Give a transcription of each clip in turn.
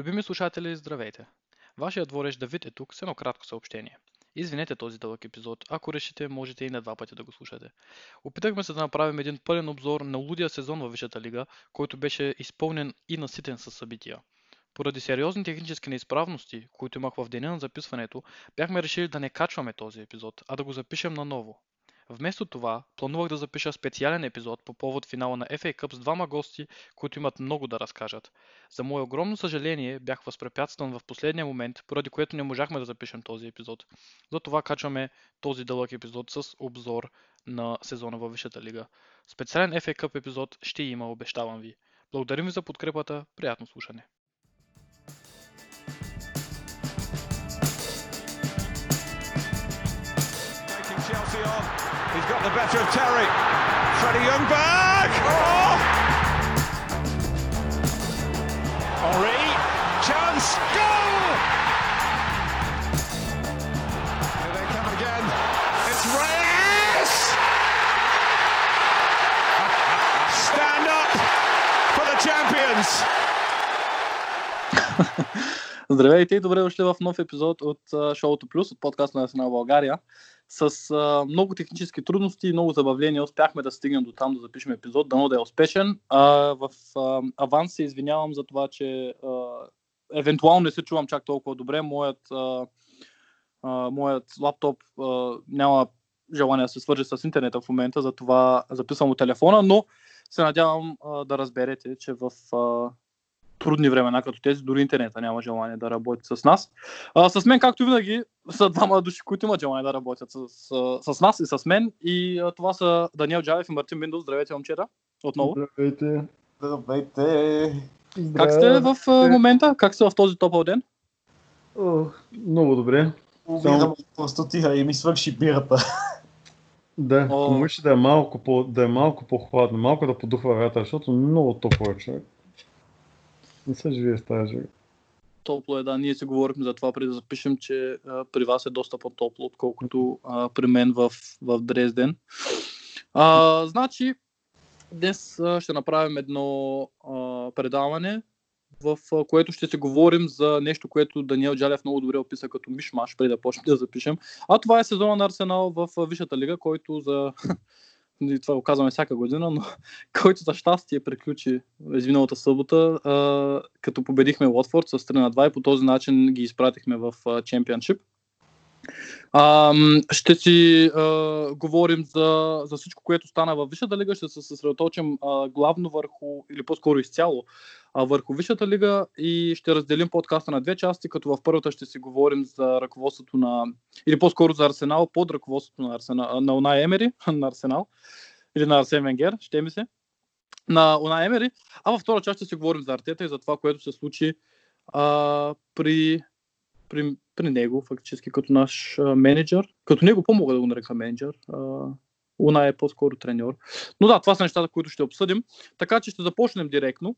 Любими слушатели, здравейте! Вашият дворещ Давид е тук с едно кратко съобщение. Извинете този дълъг епизод, ако решите, можете и на два пъти да го слушате. Опитахме се да направим един пълен обзор на лудия сезон във Висшата лига, който беше изпълнен и наситен с събития. Поради сериозни технически неизправности, които имах в деня на записването, бяхме решили да не качваме този епизод, а да го запишем наново. Вместо това, планувах да запиша специален епизод по повод финала на FA Cup с двама гости, които имат много да разкажат. За мое огромно съжаление, бях възпрепятстван в последния момент, поради което не можахме да запишем този епизод. Затова качваме този дълъг епизод с обзор на сезона във Висшата лига. Специален FA Cup епизод ще има, обещавам ви. Благодарим ви за подкрепата, приятно слушане. Better of Terry. Freddie Youngberg. Oh! Henri. Chance. Goal! Here they come again. It's Reyes! Stand up for the champions. Здравейте и добре дошли в нов епизод от Шоуто Плюс, от подкаста на Арсенал България. С а, много технически трудности и много забавления успяхме да стигнем до там да запишем епизод, дано да е успешен. А, в а, аванс се извинявам за това, че а, евентуално не се чувам чак толкова добре. Моят, а, а, моят лаптоп а, няма желание да се свържи с интернета в момента, затова записвам от телефона, но се надявам а, да разберете, че в а, трудни времена като тези, дори интернета няма желание да работи с нас. А, с мен, както винаги, са двама души, които имат желание да работят с, с, с нас и с мен. И а, това са Даниел Джаев и Мартин Биндов. Здравейте, момчета. Отново. Здравейте. Здравейте! Как сте в а, момента? Как сте в този топъл ден? О, много добре. От простотия и ми свърши бирата. Да, О. помисли да е малко, по, да е малко по-хладно, малко да подухва врата, защото много топло е човек. Не се живее с тази жага. Топло е, да. Ние си говорихме за това преди да запишем, че а, при вас е доста по-топло, отколкото а, при мен в, в Дрезден. А, значи, днес а, ще направим едно а, предаване, в а, което ще си говорим за нещо, което Даниел Джалев много добре описа като мишмаш, преди да почнем да запишем. А това е сезона на Арсенал в Висшата лига, който за и това го казваме всяка година, но който за щастие приключи изминалата събота, като победихме Уотфорд с 3 на 2 и по този начин ги изпратихме в Чемпионшип. А, ще си а, говорим за, за всичко, което стана във Висшата лига. Ще се съсредоточим а, главно върху, или по-скоро изцяло, а, върху Висшата лига и ще разделим подкаста на две части, като в първата ще си говорим за ръководството на, или по-скоро за Арсенал, под ръководството на, Арсенал, на Унай Емери, на Арсенал, или на Арсен Венгер, ще ми се, на Унай Емери, а във втора част ще си говорим за Артета и за това, което се случи а, при, при, при него, фактически като наш а, менеджер. Като него по-мога да го нарека менеджер. А, Уна е по-скоро треньор. Но да, това са нещата, които ще обсъдим. Така че ще започнем директно.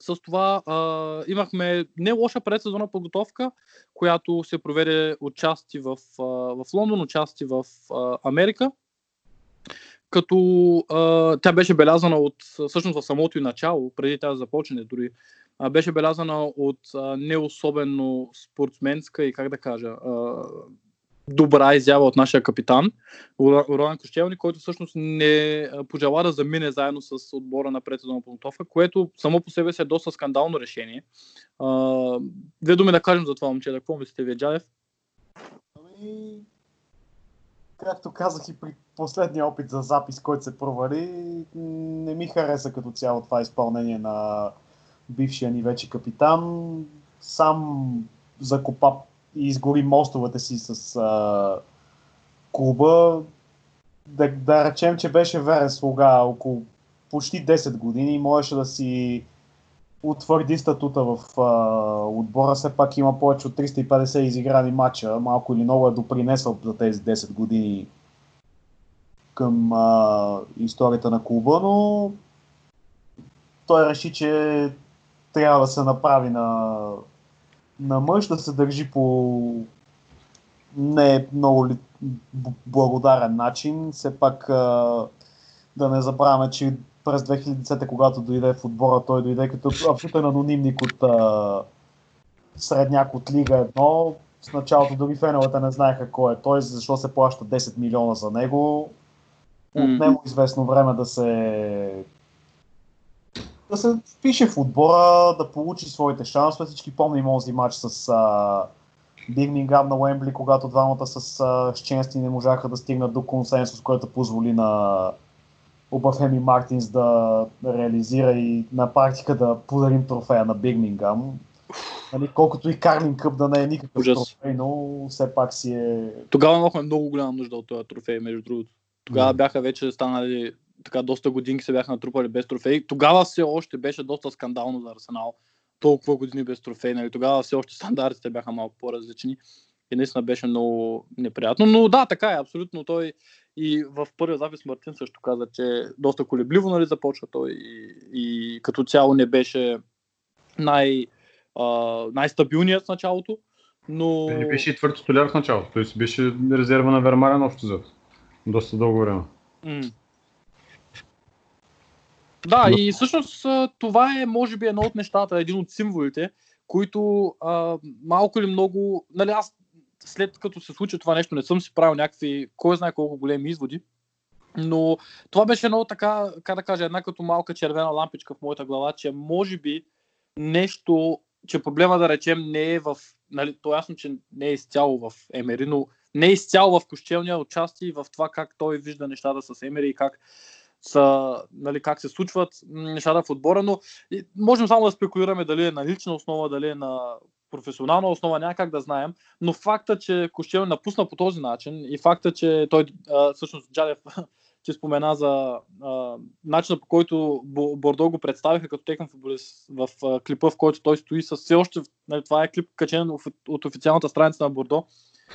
С това а, имахме не лоша предсезонна подготовка, която се проведе отчасти в, а, в Лондон, отчасти в а, Америка. Като а, тя беше белязана от, всъщност в самото и начало, преди тя започне дори, беше белязана от а, не особено спортсменска и как да кажа, а, добра изява от нашия капитан, Ролан Кощелник, който всъщност не пожела да замине заедно с отбора на предсезонна подготовка, което само по себе си е доста скандално решение. А, две думи да кажем за това момче, какво мислите вие, Джаев? Ами, както казах и при последния опит за запис, който се провали, не ми хареса като цяло това изпълнение на бившия ни вече капитан. Сам закопа и изгори мостовете си с а, клуба. Да, да речем, че беше верен слуга около почти 10 години и можеше да си утвърди статута в а, отбора. Все пак има повече от 350 изиграни матча. Малко или много е допринесъл за тези 10 години към а, историята на клуба, но той реши, че трябва да се направи на, на мъж, да се държи по не много ли, благодарен начин. Все пак да не забравяме, че през 2010, когато дойде в отбора, той дойде като абсолютен анонимник от а, средняк от Лига 1. В началото дори феновете не знаеха кой е той, защо се плаща 10 милиона за него. Отнемо известно време да се да се впише в отбора, да получи своите шансове. Всички помним този матч с а, на Уембли, когато двамата с а, Щенски не можаха да стигнат до консенсус, който позволи на Обафеми Мартинс да реализира и на практика да подарим трофея на Бирмингам. Нали, колкото и Карлин Къп да не е никакъв Ужас. трофей, но все пак си е... Тогава имахме много голяма нужда от този трофей, между другото. Тогава бяха вече станали така доста годинки се бяха натрупали без трофей. Тогава все още беше доста скандално за Арсенал. Толкова години без трофей. Нали? Тогава все още стандартите бяха малко по-различни. И наистина беше много неприятно. Но да, така е, абсолютно. Той и в първия запис Мартин също каза, че доста колебливо нали, започва той и, и като цяло не беше най, а, най-стабилният в началото. Но... Не беше и твърд столяр в началото. Той си беше резерва на Вермарен общо взето. Доста дълго време. М. Да, Но- и всъщност това е, може би, едно от нещата, един от символите, които а, малко или много, нали аз след като се случи това нещо, не съм си правил някакви, кой знае колко големи изводи, но това беше едно така, как да кажа, една като малка червена лампичка в моята глава, че може би нещо, че проблема да речем не е в, нали, то е ясно, че не е изцяло в Емери, но не е изцяло в Кощелния участие и в това как той вижда нещата с Емери и как са, нали, как се случват нещата в отбора, но можем само да спекулираме дали е на лична основа, дали е на професионална основа, няма как да знаем, но факта, че Кощел напусна по този начин и факта, че той, всъщност Джалев, че спомена за а, начина по който Бо- Бордо го представиха като техен футболист в а, клипа, в който той стои с все още, нали, това е клип качен от официалната страница на Бордо,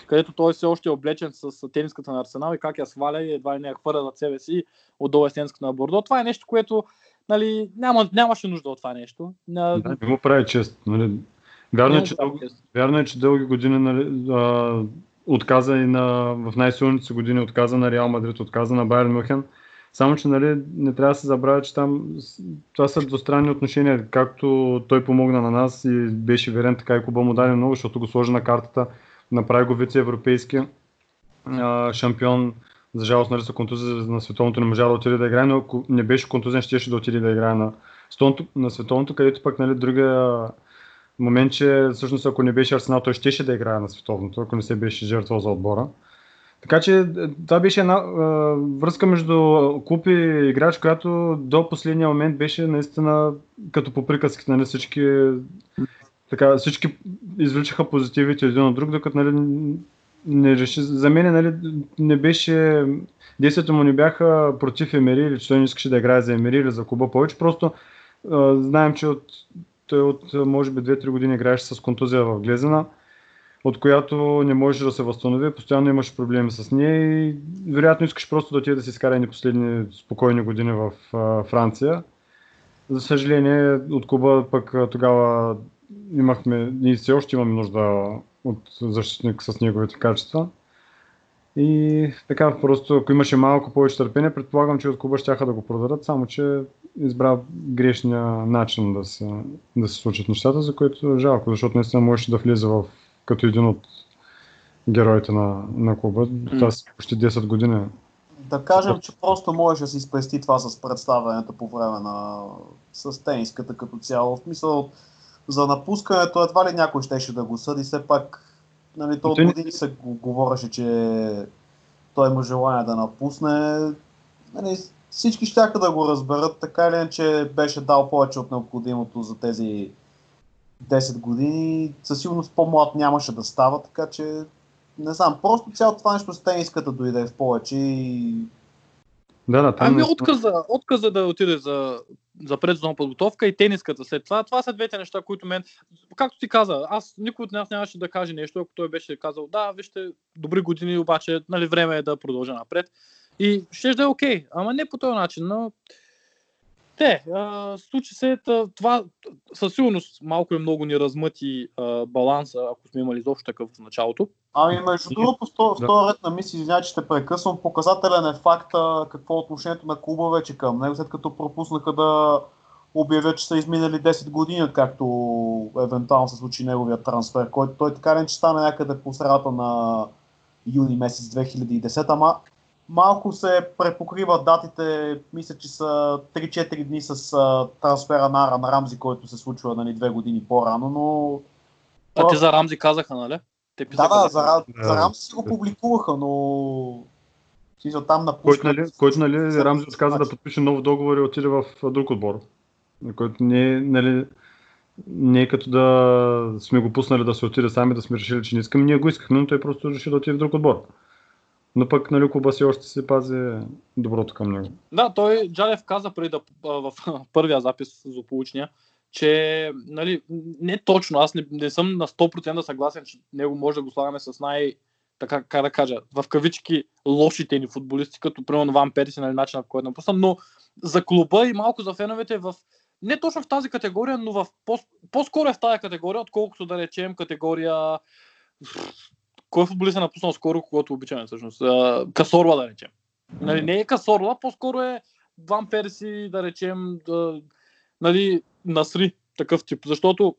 където той все още е облечен с тениската на Арсенал и как я сваля и едва ли не я хвърля зад себе си отдолу е тениската на Бордо. Това е нещо, което нали, няма, нямаше нужда от това нещо. На, Да, не му прави чест. Нали. Вярно, е, че чест. вярно е, че дълги години нали, а, отказа и на, в най-силните си години отказа на Реал Мадрид, отказа на Байер Мюхен. Само, че нали, не трябва да се забравя, че там това са двустранни отношения. Както той помогна на нас и беше верен, така и Куба му даде много, защото го сложи на картата, направи го вице-европейски а, шампион. За жалост, нали, са контузия на световното не можа да отиде да играе, но ако не беше контузен, ще да отиде да играе на, на световното, където пък нали, другия момент, че всъщност ако не беше Арсенал, той щеше да играе на световното, ако не се беше жертвал за отбора. Така че е, това беше една е, връзка между клуб и играч, която до последния момент беше наистина като по приказките, нали, всички, така, всички извличаха позитивите един от друг, докато нали, не реши, за мен нали, не беше, действията му не бяха против Емери или че той не искаше да играе за Емери или за клуба повече, просто е, знаем, че от, той от може би 2-3 години играеше с контузия в Глезена, от която не можеше да се възстанови, постоянно имаше проблеми с нея и вероятно искаш просто да отиде да си изкара едни последни спокойни години в а, Франция. За съжаление, от клуба пък а, тогава имахме, ние все още имаме нужда от защитник с неговите качества. И така, просто ако имаше малко повече търпение, предполагам, че от клуба ще да го продадат, само че избра грешния начин да се, да се случат нещата, за което е жалко, защото наистина можеше да влезе в, като един от героите на, на клуба. Това са почти 10 години. Да кажем, че просто можеш да си спести това с представянето по време на с тениската като цяло. В смисъл, за напускането едва ли някой щеше да го съди, все пак нали, то от не- години се го- говореше, че той има желание да напусне. Нали, всички щяха да го разберат, така или иначе беше дал повече от необходимото за тези 10 години. Със сигурност по-млад нямаше да става, така че не знам, просто цялото това нещо с тениската дойде в повече и Да, да, там Ами наистина- отказа, отказа да отиде за, за предзона подготовка и тениската след това. Това са двете неща, които мен, както ти каза, аз никой от нас нямаше да каже нещо, ако той беше казал, да, вижте, добри години, обаче нали, време е да продължа напред. И ще да е окей, ама не по този начин, но те, а, случи се това със сигурност малко и много ни размъти а, баланса, ако сме имали изобщо такъв в началото. Ами, между другото, в този ред на мисли, извиня, че те прекъсвам, показателен е факта какво е отношението на клуба вече към него, след като пропуснаха да обявят, че са изминали 10 години, откакто евентуално се случи неговия трансфер, който той така не че стана някъде по средата на юни месец 2010, ама малко се препокриват датите, мисля, че са 3-4 дни с а, трансфера на Аран Рамзи, който се случва нали, две години по-рано, но... А те за Рамзи казаха, нали? Те Да, да, за- за, Ра- Да. за Рамзи си го публикуваха, но... Смисъл, там напускат... Който, нали, който нали, Рамзи отказа да подпише нов договор и отиде в друг отбор. Който не е, нали, не е като да сме го пуснали да се отиде сами, да сме решили, че не искаме. Ние го искахме, но той просто реши да отиде в друг отбор. Но пък нали, клуба си още се пази доброто към него. Да, той Джалев каза преди да, в първия запис злополучния, че нали, не точно, аз не, не съм на 100% съгласен, че него може да го слагаме с най- така, как да кажа, в кавички лошите ни футболисти, като примерно Ван Перси, нали, начинът по който напусна, но за клуба и малко за феновете в не точно в тази категория, но в по- по-скоро е в тази категория, отколкото да речем категория кой футболист е напуснал скоро, когато обичаме всъщност? Касорла да речем. Нали, не е Касорла, по-скоро е Ван Перси, да речем, да, нали, Насри, такъв тип. Защото,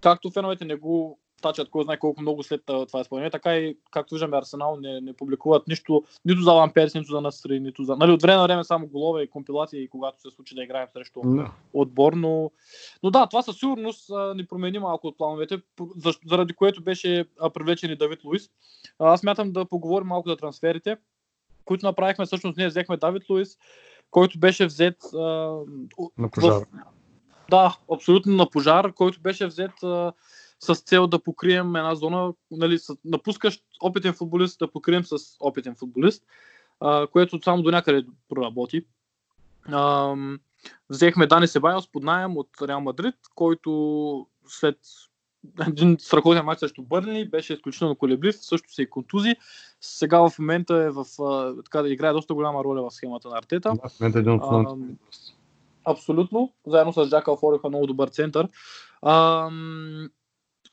както феновете не го тачат кой знае колко много след това изпълнение, така и, както виждаме, Арсенал не, не публикуват нищо, нито за Ван нито за Насри, нито за... Нали, от време на време само голове и компилации, когато се случи да играем срещу Да. отбор, но, но да, това със сигурност ни промени малко от плановете, заради което беше привлечен и Давид Луис. Аз мятам да поговорим малко за трансферите, които направихме. Всъщност ние взехме Давид Луис, който беше взет а, На пожар. в- да, абсолютно на пожар, който беше взет а, с цел да покрием една зона, нали, с, напускащ опитен футболист, да покрием с опитен футболист, а, което само до някъде проработи. Ам, взехме Дани Себайос под найем от Реал Мадрид, който след един страхотен матч срещу Бърни беше изключително колеблив, също се и контузи. Сега в момента е в, а, така да играе доста голяма роля в схемата на Артета. Да, в момента е един от Абсолютно. Заедно с Джака Алфориха много добър център. Ам,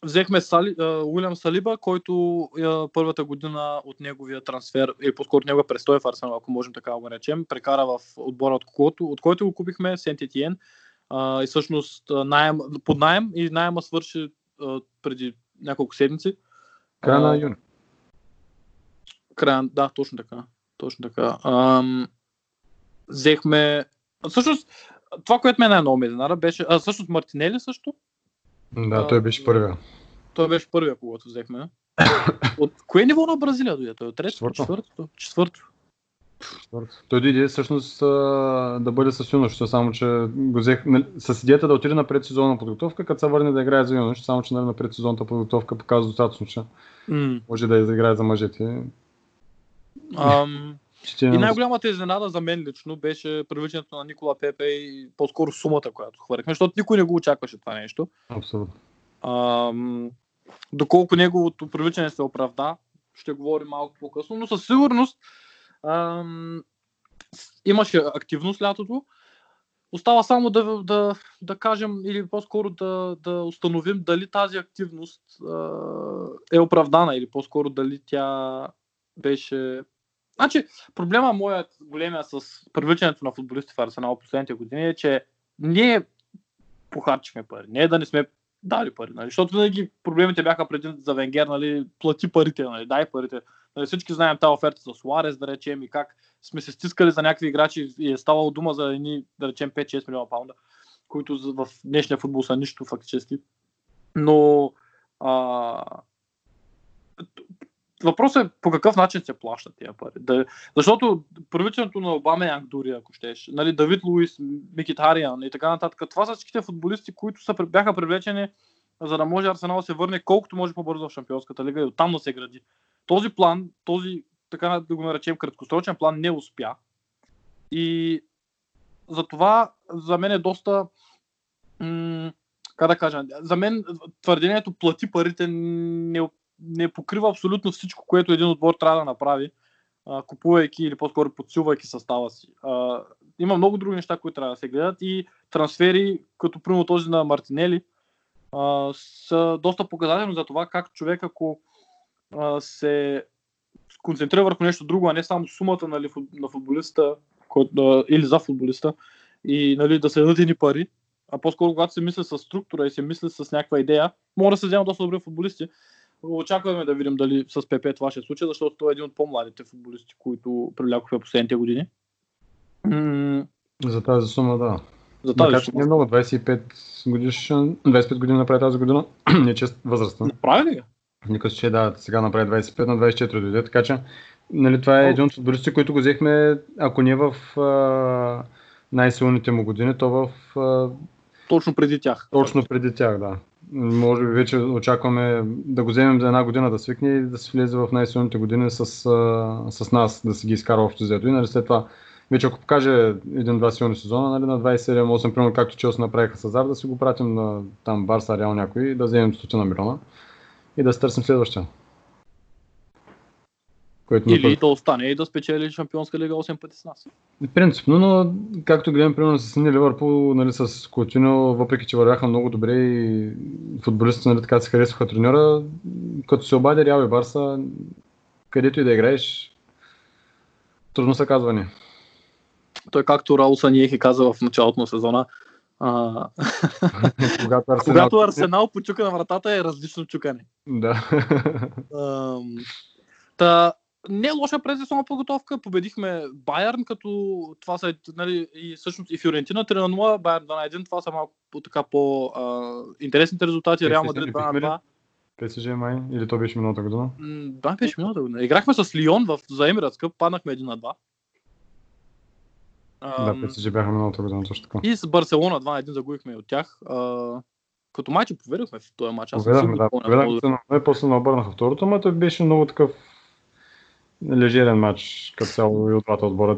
взехме Сали, Уилям Салиба, който първата година от неговия трансфер, или по-скоро от неговия престой в Арсенал, ако можем така го наречем, прекара в отбора, от който, от който го купихме, Сент Етиен. И всъщност а, наем, под найем и найема свърши преди няколко седмици. Края на юни. Края, да, точно така. Точно така. Ам, взехме... Всъщност, това, което мен най-много ме изненада, беше... А, всъщност Мартинели също. Да, той беше първия. Той беше първия, когато взехме. От кое ниво на Бразилия дойде? Той от трето? Четвърто. Четвърто? Четвърто. Той дойде всъщност да бъде с юношето, само че го взех нали, с идеята да отиде на предсезонна подготовка, като се върне да играе за юноши, само че нали, на предсезонната подготовка показва достатъчно, че М. може да изиграе за мъжете. Ам, Че ти е и на- най-голямата изненада за мен лично беше привличането на Никола Пепе и по-скоро сумата, която хвърляхме, защото никой не го очакваше това нещо. Абсолютно. Ам, доколко неговото привличане се оправда, ще говорим малко по-късно, но със сигурност с- имаше активност лятото. Остава само да, да, да кажем или по-скоро да, да установим дали тази активност а, е оправдана или по-скоро дали тя беше... Значи, проблема моят големия с привличането на футболисти в Арсенал последните години е, че ние похарчихме пари. Не е да не сме дали пари. Нали? Защото винаги проблемите бяха преди за Венгер, нали? плати парите, нали? дай парите. Нали? Всички знаем тази оферта за Суарес, да речем, и как сме се стискали за някакви играчи и е ставало дума за едни, да речем, 5-6 милиона паунда, които в днешния футбол са нищо фактически. Но а, въпросът е по какъв начин се плащат тия пари. Да, защото привличането на Обама Янг дори, ако щеш, нали, Давид Луис, Микитариан и така нататък, това са всичките футболисти, които са, бяха привлечени за да може Арсенал да се върне колкото може по-бързо в Шампионската лига и оттам да се гради. Този план, този, така да го наречем краткосрочен план, не успя. И затова за мен е доста м- как да кажа, за мен твърдението плати парите не, не покрива абсолютно всичко, което един отбор трябва да направи, а, купувайки или по-скоро подсилвайки състава си. А, има много други неща, които трябва да се гледат и трансфери, като примерно този на Мартинели, а, са доста показателни за това как човек, ако а, се концентрира върху нещо друго, а не само сумата нали, на футболиста който, или за футболиста и нали, да се дадат едни пари, а по-скоро когато се мисли с структура и се мисли с някаква идея, може да се вземат доста добри футболисти. Очакваме да видим дали с ПП това ще случи, защото той е един от по-младите футболисти, които привлякохме последните години. За тази сума, да. За тази Макар че не е сума. много, 25 годишен, 25 години направи тази година, не е чест възрастта. Направи ли го? Никос, че да, сега направи 25 на 24 дойде, така че нали, това е О. един от футболистите, които го взехме, ако не в а, най-силните му години, то в а, Точно преди тях. точно преди тях, да. Може би вече очакваме да го вземем за една година да свикне и да се влезе в най-силните години с, с нас, да си ги изкара общо взето. И нали, след това, вече ако покаже един-два силни сезона, нали, на 27-8, примерно както Челси направиха с Азар, да си го пратим на там Барса, Реал някой и да вземем стотина милиона и да се търсим следващия. Което Или напър- да остане и да спечели Шампионска лига 8 пъти с нас. Принципно, но както гледам примерно с Сини Ливърпул, нали, с Котино, въпреки че вървяха много добре и футболистите нали, така се харесваха треньора, като се обади Реал и Барса, където и да играеш, трудно се казва не. Той както Раул Саниехи каза в началото на сезона, а, Когато Арсенал... когато Арсенал почука на вратата е различно чукане. Да. Ам, Та, не е лоша предсезонна подготовка. Победихме Байерн, като това са нали, и всъщност и Фиорентина 3 на 0, Байерн 2 на 1. Това са малко по, така по а, интересните резултати. Реал Мадрид не 2 на бихме ли? 2. ПСЖ май, или то беше миналата година. Да, беше миналата година. Играхме с Лион в, за Емиратс Къп, паднахме 1 на 2. Ам, Да, ПСЖ бяха миналата година, точно така. и с Барселона 2 на 1 загубихме и от тях. А, като майче поведохме в този матч. Аз Поведахме, да, поведахме се, но после не обърнаха второто, но той беше много такъв лежерен матч, като цяло и от двата отбора.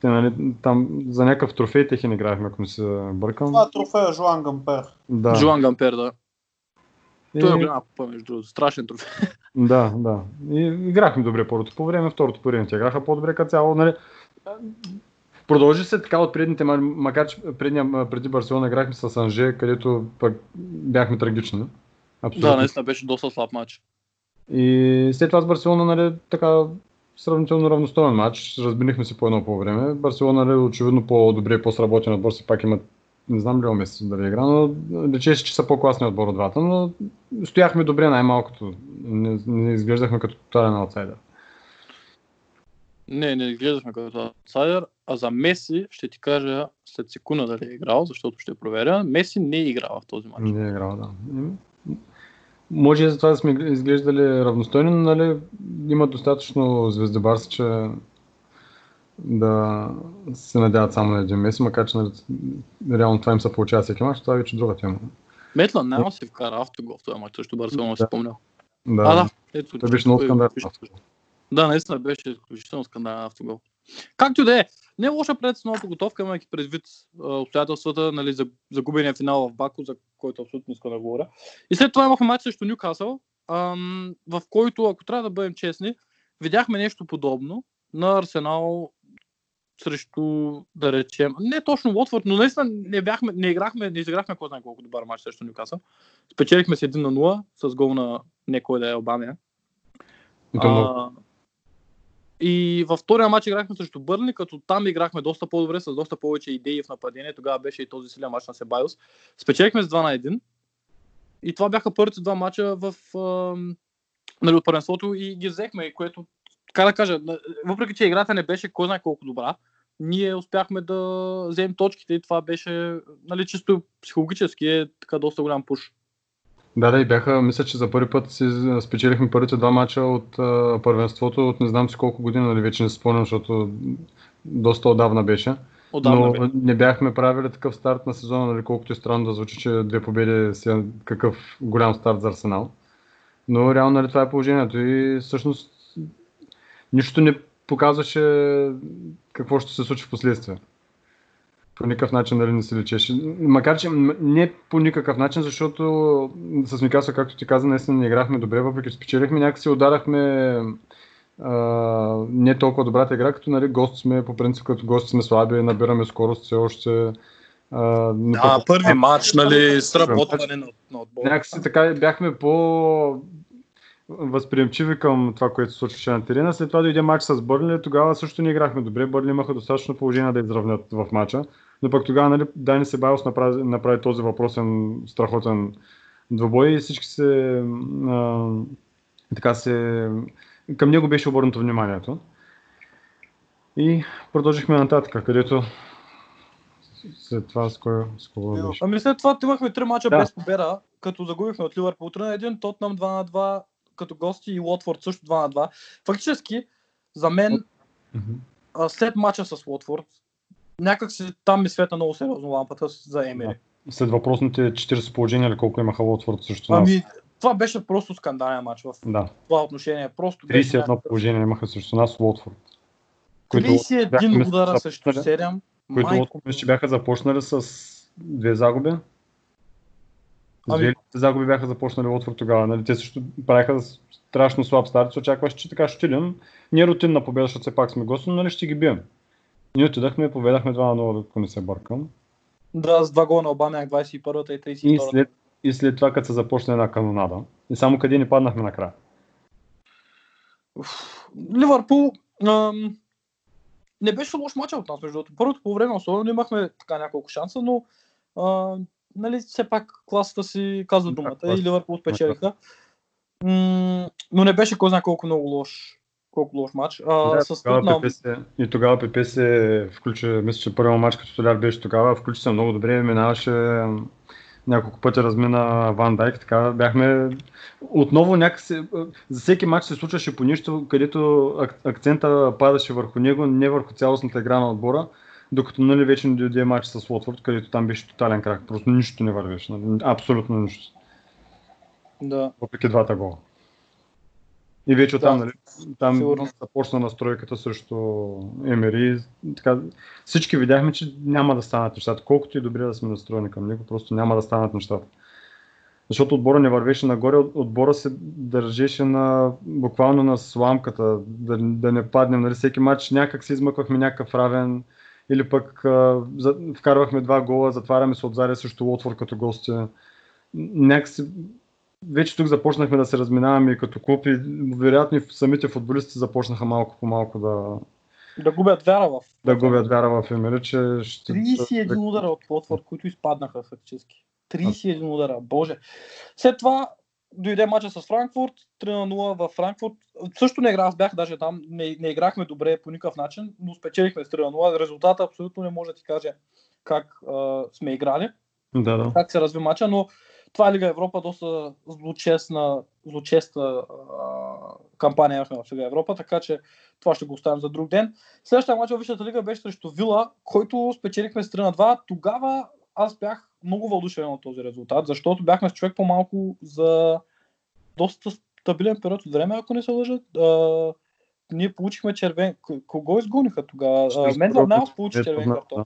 Те, нали, там за някакъв трофей техен играхме, ако не се бъркам. Това е трофея Жуан Гампер. Да. Жуан Гампер, да. И- Той е голяма купа, между другото. Страшен трофей. Да, да. И играхме добре първото по време, второто по време. Те играха по-добре като цяло. Нали. Продължи се така от предните, ма- макар че предния, преди Барселона играхме с Анже, където пък бяхме трагични. Абсолютно. Да, наистина беше доста слаб матч. И след това с Барселона, нали, така сравнително равностоен матч. Разбинихме се по едно по време. Барселона, нали, очевидно по-добре, по-сработен отбор, все пак имат не знам ли Месец дали игра, но речеше, че са по-класни отбор от двата, но стояхме добре най-малкото. Не, не изглеждахме като тотален аутсайдер. Не, не гледахме като аутсайдер, а за Меси ще ти кажа след секунда дали е играл, защото ще проверя. Меси не е играл в този матч. Не е играл, да. Може и за това да сме изглеждали равностойни, но нали, има достатъчно звездебарси, че да се надяват само на един месец, макар че нали, реално това им се получава всеки мач, това е вече друга тема. Метлан няма си вкара автогол в този матч, също Барселона си Да. спомнял. Да, А, да. Ето, Той беше много скандален. Да, наистина беше изключително скандален автогол. Както да е, не е лоша предсезонна подготовка, имайки предвид обстоятелствата, нали, за загубения финал в Баку, за който абсолютно искам да говоря. И след това имахме матч срещу Нюкасъл, в който, ако трябва да бъдем честни, видяхме нещо подобно на Арсенал срещу, да речем, не точно Уотфорд, но наистина не, бяхме, не играхме, не изиграхме кой знае колко добър матч срещу Нюкасъл. Спечелихме се 1 на 0 с гол на не кой да е Обамия. И то много. А, и във втория матч играхме срещу Бърни, като там играхме доста по-добре, с доста повече идеи в нападение. Тогава беше и този силен матч на Себайос. Спечелихме с 2 на 1. И това бяха първите два матча в нали, от първенството и ги взехме, което, така да кажа, въпреки че играта не беше кой знае колко добра, ние успяхме да вземем точките и това беше, нали, чисто психологически е така доста голям пуш. Да, да, и бяха, мисля, че за първи път си спечелихме първите два мача от а, първенството от не знам си колко години, нали вече не спомням, защото доста отдавна беше. Отдавна но бе. не бяхме правили такъв старт на сезона, нали, колкото е странно да звучи, че две победи си е какъв голям старт за Арсенал. Но реално нали, това е положението и всъщност нищо не показваше какво ще се случи в последствие. По никакъв начин нали, не се лечеше. Макар, че не по никакъв начин, защото с Микаса, както ти каза, наистина не играхме добре, въпреки че спечелихме, някакси ударахме а, не толкова добрата игра, като нали, гост сме, по принцип като гост сме слаби, набираме скорост все още. А, Да, толкова- първи матч, нали, сработване на, на отбора. някакси така бяхме по възприемчиви към това, което се случваше на терена. След това дойде матч с Бърли, тогава също не играхме добре. Бърли имаха достатъчно положение да изравнят в матча. Но пък тогава нали, Дани Себайос направи, направи този въпросен страхотен двобой и всички се а, така се към него беше обърнато вниманието. И продължихме нататък, където след това с кой, с кого беше. Ами след това имахме три мача Да. без победа, като загубихме от Ливърпул 3 на 1, Тотнам 2 на 2, като гости и Уотфорд също 2 на 2. Фактически, за мен, след мача с Уотфорд, някак си там ми светна много сериозно лампата за Емери. След въпросните 40 положения или колко имаха Лотфорд срещу нас. Ами, това беше просто скандален матч в Да, това отношение. Просто беше 31 някакъв- положения имаха срещу нас Лотфорд. които 31 бяхме удара срещу започнали- 7. Които мисля, че бяха започнали с две загуби. Ами- Две загуби бяха започнали Лотфорд тогава. Нали? Те също правиха страшно слаб старт. Се очакваше, че така ще отидем. Не е рутинна победа, защото все пак сме гости, но нали ще ги бием. Ние отидахме и победахме 2 на 0, ако не се бъркам. да, с два гола на Обамяк, 21-та и 32-та. И след, и след това, като се започна една канонада. И само къде ни паднахме накрая. Ливърпул ам, не беше лош матч от нас, между другото. Първото по време особено имахме така няколко шанса, но а, нали, все пак класата си казва Да, думата класата. и Ливърпул спечелиха. М, но не беше кой знае колко много лош, колко лош матч. А, Да, с тогава Тотнам, ПП се, и тогава ПП се включи, мисля, че първият матч като соляр беше тогава, включи се много добре, минаваше няколко пъти размина Ван Дайк, така бяхме отново някакси, за всеки матч се случваше по нищо, където ак- акцента падаше върху него, не върху цялостната игра на отбора, докато нали вече не дойде матч с Лотфорд, където там беше тотален крак, просто нищо не вървеше, нали, абсолютно нищо, да, въпреки двата гола. И вече оттам, Да, нали, там сигурно. започна настройката срещу Емери. Така, всички видяхме, че няма да станат нещата. Колкото и добре да сме настроени към него, просто няма да станат нещата. Защото отбора не вървеше нагоре, от- отбора се държеше на, буквално на сламката, да, да не паднем. Нали, всеки матч някак се измъквахме някакъв равен или пък а, за, вкарвахме два гола, затваряме се отзади срещу Лотфорд като гости. Някакси вече тук започнахме да се разминаваме и като клуб и вероятно и самите футболисти започнаха малко по малко да, да губят вяра в. да губят вяра в Емери, че ще... 31 удара от Уотфорд, които изпаднаха фактически. 31 удара, боже. След това дойде мача с Франкфурт, 3 на 0 в Франкфурт. Също не играх, аз бях даже там, не, не играхме добре по никакъв начин, но спечелихме с 3 на 0. Резултата абсолютно не може да ти каже как а, сме играли, Да, да. как се разви мача, но това е Лига Европа, доста злочестна, злочестна а, кампания имахме в Лига Европа, така че това ще го оставим за друг ден. Следващия мач в Висшата лига беше срещу Вила, който спечелихме с 3 на 2. Тогава аз бях много въодушевен от този резултат, защото бяхме с човек по-малко за доста стабилен период от време, ако не се лъжат. А, ние получихме червен... Кого изгониха тогава? Мендел Наус получи червен картон.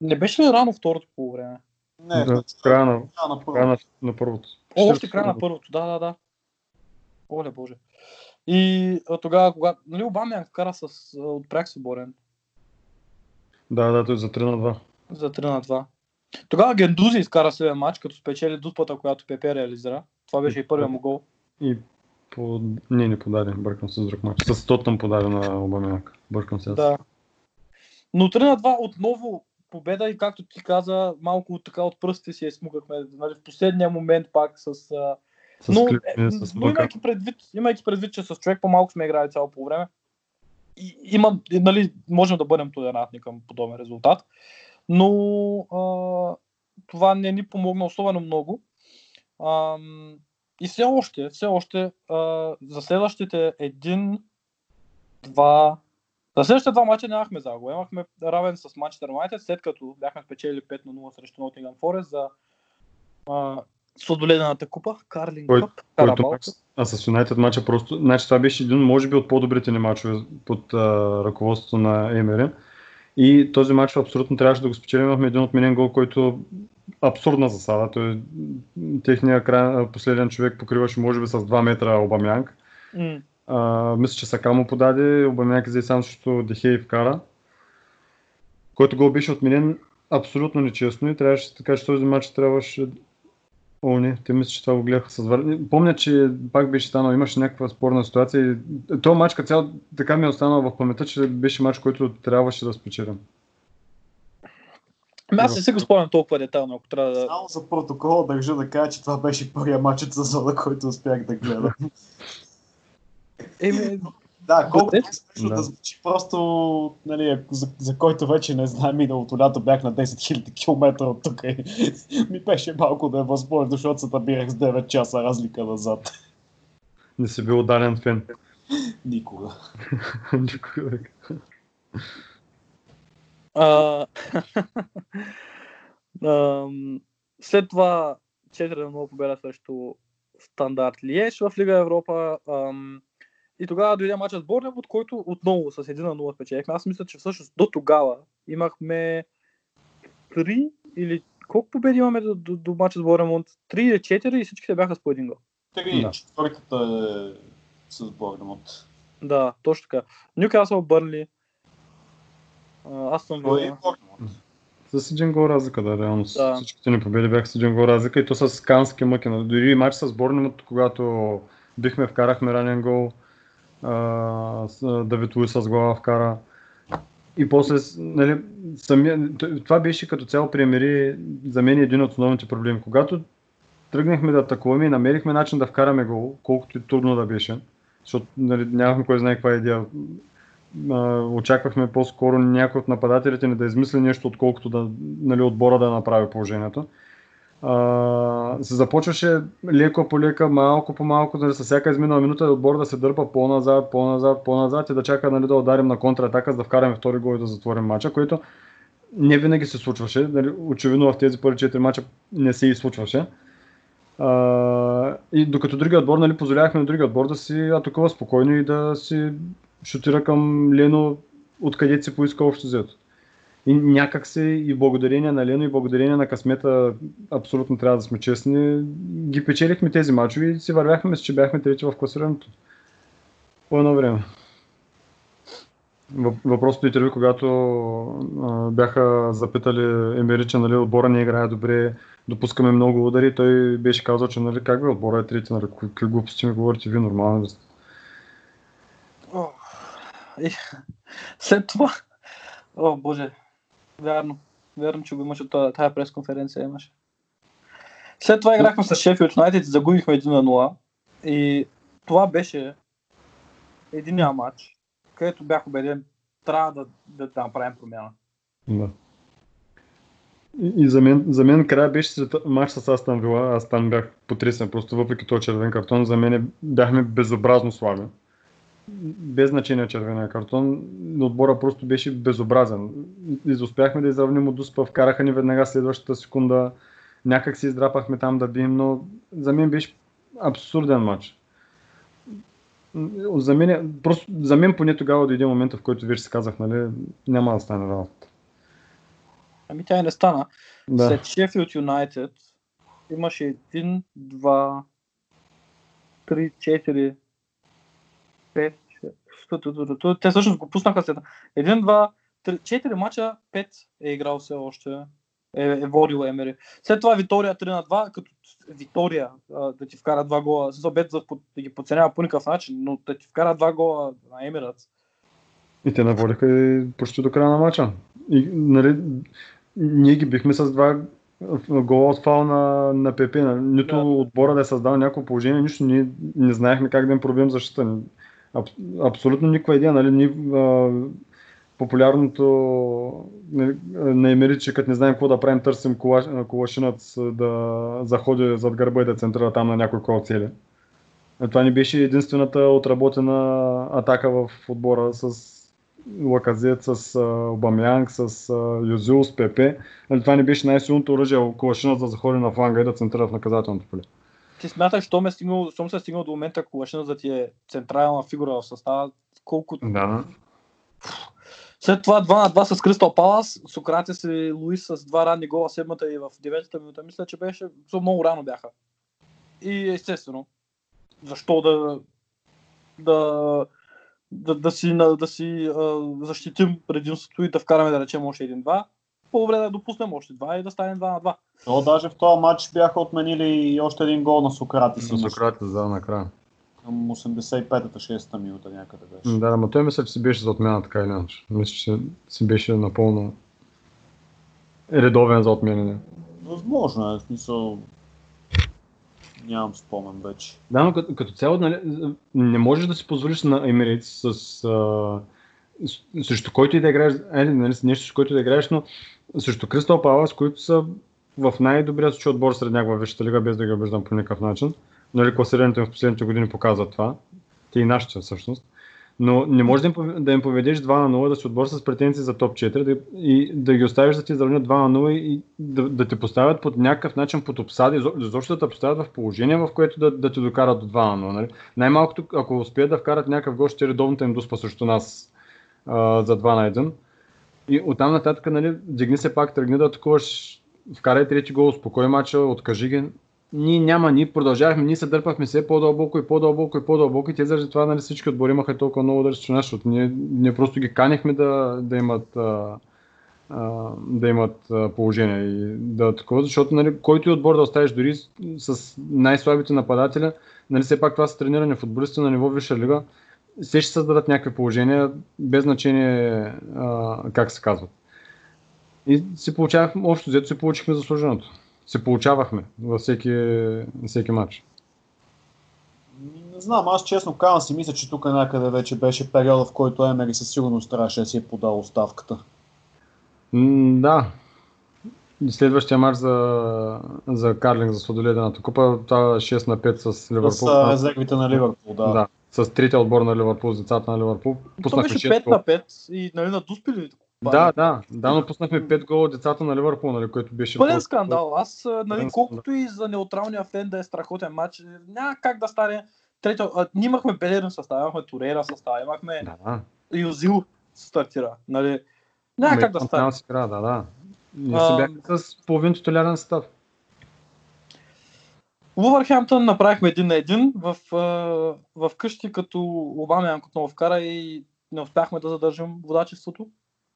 Не беше ли рано второто по време? Не, Да, в края на, на края на, на първото. О, още края на първото, да, да, да. Оле боже. И а, тогава, когато нали, Обамян вкара с а, отпряг се борен Да, да, той за 3 на 2. за 3 на 2. Тогава Гендузи изкара следен матч, като спечели дуспата, която Пепе реализира. Това беше и първият му гол. И по... Не, не подаде, бъркам се с друг матч. С Тотъм подаде на Обамяк. Бъркам се. Да. Но 3 на 2 отново победа и както ти каза, малко така от пръстите си я смукахме. Нали, в последния момент пак с... А... С но, клипни, е, с но имайки, предвид, имайки предвид, че с човек по-малко сме играли цяло по време, и, имам, и, нали, можем да бъдем толерантни към подобен резултат, но а, това не ни помогна особено много. А, и все още, все още а, за следващите един, два, за следващите два мача нямахме загуба. Имахме равен с Манчестър Юнайтед, след като бяхме спечели 5 на 0 срещу Nottingham Forest за а, сладоледената купа, Карлин Кой- Къп, Който Карабал. матч, а с Юнайтед матча просто, значи това беше един, може би, от по-добрите ни мачове под а, ръководството на Емери. И този матч абсолютно трябваше да го спечелим. Имахме един отменен гол, който абсурдна засада. Той, техният край, последен човек покриваше може би с 2 метра Обамянг. М, А, мисля, че Сака му подаде, Обамяк взе сам срещу Дехей вкара, който гол беше отменен абсолютно нечестно и трябваше така, че този матч трябваше О, не, те мисля, че това го гледаха с Вар... Помня, че пак беше станал, имаше някаква спорна ситуация и този матч като цяло така ми е останал в паметта, че беше матч, който трябваше да спечелим. Ами аз не си го спомням толкова детайлно, ако трябва да... Само за протокола държа да кажа, че това беше първия матч от сезона, който успях да гледам. Еми, Да, колкото е смешно Да. да звучи, просто, нали, за, за който вече не знае, миналото лято бях на 10 000 км от тук и ми беше малко да е възможно, защото се набирах с 9 часа разлика назад. Не си бил ударен фен. Никога. Никога. А, след това 4 на 0 победа срещу Стандарт Лиеж в Лига Европа. ам, и тогава дойде мачът с Борнемут, който отново с 1 на 0 спечелихме. Аз мисля, че всъщност до тогава имахме 3 или колко победи имаме до, до, до мача с Борнемут? 3 или 4 и всичките бяха с по един гол. Три, Да. четвъртата е с Борнемут. Да, точно така. Нюкасъл, Бърнли. Аз съм Кой е? С един гол разлика, да, реално. Да. Всичките ни победи бяха с един гол разлика и то с кански мъки. Дори и матч с Борнемут, когато бихме, вкарахме ранен гол. Давид Луис с глава вкара. И после, нали, самия, това беше като цяло премери за мен един от основните проблеми. Когато тръгнахме да атакуваме и намерихме начин да вкараме гол, колкото и трудно да беше, защото нали, нямахме кой знае каква идея. А, очаквахме по-скоро някой от нападателите ни да измисли нещо, отколкото да, нали, отбора да направи положението. Се започваше леко по лека, малко по малко, нали, с всяка изминала минута отбор да се дърпа по-назад, по-назад, по-назад и да чака нали, да ударим на контратака, за да вкараме втори гол и да затворим мача, което не винаги се случваше. Нали, очевидно в тези първи 4 мача не се и случваше. А, и докато другия отбор, нали, позволявахме на другия отбор да си атакува спокойно и да си шутира към Лено откъдето си поиска общо взето. И някак се и благодарение на Лено и благодарение на късмета, абсолютно трябва да сме честни, ги печелихме тези мачове и си вървяхме, че бяхме трети в класирането. По едно време. Въп- Въпросното интервю, когато а, бяха запитали Емери, че нали, отбора не играе добре, допускаме много удари, той беше казал, че нали, как бе, отбора е трети, нали, какви глупости ми говорите ви, нормално да сте. След това, о боже, вярно, вярно, че го имаше тая, тая пресконференция имаше. След това играхме с Шефилд Юнайтед и загубихме 1 на 0. И това беше единия матч, където бях убеден, трябва да, да, да направим промяна. Да. И, и за, мен, за мен края беше след матч с Астан Вила. Аз там бях потресен, просто въпреки този червен картон, за мен бяхме безобразно слаби. Без значение червения картон, отбора просто беше безобразен. И успяхме да изравним от Дуспа, вкараха ни веднага следващата секунда. Някак си издрапахме там да бием, но за мен беше абсурден матч. За мен, просто, за мен поне тогава дойде момента, в който вече си казах, нали, няма да стане работа. Ами тя и не стана. Да. След Шефилд Юнайтед имаше 1, 2, 3, 4, 5, 6. Те всъщност го пуснаха след. 1, 2, 3, 4 мача, 5 е играл все още. Е, е водил Емери. След това Витория 3 на 2, като Витория а, да ти вкара два гола, с обед за под- да ги подценява по никакъв начин, но да ти вкара два гола на Емират. И те наводиха и почти до края на матча. И, нали, ние ги бихме с два гола от фал на, на ПП. Нали? Нито Да. отбора да е създал някакво положение, нищо. Ние не знаехме как да им пробием защита. Аб, абсолютно никаква идея. Нали? Ние, а, популярното нали, на Емери, че като не знаем какво да правим, търсим колаш, колашинът да заходи зад гърба и да центрира там на някой кол цели. Е, Това ни беше единствената отработена атака в отбора с Лаказет, с Обамянг, с Юзил, с Пепе. Нали, Това ни беше най-силното оръжие, колашина за да заходи на фланга и да центрира в наказателното поле. Ти смяташ, що ме е стигнал, щом се е стигнал до момента, Колашина да ти е централна фигура в състава, колко Да. След това 2 на 2 с Кристал Палас, Сократес и Луис с два ранни гола, седмата и в 9-та минута, мисля, че беше, много рано бяха. И естествено, защо да да, да, да си, да си а, защитим предимството и да вкараме, да речем, още един-два. По-добре да допуснем още два и да стане 2 на 2. То даже в този матч бяха отменили и още един гол на Сократи си. На имаше. Сократи, да, накрая. Към 85-та, 6-та минута някъде беше. Да, но той мисля, че си беше за отмяна така или иначе. Мисля, че си беше напълно редовен за отменяне. Възможно е, в смисъл... Нямам спомен вече. Да, но като, като цяло нали, не можеш да си позволиш на Емирейтс с, а, с срещу който и да играеш, е, нали, нещо, с който и да играеш, но срещу Кристал Палас, които са в най-добрия случай отбор сред някаква висшата лига, без да ги обиждам по никакъв начин. Нали, класирането им в последните години показва това. Те и нашите всъщност. Но не можеш да им, да им поведеш 2 на 0, да си отбор с претенции за топ 4 да, и да ги оставиш да ти изравнят 2 на 0 и да, да те поставят под някакъв начин под обсада, изо- изобщо да те поставят в положение, в което да, да те докарат до 2 на 0. Нали? Най-малкото, ако успеят да вкарат някакъв гол, ще редовно им доспа срещу нас а, за 2 на 1. И оттам нататък, нали, дигни се пак, тръгни да атакуваш, вкарай трети гол, успокой мача, откажи ги. Ние няма, ние продължавахме, ние се дърпахме все по-дълбоко и по-дълбоко и по-дълбоко и те заради това нали, всички отбори имаха толкова много удари нас, защото ние, ние просто ги канихме да, да имат да имат положение и да атакуват, защото нали, който и отбор да оставиш дори с, с най-слабите нападателя, нали, все пак това са тренирани футболисти на ниво Висша лига, все ще създадат някакви положения, без значение а, как се казват. И си получавахме, общо взето си получихме заслуженото. Се получавахме във всеки, всеки матч. Не знам, аз честно казвам си мисля, че тук някъде вече беше периода, в който Емери със сигурност трябваше да си е подал оставката. М, да. Следващия матч за, за Карлинг за сладоледената купа, това 6 на 5 с Ливърпул. С резервите на Ливърпул, да. да. С третия отбор на Ливърпул, с децата на Ливърпул. Пуснахме беше 6 5 на 5 и нали, на Дуспили. Да, да, да, но пуснахме 5 гола от децата на Ливърпул, нали, което беше... Пълен скандал. Аз, нали, Пълен колкото и за неутралния фен да е страхотен матч, няма как да стане. Трето, а, ние имахме Белерин състав, имахме Турера състав, имахме Да. Юзил стартира. Нали? Няма как да стане. Игра, да, да. Ние си бяхме с половин титулярен състав. Вулвърхемптън направихме един на един в, в къщи, като Обама отново вкара и не успяхме да задържим водачеството.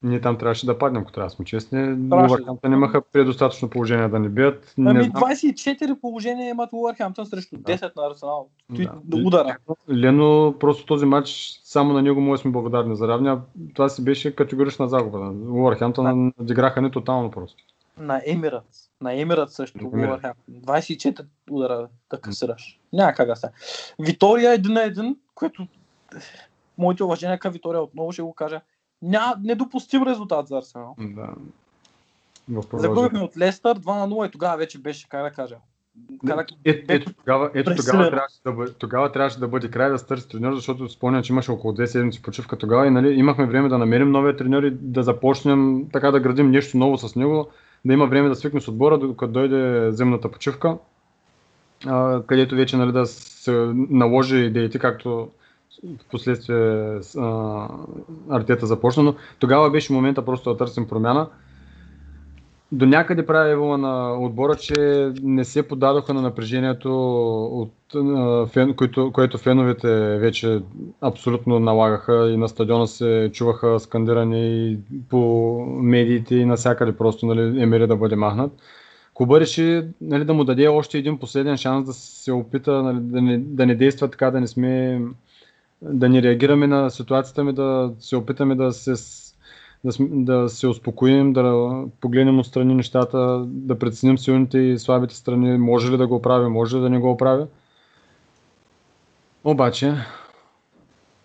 Ние там трябваше да паднем, ако трябва да сме честни. Да. имаха предостатъчно положение да ни бият. Не Ами знам. 24 положения имат Вулвърхемптън срещу 10 на Арсенал. Той Да. удара. Лено, просто този матч, само на него му сме благодарни за равня. Това си беше категорична загуба. Уорхемптън надиграха не тотално просто. На Емират. На Емират също. Вулвърхемптън. 24 удара да касираш. Няма как да стане. Витория един на един, което моите уважения към Витория отново ще го кажа. Ня, недопустим резултат за Арсенал. Да. Загубихме от Лестър 2 на 0 и тогава вече беше, как да кажа. Как да... Ето, ето, тогава, ето тогава, трябваше да бъде, тогава трябваше да бъде край да се търси треньор, защото спомням, че имаше около 2 седмици почивка тогава и нали, имахме време да намерим новия треньор и да започнем така да градим нещо ново с него, да има време да свикне с отбора, докато дойде земната почивка, а, където вече нали, да се наложи идеите, както в последствие Артета започна, но тогава беше момента просто да търсим промяна. До някъде прави Евола на отбора, че не се подадоха на напрежението, от, фен, което, което феновете вече абсолютно налагаха и на стадиона се чуваха скандирани и по медиите и навсякъде просто нали, Емери да бъде махнат. Куба реши нали, да му даде още един последен шанс да се опита нали, да, не, да не действа така, да не сме да не реагираме на ситуацията ми, да се опитаме да се, да, да се успокоим, да погледнем отстрани нещата, да преценим силните и слабите страни, може ли да го оправи, може ли да не го оправи. Обаче,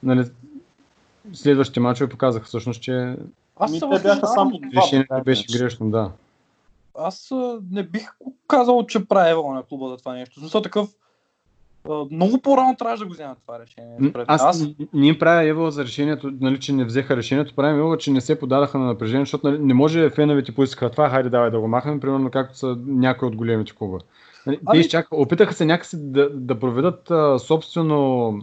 нали, следващите мачове показаха всъщност, че Аз Ми, те бяха само решението така беше иначе. грешно, да. Аз не бих казал, че прави на клуба за това нещо. Смисъл такъв много по-рано трябваше да го вземат това решение. Аз, аз... не им правя Ева за решението, нали, че не взеха решението, правим Ева, че не се подадаха на напрежение, защото нали, не може феновете поискаха това, хайде давай да го махнем, примерно както са някои от големите клуба. Нали, те Ами- опитаха се някакси да, да проведат а, собствено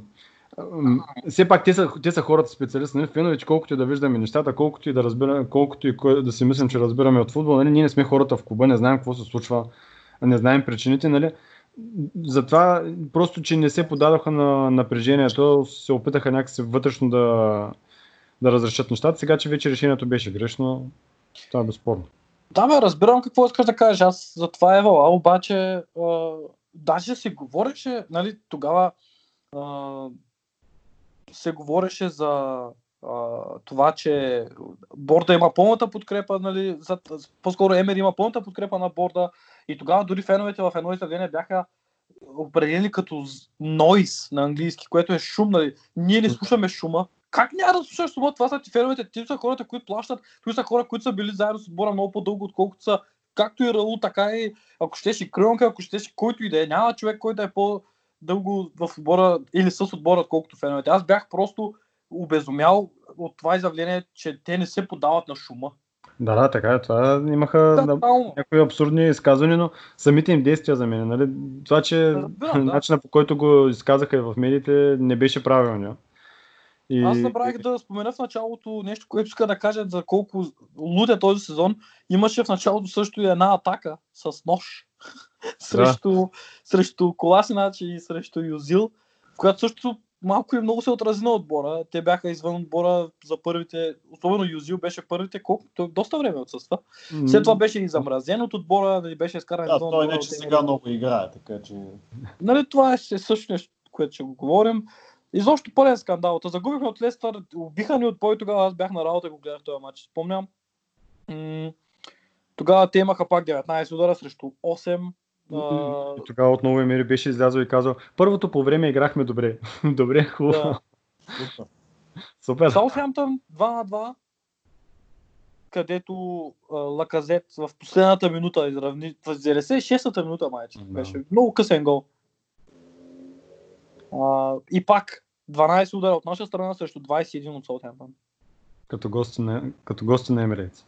все пак те са, те са хората специалисти, нали? феновете, колкото и да виждаме нещата, колкото и да разбираме, колкото и да си мислим, че разбираме от футбол, нали? ние не сме хората в клуба, не знаем какво се случва, не знаем причините, нали? Затова просто, че не се подадоха на напрежението, се опитаха някакси вътрешно да, да разрешат нещата. Сега, че вече решението беше грешно, това е безспорно. Да, бе, разбирам какво искаш да кажеш. Аз за това е вала, обаче а, даже се говореше, нали, тогава а, се говореше за а, това, че борда има пълната подкрепа, нали, за, по-скоро Емер има пълната подкрепа на борда и тогава дори феновете в едно изявление бяха определени като нойс на английски, което е шум. Нали. Ние не слушаме шума. Как няма да слушаш шума? Това са ти феновете, ти са хората, които плащат, ти са хора, които са били заедно с отбора много по-дълго, отколкото са както и Раул, така и ако щеш и Крънка, ако щеш който и да е. Няма човек, който да е по-дълго в отбора или с отбора, отколкото феновете. Аз бях просто обезумял от това изявление, че те не се подават на шума. Да, да, така е. Това имаха да, някои абсурдни изказвания, но самите им действия за мен. Нали? Това, че Разбирам, да. начинът по който го изказаха и в медиите не беше правилно. И... Аз забравих да спомена в началото нещо, което иска да кажа за колко луд е този сезон. Имаше в началото също и една атака с нож срещу, срещу Коласинач и срещу Юзил, в която също малко и много се отрази на отбора. Те бяха извън отбора за първите, особено Юзил беше първите, колко, той доста време отсъства. М, След това беше и замразен от отбора, нали, беше изкаран Да, той отбора не, че сега много играе, така че... Нали, това е също нещо, което ще го говорим. Изобщо пълен скандал. Та загубихме от Лестър, убиха ни от бой тогава, аз бях на работа и го гледах този матч, спомням. М- тогава те имаха пак 19 удара срещу 8. А, И тогава отново Емери беше излязъл и казал, първото по време играхме добре. добре, хубаво. Да. Супер. Саутхемптън 2 на 2, където а, Лаказет в последната минута изравни, в 96-та минута майче, Да. беше много късен гол. А, и пак 12 удара от наша страна срещу 21 от Саутхемптън. Като гости на, като гости на Емирейц.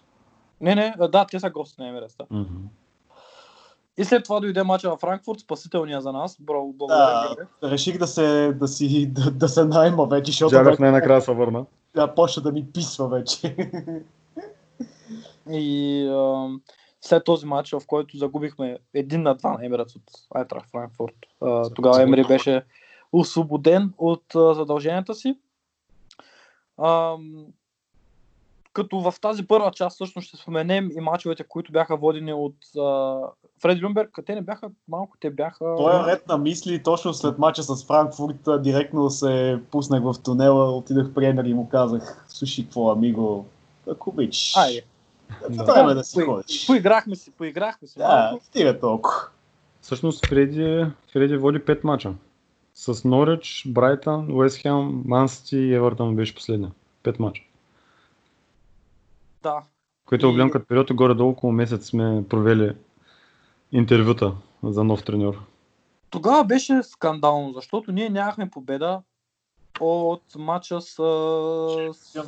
Не, не, да, те са гости на Емиреста. Мгм. И след това дойде мача във Франкфурт, спасителния за нас. Бро, Да, благодаря. Георги. реших да се, да си, да, да се найма вече, защото Джаров вече най-накрая се върна. да, почна да ми писва вече. И а, след този матч, в който загубихме един на два на Емирец от Айтрах Франкфурт, а, тогава Емери беше освободен от а, задълженията си. А, като в тази първа част всъщност ще споменем и мачовете, които бяха водени от а, Фреди Люмберг. Те не бяха малко, те бяха... Той е ред на мисли, точно след мача с Франкфурт, директно се пуснах в тунела, отидах при Енер и му казах, слушай, какво, амиго, ако обичаш. Айде. Да, време да си ходиш. Поиграхме си, поиграхме си. Да, малко. стига толкова. Всъщност Фреди, Фреди води 5 мача. С Норич, Брайтън, Уест Хем, Мансити и Евертън беше последния. 5 мача. Да. Което И- го гледам като период и горе-долу около месец сме провели интервюта за нов треньор. Тогава беше скандално, защото ние нямахме победа от матча с, с,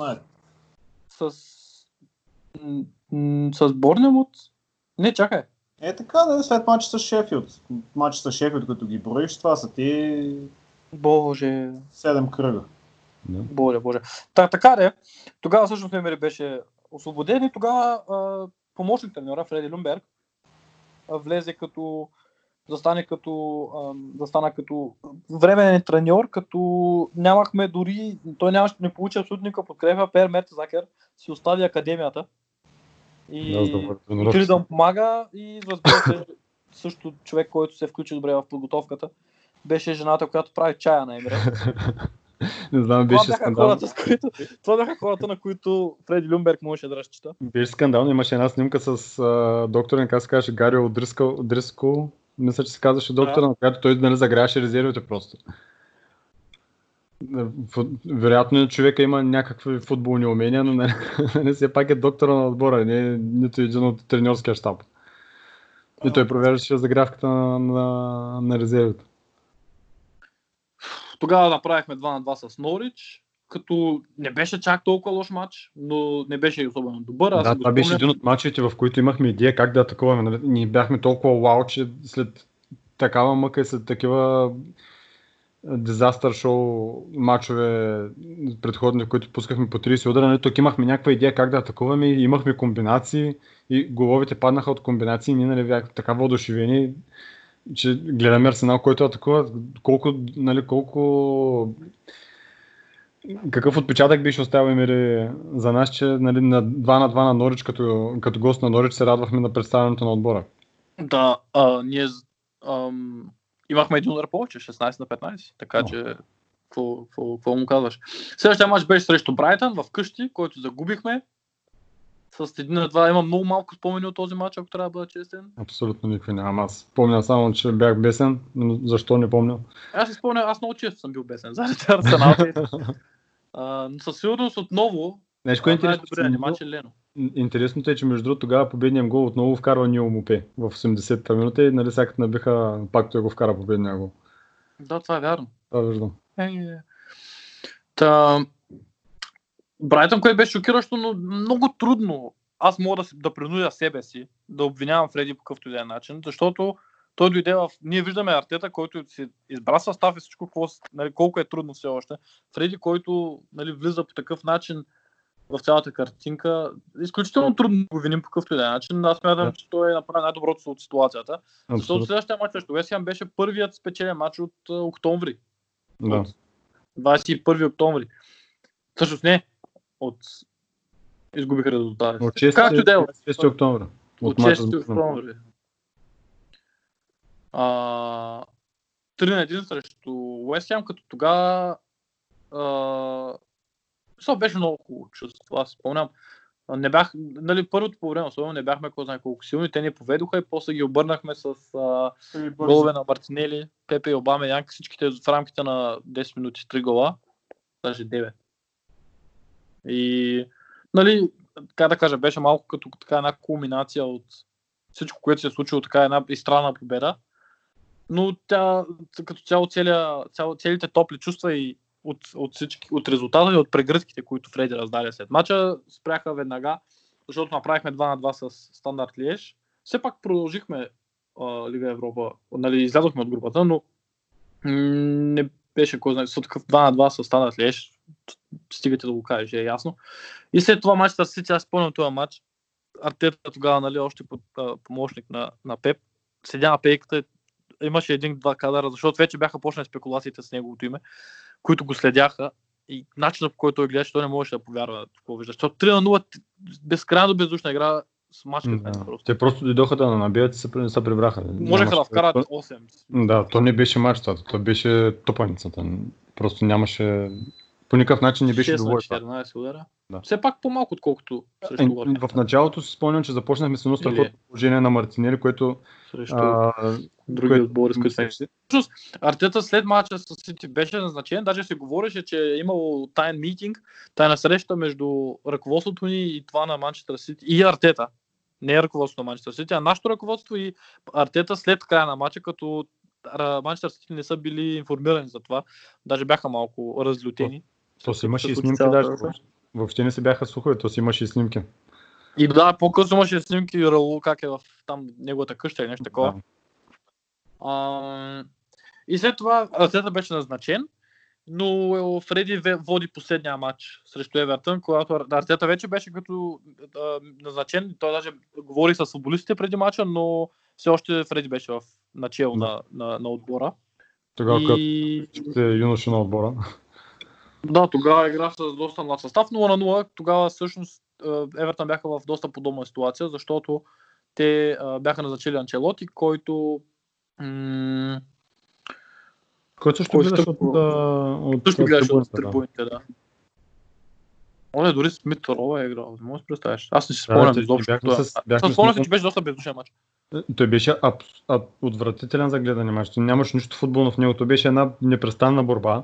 с, с Борнемут. Не, чакай. Е така, да, след мача с Шефилд. Мача с Шефилд, като ги броиш, това са ти Боже, 7 кръга. Да. боже, боже. Та, така де, тогава всъщност Емери беше освободен и тогава помощник треньора Фреди Люмберг влезе като застане като, застана като временен треньор, като нямахме дори, той нямаше, не получи абсолютно никаква подкрепа, Пер Мертезакер си остави академията и Да, да отиде да му помага и разбира се, също човек, който се включи добре в подготовката, беше жената, която прави чая на Емира. Не знам, беше скандал. хората, с които, това бяха хората, на които Фреди Люмберг можеше да разчита. Беше скандално. Имаше една снимка с а, доктора, как се казваше, Гари Одрискал, Одрискал, мисля, че се казваше доктора, на която той нали, загряваше резервите просто. Вероятно човека има някакви футболни умения, но не, не все пак е доктора на отбора, не нито един от треньорския щаб. И той провеждаше загрявката на, на, на резервите. Тогава направихме 2 на 2 с Норич, като не беше чак толкова лош матч, но не беше и особено добър. Аз Да, това беше един от мачовете, в които имахме идея как да атакуваме. нали? Ние бяхме толкова вау, че след такава мъка и след такива дизастър шоу мачове предходни, които пускахме по 30 удара, нали, тук имахме някаква идея как да атакуваме и имахме комбинации и головите паднаха от комбинации ние нали, бяхме така въодушевени, че гледаме Арсенал, който атакува колко, нали, колко какъв отпечатък беше оставил Емери за нас, че нали, на 2 на 2 на Норич, като, като гост на Норич, се радвахме на представянето на отбора. Да, а, ние ам, имахме един удар повече, 16 на 15, така че какво му казваш? Следващия матч беше срещу Брайтън в къщи, който загубихме. С един на два имам много малко спомени от този матч, ако трябва да бъда честен. Абсолютно никакви нямам. Аз помня само, че бях бесен, но защо не помня. Аз си спомням, аз много често съм бил бесен заради Арсенал. А, но със сигурност отново Нещо, е интересно, матч е Лено. Интересното е, че между другото тогава победният гол отново вкарва Нил Мопе в 80-та минута и нали сега като набиха, пак той го вкара победния гол. Да, това е вярно. Това виждам. Е, Та, Брайтън, което беше шокиращо, но много трудно. Аз мога да, да принудя себе си да обвинявам Фреди по какъвто и да е начин, защото той дойде в... Ние виждаме Артета, който си избра състав и всичко, какво, нали, колко е трудно все още. Фреди, който нали, влиза по такъв начин в цялата картинка, изключително трудно го виним по какъвто и да е начин. Аз смятам, Да. че той е направил най-доброто от ситуацията. Защото Абсолютно. следващия матч срещу Вест Хем беше първият спечелен матч от октомври. Да. От 21 октомври. Всъщност не. От... Изгубих резултати. От 6, Както да е. От 6 октомври. от мача 6 с Бургас. октомври. А, 3 на 1 срещу Уест Хем, като тогава това беше много хубаво чувство, аз спомням. Не бях, нали, първото по време, особено не бяхме кой знае колко силни, те ни поведоха и после ги обърнахме с а, голове на Мартинели, Пепе и Обаме Янг, всичките в рамките на 10 минути с 3 гола, даже 9. И, нали, така да кажа, беше малко като така една кулминация от всичко, което се е случило, така една изстранна победа. Но тя, като цяло, целия, цяло целите топли чувства и от, от, всички, от резултата и от прегръдките, които Фреди раздаде след мача, спряха веднага, защото направихме 2 на 2 с стандарт Лиеж. Все пак продължихме а, Лига Европа. Нали, излязохме от групата, но м, не беше кой знае, с такъв 2 на 2 с стандарт Лиеж. Стигате да го кажеш, е ясно. И след това матчата с Сити, аз спомням този матч. Артета тогава, нали, още под, а, помощник на, на Пеп, седя на пейката, имаше един-два кадъра, защото вече бяха почнали спекулациите с неговото име, които го следяха и начинът по който той гледаше, той не можеше да повярва какво вижда. Защото 3 на 0, безкрайно бездушна игра с мачка Да. просто. Те просто дойдоха да набият и се, се прибраха. Можеха да вкарат 8. Да, то не беше матч, това. То беше топаницата. Просто нямаше... По никакъв начин не беше 6 добро. на това. 14 удара. Да. Все пак по-малко, отколкото срещу, Е, Уотфорд. В началото си спомням, че започнахме с едно Или- страхотно положение на Мартинели, което... срещу а, други което- отбори, с които Артета след мача с Сити беше назначен, даже се говореше, че е имало тайн митинг, тайна среща между ръководството ни и това на Манчестър Сити и Артета. Не е ръководството на Манчестър Сити, а нашето ръководство и Артета след края на мача, като Манчестър Сити не са били информирани за това. Даже бяха малко разлютени. То си имаше и снимки даже. въобще- Въобще не се бяха слухове, то си имаше и снимки. И да, по-късно имаше снимки и Раул как е в там неговата къща или нещо такова. Да. А, и след това Артета беше назначен, но Фреди ве- води последния матч срещу Евертън, когато Ар- Артета вече беше като а, назначен. Той даже говори с футболистите преди матча, но все още Фреди беше в начало Да. на, на, на отбора. Тогава, и... сте юноши на отбора. Да, тогава игра с доста млад състав, 0 на 0. Тогава всъщност е, Евертън бяха в доста подобна ситуация, защото те бяха назначили Анчелоти, който м- Който също Кой гледаш от, а, от, също гледаше от да. трибуните, да. Оле, дори Смит Рова е играл, не можеш да си представиш. Аз не си Да, спомням те- изобщо. бяхме това. с- бяхме спомням него- че беше доста бездушен матч. Той беше аб, аб, отвратителен за гледане мач. Нямаше нищо футболно в него. То беше една непрестанна борба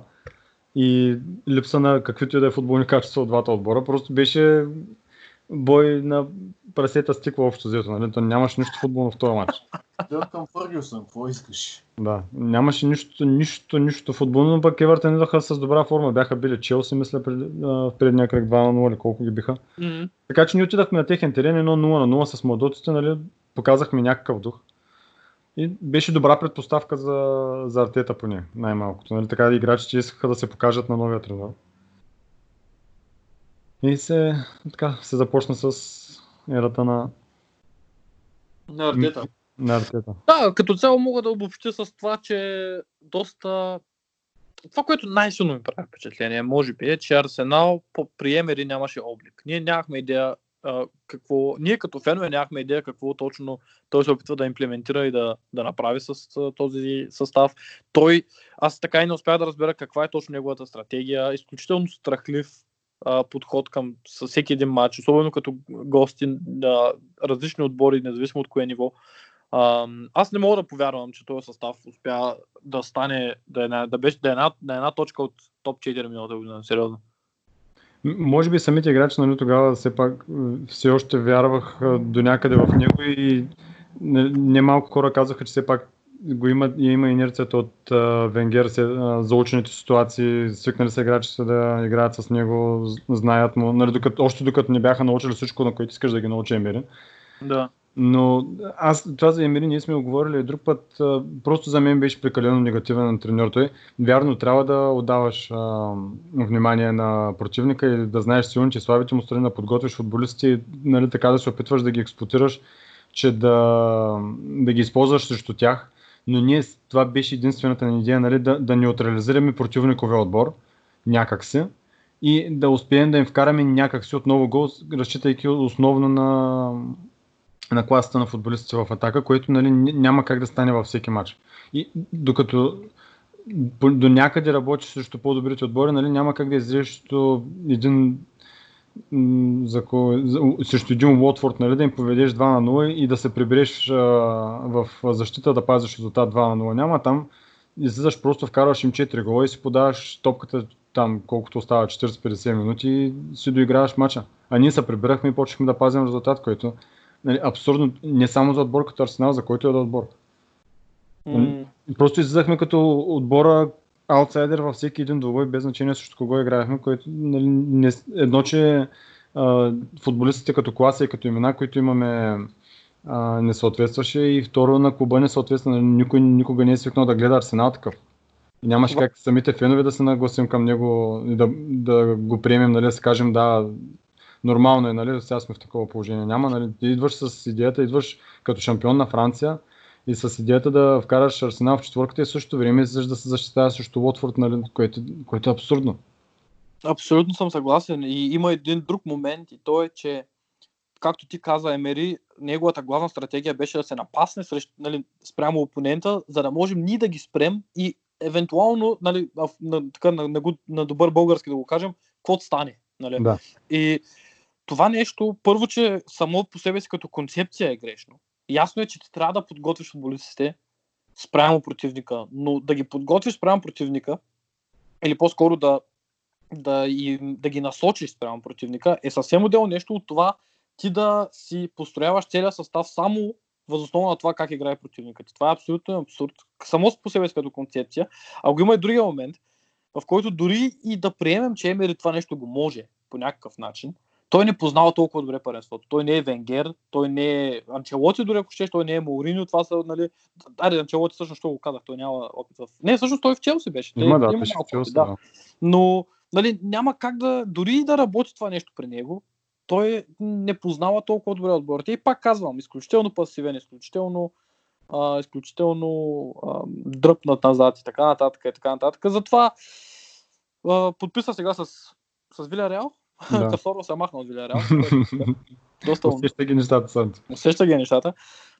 и липса на каквито и да е футболни качества от двата отбора. Просто беше бой на прасета стикла общо взето. Нали? То нямаше нищо футболно в този матч. Дел към Фъргюсън, какво искаш? Да, нямаше нищо, нищо, нищо футболно, но пък Евертън идваха с добра форма. Бяха били Челси, мисля, пред, в предния кръг 2 на 0 или колко ги биха. М, Така че ние отидахме на техен терен, едно 0 на 0 с младоците, нали, показахме някакъв дух. И беше добра предпоставка за, за артета поне, най-малкото. Нали, така играчите искаха да се покажат на новия тренер. И се, така, се започна с ерата на, На Артета. на артета. Да, като цяло мога да обобщя с това, че доста това, което най-силно ми прави впечатление, може би, е, че Арсенал по приемери нямаше облик. Ние нямахме идея какво. Ние като фенове нямахме идея какво точно той се опитва да имплементира и да, да направи с този състав. Той, аз така и не успях да разбера каква е точно неговата стратегия. Изключително страхлив подход към с всеки един матч, особено като гости на различни отбори, независимо от кое ниво. Аз не мога да повярвам, че този състав успя да стане, да, е, да беше да е една, на една точка от топ 4 миналата година, сериозно. Може би самите играчи нали, тогава все пак все още вярвах до някъде в него и не- немалко хора казаха, че все пак го има, има инерцията от а, Венгер, се, а, заучените ситуации, свикнали са играчите да играят с него, знаят му, нали, докато, още докато не бяха научили всичко, на което искаш да ги научи Емери. Да. Но аз това за Емери ние сме го говорили и друг път. Просто за мен беше прекалено негативен треньор той. Вярно, трябва да отдаваш а, внимание на противника и да знаеш силно, че слабите му страни да подготвиш футболисти и нали, така да се опитваш да ги експлуатираш, че да, да ги използваш срещу тях. Но ние това беше единствената ни идея, нали, да, да неутрализираме противниковия отбор някакси и да успеем да им вкараме някакси отново гол, разчитайки основно на, на класата на футболистите в атака, което нали, няма как да стане във всеки матч. И докато до някъде работиш срещу по-добрите отбори, нали, няма как да срещу един за, кой- срещу един Уотфорд, нали, да им поведеш 2 на 0 и да се прибереш а, в защита да пазиш резултат 2 на 0. Няма там. Излизаш просто, вкарваш им 4 гола и си подаваш топката там, колкото остава 40-50 минути и си доиграваш мача. А ние се прибирахме и почнахме да пазим резултат, който нали, абсурдно не само за отбор като Арсенал, за който е да отбор. М, Просто излизахме като отбора аутсайдер във всеки един двубой, без значение срещу кого играехме, което нали, не, едно, че а, футболистите като класа и като имена, които имаме а, не съответстваше и второ на клуба не съответства. Нали, Никой никога не е свикнал да гледа Арсенал такъв. И нямаше как самите фенове да се нагласим към него и да, да го приемем, нали, да си кажем да, нормално е, нали, сега сме в такова положение. Няма, нали, ти идваш с идеята, идваш като шампион на Франция и с идеята да вкараш Арсенал в четвърката и същото време излизаш да се защитава срещу Уотфорд, нали, което, което е абсурдно. Абсолютно съм съгласен. И има един друг момент и то е, че както ти каза, Емери, неговата главна стратегия беше да се напасне срещу, нали, спрямо опонента, за да можем ние да ги спрем и евентуално, нали, на, така, на, на, на добър български да го кажем, какво стане. Нали? Да. И това нещо, първо, че само по себе си като концепция е грешно. Ясно е, че ти трябва да подготвиш футболистите спрямо противника, но да ги подготвиш спрямо противника, или по-скоро да, да, и, да ги насочиш спрямо противника, е съвсем отделно нещо от това ти да си построяваш целия състав само възоснова на това как играе противникът. Това е абсолютно абсурд. Само по себе си като концепция. А го има и другия момент, в който дори и да приемем, че Емери това нещо го може по някакъв начин, той не познава толкова добре паренството. Той не е Венгер, той не е Анчелоти, дори ако щеш, той не е Мауриньо, това са, нали... Аре, Анчелоти всъщност, що го казах, той няма опит в... Не, всъщност той в Челси беше. Той Има, да, има беше в Челси, да. да. Но нали, няма как да, дори и да работи това нещо при него, той не познава толкова добре отборите. И пак казвам, изключително пасивен, изключително, а, изключително а, дръпнат назад и така нататък и така нататък. Затова а, подписа сега с, с Виля Реал. Да. Касоро се махна от Виля Реал. Доста. Усеща ги нещата са. Усеща ги нещата.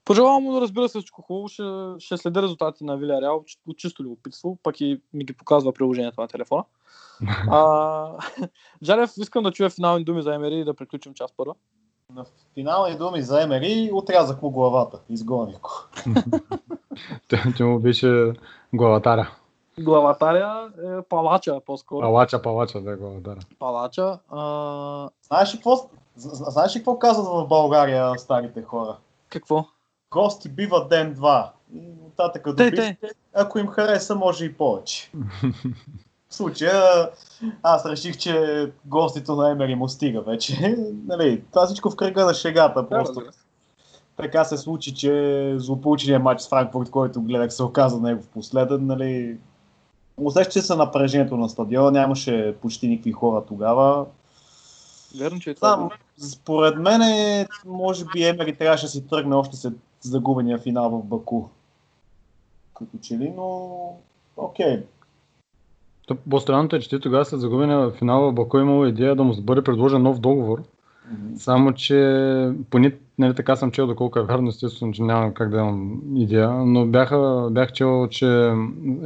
Пожелавам му да разбира се всичко хубаво. Ще, ще следя резултатите на Виля Реал от чисто любопитство, пък и ми ги показва приложението на телефона. А, Жарев, искам да чуя финални думи за Емери и да приключим час първа. На финални думи за Емери отрязах му главата. Изгоних го. Той, той му беше главатаря. Главатаря е палача, по-скоро. Палача, палача, да, главатаря. Палача. А, Знаеш ли какво, з- знаеш ли какво казват в България старите хора? какво? Гости биват ден-два. И оттатък до Те, бившите, ако им хареса, може и повече. В случая аз реших, че гостите на Емери му стига вече. нали, това всичко в кръга на шегата. Просто разбира се. така се случи, че злополученият матч с Франкфурт, който гледах, се оказа негов последен. Нали, усещаше се напрежението на стадиона, нямаше почти никакви хора тогава. Верно, че е това. Там, според мен, може би Емери трябваше да си тръгне още след загубения финал в Баку. Като че ли, но окей. То, по-странното е, че те тогава след загубения в финала в Баку е имало идея да му бъде предложен нов договор. Само, че поне нали, така съм чел, доколко е вярно, естествено, че нямам как да имам идея, но бяха, бях чел, че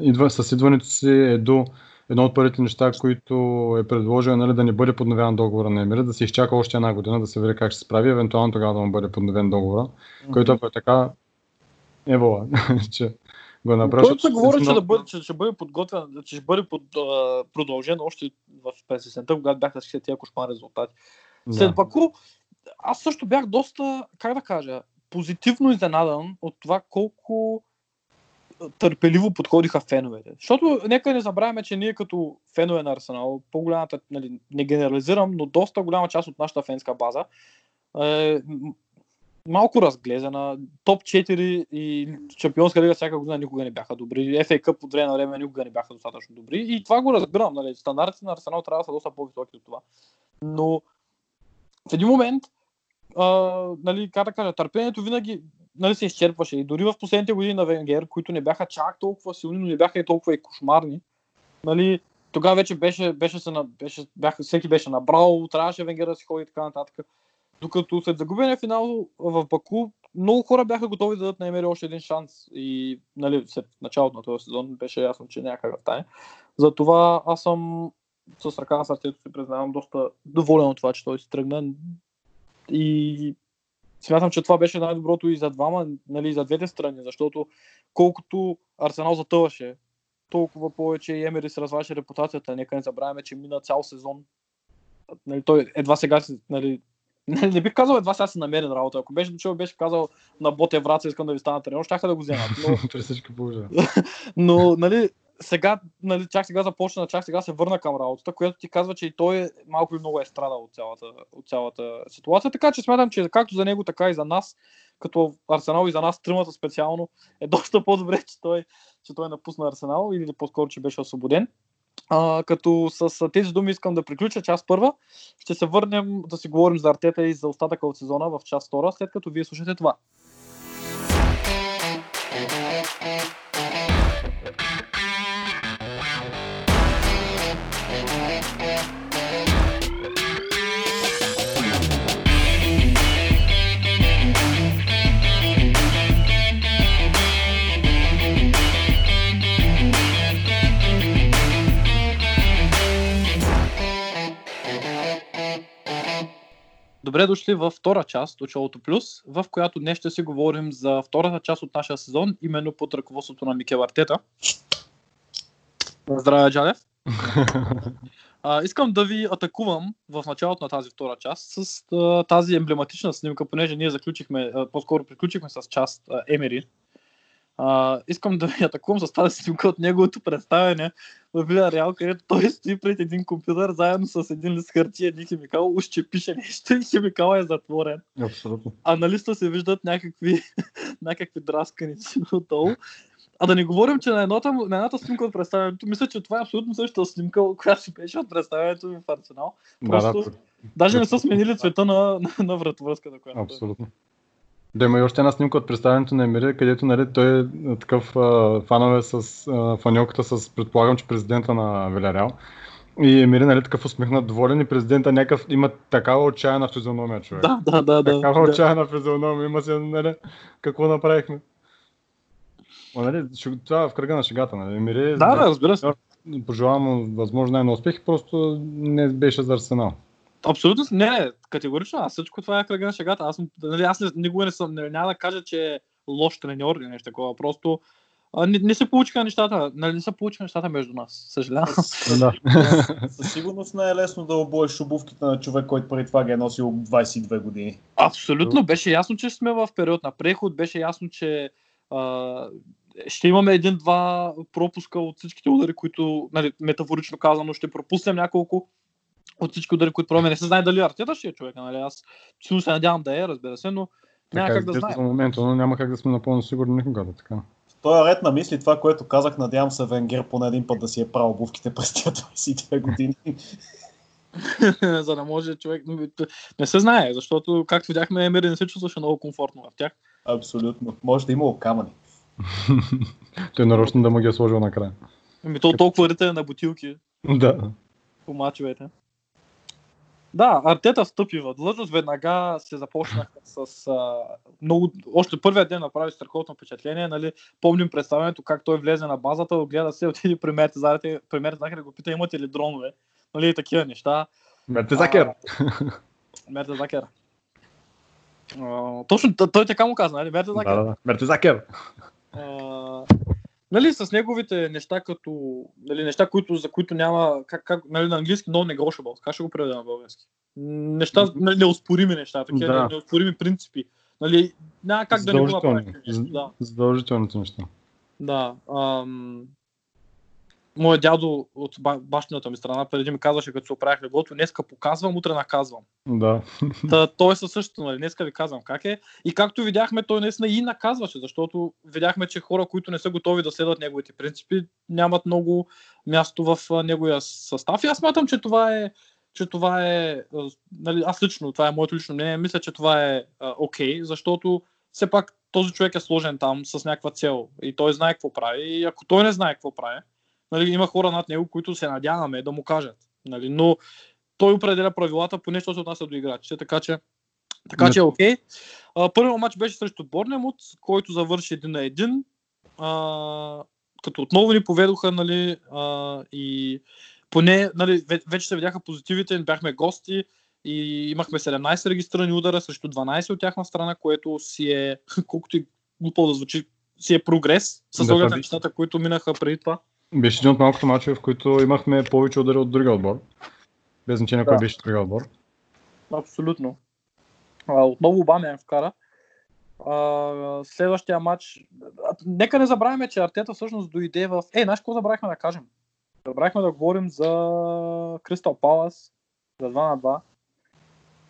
идва, с идването си е до едно от първите неща, които е предложил нали, да не бъде подновен договора на Емирит, да се изчака още една година, да се види как ще се справи, евентуално тогава да му бъде подновен договора, който ако е така, е вола, че го е направи. Който се говори, че, да бъде, че ще бъде подготвен, че ще бъде под, а, продължен още в 50-та, когато бяха всички тия кошмарни резултати. След Да. Баку, аз също бях доста, как да кажа, позитивно изненадан от това колко търпеливо подходиха феновете. Защото нека не забравяме, че ние като фенове на Арсенал, по-голямата, нали, не генерализирам, но доста голяма част от нашата фенска база е малко разглезена. Топ 4 и Чемпионска лига всяка година никога не бяха добри. FA Cup от време на време никога не бяха достатъчно добри. И това го разбирам. Нали. Стандартите на Арсенал трябва да са доста по-високи от това. Но в един момент, а, нали, как да кажа, търпението винаги нали, се изчерпваше. И дори в последните години на Венгер, които не бяха чак толкова силни, но не бяха и толкова и кошмарни, нали, тогава вече беше, беше се беше, бяха, всеки беше набрал, трябваше Венгер да си ходи и така нататък. Докато след загубения финал в Баку, много хора бяха готови да дадат на Емери още един шанс. И нали, след началото на този сезон беше ясно, че няма как да стане. Затова аз съм с ръка на сърцето си признавам доста доволен от това, че той си тръгна. И смятам, че това беше най-доброто и за двама, нали, и за двете страни, защото колкото Арсенал затъваше, толкова повече и Емери се разваше репутацията. Нека не забравяме, че мина цял сезон. Нали, той едва сега си, нали, не, не бих казал едва сега си намерен работа. Ако беше дошъл, беше казал на Ботев Враца, искам да ви стана тренер, щяха да го вземат. Но, но нали, сега, нали, чак сега започна, чак сега се върна към работата, която ти казва, че и той е, малко и много е страдал от цялата, от цялата ситуация. Така че смятам, че както за него, така и за нас, като Арсенал и за нас, тримата специално, е доста по-добре, че той, че той напусна Арсенал или по-скоро, че беше освободен. А, като с, тези думи искам да приключа част първа. Ще се върнем да си говорим за Артета и за остатъка от сезона в част втора, след като вие слушате това. Добре дошли във втора част от Шоуто Плюс, в която днес ще си говорим за втората част от нашия сезон, именно под ръководството на Микел Артета. Здраве, Джалев! А, искам да ви атакувам в началото на тази втора част с а, тази емблематична снимка, понеже ние заключихме, а, по-скоро приключихме с част а, Емери. А, искам да ви атакувам с тази снимка от неговото представяне в Виля Реал, където той стои пред един компютър заедно с един лист хартия, един химикал, уж че пише нещо и химикала е затворен. Абсолютно. А на листа се виждат някакви, някакви драсканици отдолу. А да не говорим, че на, едната, на едната снимка от представянето, мисля, че това е абсолютно същата снимка, която си беше от представянето ми в Арсенал. Да, Просто- да, Даже не са сменили цвета на, на, на вратовръзката, която е. Да има и още една снимка от представянето на Емири, където нали, той е такъв а, фанове с а, фаньоката с, предполагам, че президента на Вилярял. И Емири, нали, такъв усмихнат, доволен и президента някакъв има такава отчаяна физиономия, човек. Да, да, да. да, такава да. отчаяна физиономия, има се, нали, какво направихме. Ма, нали, това е в кръга на шегата, нали. Емири, Да, да, разбира се. пожелавам възможно най-на успех, просто не беше за Арсенал. Абсолютно, не, не, категорично, аз всичко това е кръга на шегата. Аз, нали, аз не, никога не съм, не, няма да кажа, че е лош треньор или нещо такова, просто а, не, не, се получиха нещата, нали, не се получиха нещата между нас, съжалявам. Да. Със сигурност не е лесно да обоеш обувките на човек, който преди това ги е носил 22 години. Абсолютно, беше ясно, че сме в период на преход, беше ясно, че а, ще имаме един-два пропуска от всичките удари, които, нали, метафорично казано, ще пропуснем няколко от всички удари, които пробваме. Не се знае дали Артета ще е човека, нали? Аз силно се надявам да е, разбира се, но няма Така как да знаем. за момента, но няма как да сме напълно сигурни никога да така. В този ред на мисли, това, което казах, надявам се Венгер поне един път да си е правил обувките през тези 22 години. за да може човек... Не се знае, защото, както видяхме, Емери не се чувстваше много комфортно в тях. Абсолютно. Може да има камъни. Той нарочно да му ги е сложил накрая. Ами то толкова ритане на бутилки Да. по мачовете. Да, Артета стъпи в длъжност, веднага се започнаха с а, много, още първия ден направи страхотно впечатление, нали, помним представянето как той влезе на базата, гледа се, отиде при при Мертезакер го пита имате ли дронове, нали, и такива неща. Мертезакер. Мертезакер. Точно той така му каза, нали, Мертезакер. Да, да. Мертезакер. Нали, с неговите неща, като, нали, неща, които, за които няма, как, как, нали, на английски no negotiable, как ще го преведа на български? Неща, нали, неоспорими неща, такива Да. неоспорими принципи. Нали, няма как да не го нещо, Да, Задължителните неща. да. Ам... Моят дядо от ба- бащината ми страна преди ми казваше, като се оправях леглото, днеска показвам, утре наказвам. Да. Та, той е със същото, нали? Днеска ви казвам как е. И както видяхме, той наистина и наказваше, защото видяхме, че хора, които не са готови да следват неговите принципи, нямат много място в неговия състав. И аз смятам, че това е че това е, нали, аз лично, това е моето лично мнение, мисля, че това е окей, защото все пак този човек е сложен там с някаква цел и той знае какво прави и ако той не знае какво прави, нали, има хора над него, които се надяваме да му кажат. Нали, но той определя правилата, поне що се отнася до играчите, така че така Не- че е окей. А, Първият матч беше срещу Борнемут, който завърши един на един. А, като отново ни поведоха, нали, а, и поне, нали, ве- вече се видяха позитивите, бяхме гости и имахме 17 регистрирани удара срещу 12 от тяхна страна, което си е, колкото и глупо да звучи, си е прогрес с оглед на нещата, които минаха преди това. Беше един от малкото мачове, в които имахме повече удари от другия отбор. Без значение кой Да. беше другия отбор. Абсолютно. А, отново Обамян вкара. А, следващия матч. А, Нека не забравяме, че Артета всъщност дойде в. Е, знаеш какво забравихме да кажем? Забравихме да говорим за Кристал Палас, за 2 на 2.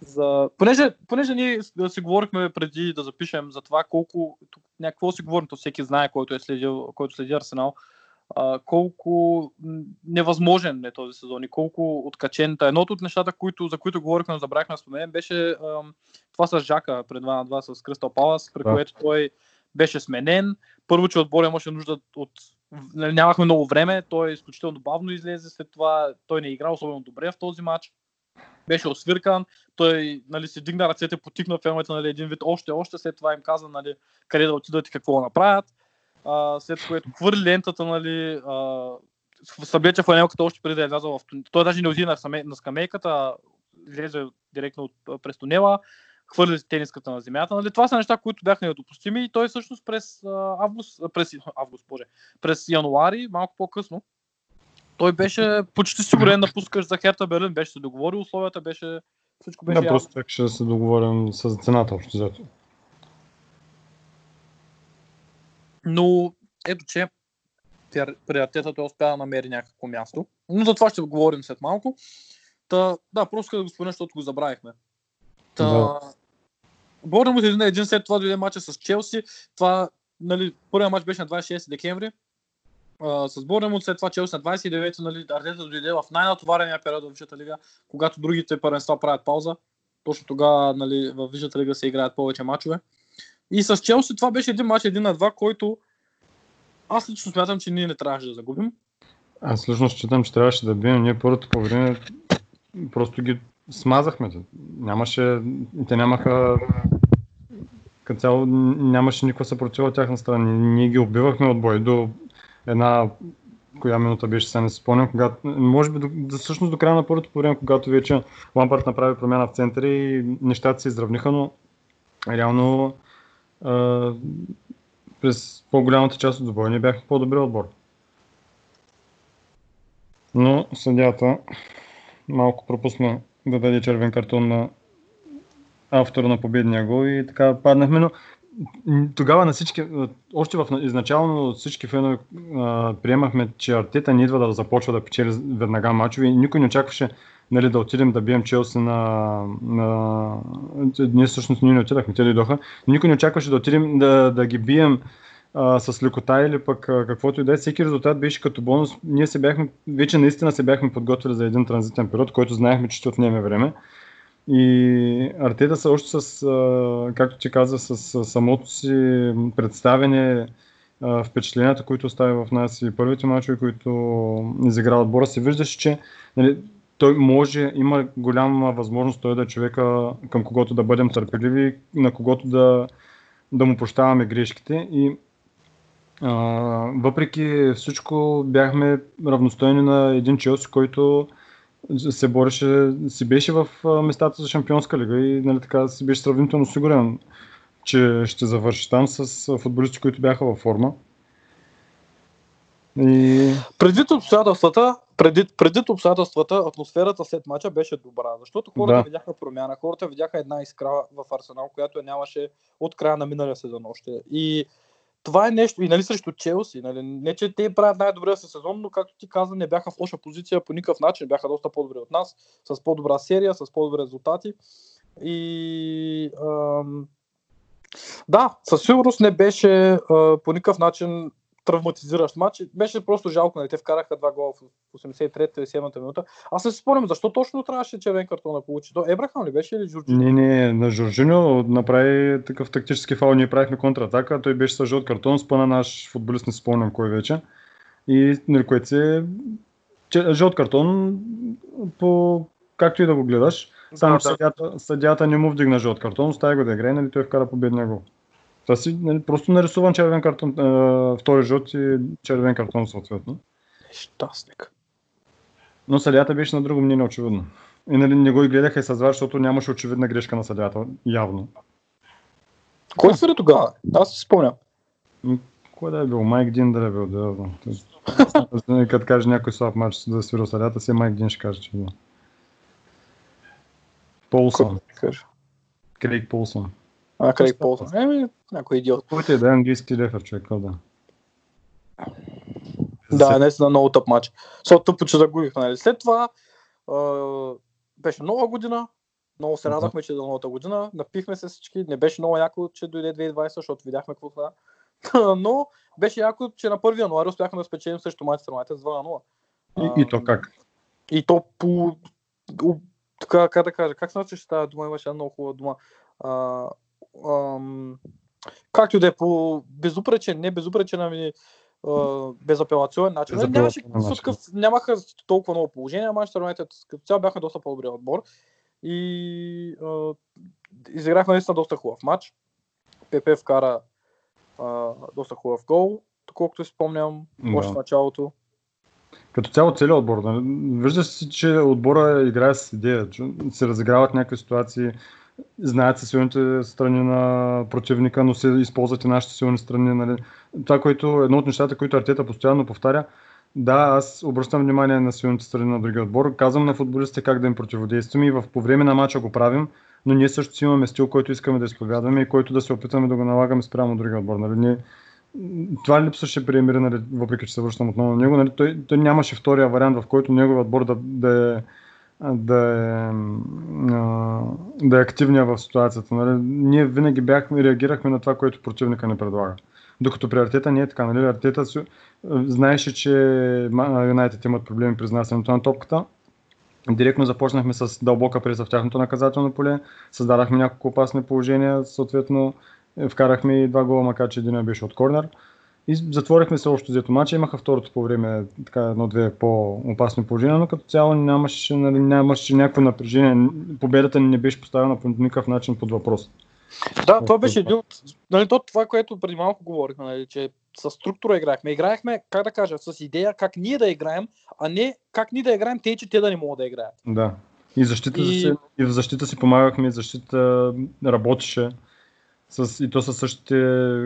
За... Понеже, понеже ние си говорихме преди да запишем за това колко. Тук, някакво си говорим, то всеки знае, който е следил, който следи Арсенал, а, колко невъзможен е този сезон и колко откачен. Едното от нещата, които, за които говорихме, но забравихме да споменем, беше ам, това с Жака пред 2 на 2 с Кристал Палас, при Да. което той беше сменен. Първо, че отбор имаше нужда от... нали, Нямахме много време, той изключително бавно излезе, след това той не игра особено добре в този матч. Беше освиркан, той нали, си дигна ръцете, потикна феновете нали, един вид още, още, след това им каза нали, къде да отидат и какво да направят. А, след което хвърли лентата, нали, а, съблече фанелката още преди да е влязъл в тун- Той даже не отиде на, саме- на скамейката, излезе директно от, през тунела, хвърли тениската на земята. Нали? Това са неща, които бяха недопустими и той всъщност през август, през, август, боже, през януари, малко по-късно, той беше почти сигурен да пускаш за Херта Берлин, беше се договорил, условията беше, всичко беше Да, ясно. просто так ще се договорим с цената общо взето. Но ето, че при- при Артета той успя да намери някакво място. Но за това ще говорим след малко. Та, да, просто да го спомена, защото го забравихме. Та, Да. Борнемут един на един, след това дойде матча с Челси. Това, нали, първият матч беше на 26 декември. А, с Борнемут, след това Челси на 29, нали, Артета дойде в най-натоварения период в Висшата лига, когато другите първенства правят пауза. Точно тогава нали, в Висшата лига се играят повече мачове. И с Челси това беше един матч, един на два, който аз лично смятам, че ние не трябваше да загубим. Аз лично считам, че трябваше да бием. Ние първото по време просто ги смазахме. Нямаше, те нямаха като цяло нямаше никаква съпротива от тяхна страна. Ние ги убивахме от бой до една коя минута беше, сега не се спомням, когато, може би до, всъщност до края на първото по време, когато вече Лампард направи промяна в центъра и нещата се изравниха, но реално през по-голямата част от двобоя ние бяхме по-добри отбор. Но съдята малко пропусна да даде червен картон на автора на победния гол и така паднахме, но тогава на всички, още в на- изначално всички фенове приемахме, че Артета не идва да започва да печели веднага мачове и никой не очакваше нали, да отидем да бием Челси на, на... Ние всъщност ние не отидахме, те дойдоха. Никой не очакваше да отидем да, да ги бием а, с лекота или пък а, каквото и да е. Всеки резултат беше като бонус. Ние се бяхме, вече наистина се бяхме подготвили за един транзитен период, който знаехме, че ще отнеме време. И Артета са още с, а, както ти каза, с, с самото си представяне а, впечатленията, които остави в нас и първите мачове, които изигра отбора, се виждаше, че нали, той може, има голяма възможност той да е човека, към когото да бъдем търпеливи, на когото да, да му прощаваме грешките. И а, въпреки всичко бяхме равностойни на един Челси, който се бореше, си беше в местата за Шампионска лига и нали, така си беше сравнително сигурен, че ще завърши там с футболисти, които бяха във форма. И... Предвид обстоятелствата, предвид, предвид обстоятелствата, атмосферата след мача беше добра, защото хората Да. видяха промяна, хората видяха една искра в Арсенал, която я нямаше от края на миналия сезон още. И това е нещо, и нали срещу Челси, нали, не че те правят най-добрия си сезон, но както ти каза, не бяха в лоша позиция по никакъв начин, бяха доста по-добри от нас, с по-добра серия, с по-добри резултати. И ам, да, със сигурност не беше а, по никакъв начин травматизиращ матч. Беше просто жалко, нали? Те вкараха два гола в 83-та и 7-та минута. Аз не си спомням, защо точно трябваше червен картон да получи. То Ебрахам ли беше или Джорджи? Не, не, на Жоржиньо направи такъв тактически фал, ние правихме контратака, той беше с жълт картон, спъна наш футболист, не спомням кой вече. И нали, което е че- жълт картон, по както и да го гледаш, само Да, съдята, съдята не му вдигна жълт картон, остави го да играе, нали, той вкара победния гол. Та си нали, просто нарисуван червен картон, е, втори жълт и червен картон съответно. Щастник. Но съдята беше на друго мнение очевидно. И нали, не го и гледаха и с защото нямаше очевидна грешка на съдята, явно. Кой съди тогава? Аз си спомням. Кой да е бил? Майк Дин да е бил, да, да. Като каже някой слаб матч да е свирил съдята, си Майк Дин ще каже, че е бил. Полсън. Крейг Полсън. А, Крейг Полсън. Еми, някой идиот. Който е да е английски лефер, човек, да. Да, наистина много тъп матч. Защото тъпо, че загубихме. Нали? След това а, беше нова година. Много се радвахме, че е новата година. Напихме се всички. Не беше много яко, че дойде 2020, защото видяхме какво стана. Но беше яко, че на 1 януари успяхме да спечелим срещу Манчестър Юнайтед с 2 на 0. И, и то как? И то по... Така, как да кажа, как се наричаше тази дума, имаше една много хубава дума. А, ам, както и да е по безупречен, не безупречен, ами безапелационен начин. Нямаше, такъв, нямаха толкова много положения, Манчестър Юнайтед като цяло бяха доста по-добри отбор. И а, изиграхме наистина доста хубав матч. ПП вкара а, доста хубав гол, доколкото спомням, Да. още в началото. Като цяло целият отбор. нали? Вижда се, че отбора играе с идея, че се разиграват някакви ситуации, знаят се силните страни на противника, но се използват и нашите силни страни. Нали? Това, което едно от нещата, които Артета постоянно повтаря, да, аз обръщам внимание на силните страни на другия отбор, казвам на футболистите как да им противодействаме и в, по време на матча го правим, но ние също си имаме стил, който искаме да изповядваме и който да се опитаме да го налагаме спрямо другия отбор. Нали? Ние, това липсваше при Емири, нали, въпреки че се връщам отново на него. Нали, той, той нямаше втория вариант, в който неговият отбор да, да е да е, да е активния в ситуацията. Нали? Ние винаги бяхме, реагирахме на това, което противника ни предлага. Докато при Артета не е така. Нали? Артета знаеше, че Юнайтед имат проблеми при изнасянето на топката. Директно започнахме с дълбока преса в тяхното наказателно поле, създадахме няколко опасни положения, съответно е, вкарахме и два гола, макар че един беше от корнер. И затворихме се още взето матча. Имаха второто по време така едно-две по-опасни положения, но като цяло нямаше, нали, нямаше някакво напрежение. Победата ни не беше поставена по никакъв начин под въпрос. Да, това беше един от... Нали, то, това, което преди малко говорихме, нали, че с структура играехме. Играехме, как да кажа, с идея как ние да играем, а не как ние да играем, те, че те да не могат да играят. Да. И, защита И- Си, и в защита си помагахме, и защита работеше. С, и то са същите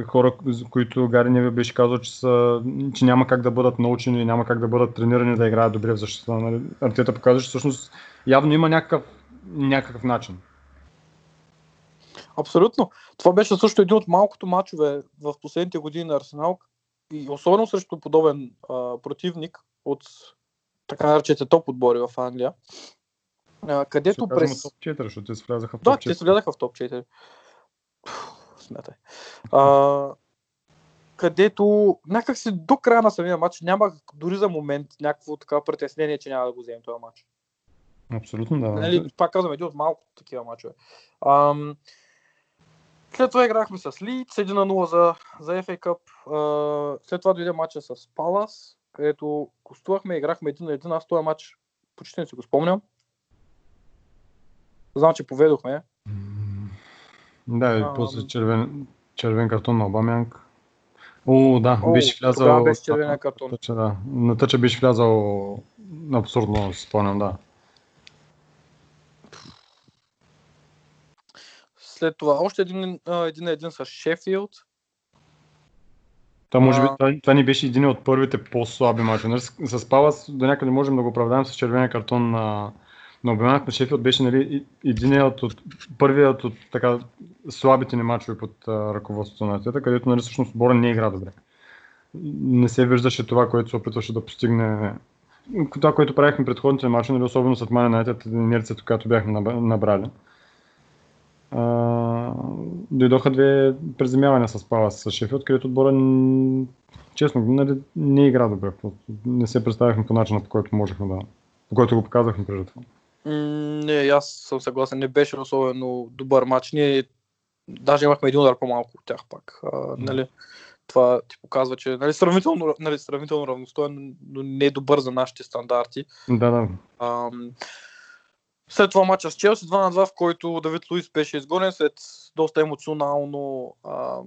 хора, които Гари Неви беше казал, че, са, че няма как да бъдат научени и няма как да бъдат тренирани да играят добре в защита. Нали? Артета показва, че всъщност явно има някакъв, някакъв начин. Абсолютно. Това беше също един от малкото мачове в последните години на Арсенал и особено срещу подобен а, противник от така наречените топ отбори в Англия, а, където Ще през... топ 4, защото те влязаха в Да, топ те 4. се влязаха в топ 4. Смятай. А, където някак си до края на самия матч нямах дори за момент някакво така притеснение, че няма да го вземем този матч. Абсолютно да. Нали, пак казвам, един от малко такива мачове. Ам, След това играхме с Лидс 1 на 0 за, за FA Cup. А, след това дойде матча с Палас, където гостувахме, играхме 1 на 1. Аз този матч почти не си го спомням. Знам, че поведохме. Да, и после червен, червен картон на Обамянг. О, да, О, беше влязал... Беше червения картон. Тъча, да. На тъча беше влязал абсурдно, си спомням, да. След това още един, един един с Шефилд. Това може би, това, това ни беше един от първите по-слаби мачове. Нали, с, с Палас до някъде можем да го оправдаем с червения картон на, на Обеманък на Шефилд беше нали, единият от, първият от така слабите ни мачове под а, ръководството на Атета, където нали, всъщност отбора не игра добре. Не се виждаше това, което се опитваше да постигне това, което правихме предходните мачове, нали, особено след Мане Юнайтед, инерцията, която бяхме наб- набрали. А, дойдоха две приземявания с Палас с Шефилд, където отбора честно, нали, не игра добре. Не се представяхме по начина, по който можехме да... по който го показахме преди това. Не, аз съм съгласен. Не беше особено добър матч. Ние даже имахме един удар по-малко от тях пак. А, нали, това ти показва, че нали, сравнително, нали, сравнително равностоен, но не е добър за нашите стандарти. Да, да. Ам, след това матча с Челси 2 на 2, в който Давид Луис беше изгонен след доста емоционално ам,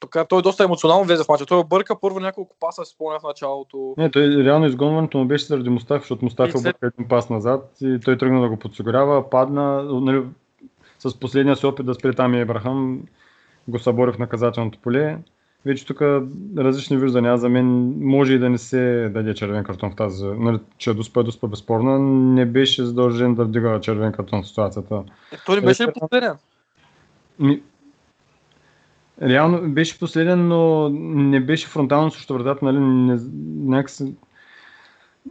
така, той доста емоционално влезе в матча. Той обърка първо няколко паса, си спомня в началото. Не, той реално изгонването му беше заради Мустафи, защото Мустафи И след- обърка един пас назад и той тръгна да го подсигурява, падна, нали, с последния си опит да спре там и Ебрахам, го събори в наказателното поле. Вече тук различни виждания. За мен може и да не се даде червен картон в тази. Нали, че Дуспа е Дуспа безспорно. Не беше задължен да вдига червен картон в ситуацията. Е, той не беше ли последен? Реално беше последен, но не беше фронтално срещу вратата, нали, не, някакси...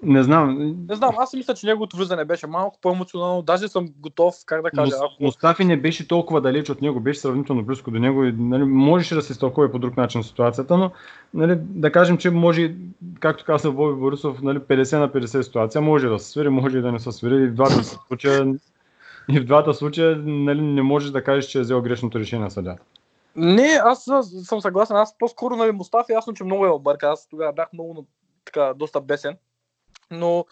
Не знам. Не знам, аз мисля, че неговото влизане беше малко по-емоционално. Даже съм готов, как да кажа, ако... Мустафи не беше толкова далеч от него, беше сравнително близко до него и нали, можеше да се изтълкува по друг начин ситуацията, но нали, да кажем, че може, както каза Боби Борисов, нали, 50 на 50 ситуация, може да се свири, може и да не се свири. И в двата случая, и в двата случая нали, не можеш да кажеш, че е взел грешното решение съдя. Не, аз съм съгласен. Аз по-скоро нали, Мустафи, ясно, че много е обърка. Аз тогава бях много така, доста бесен. Но,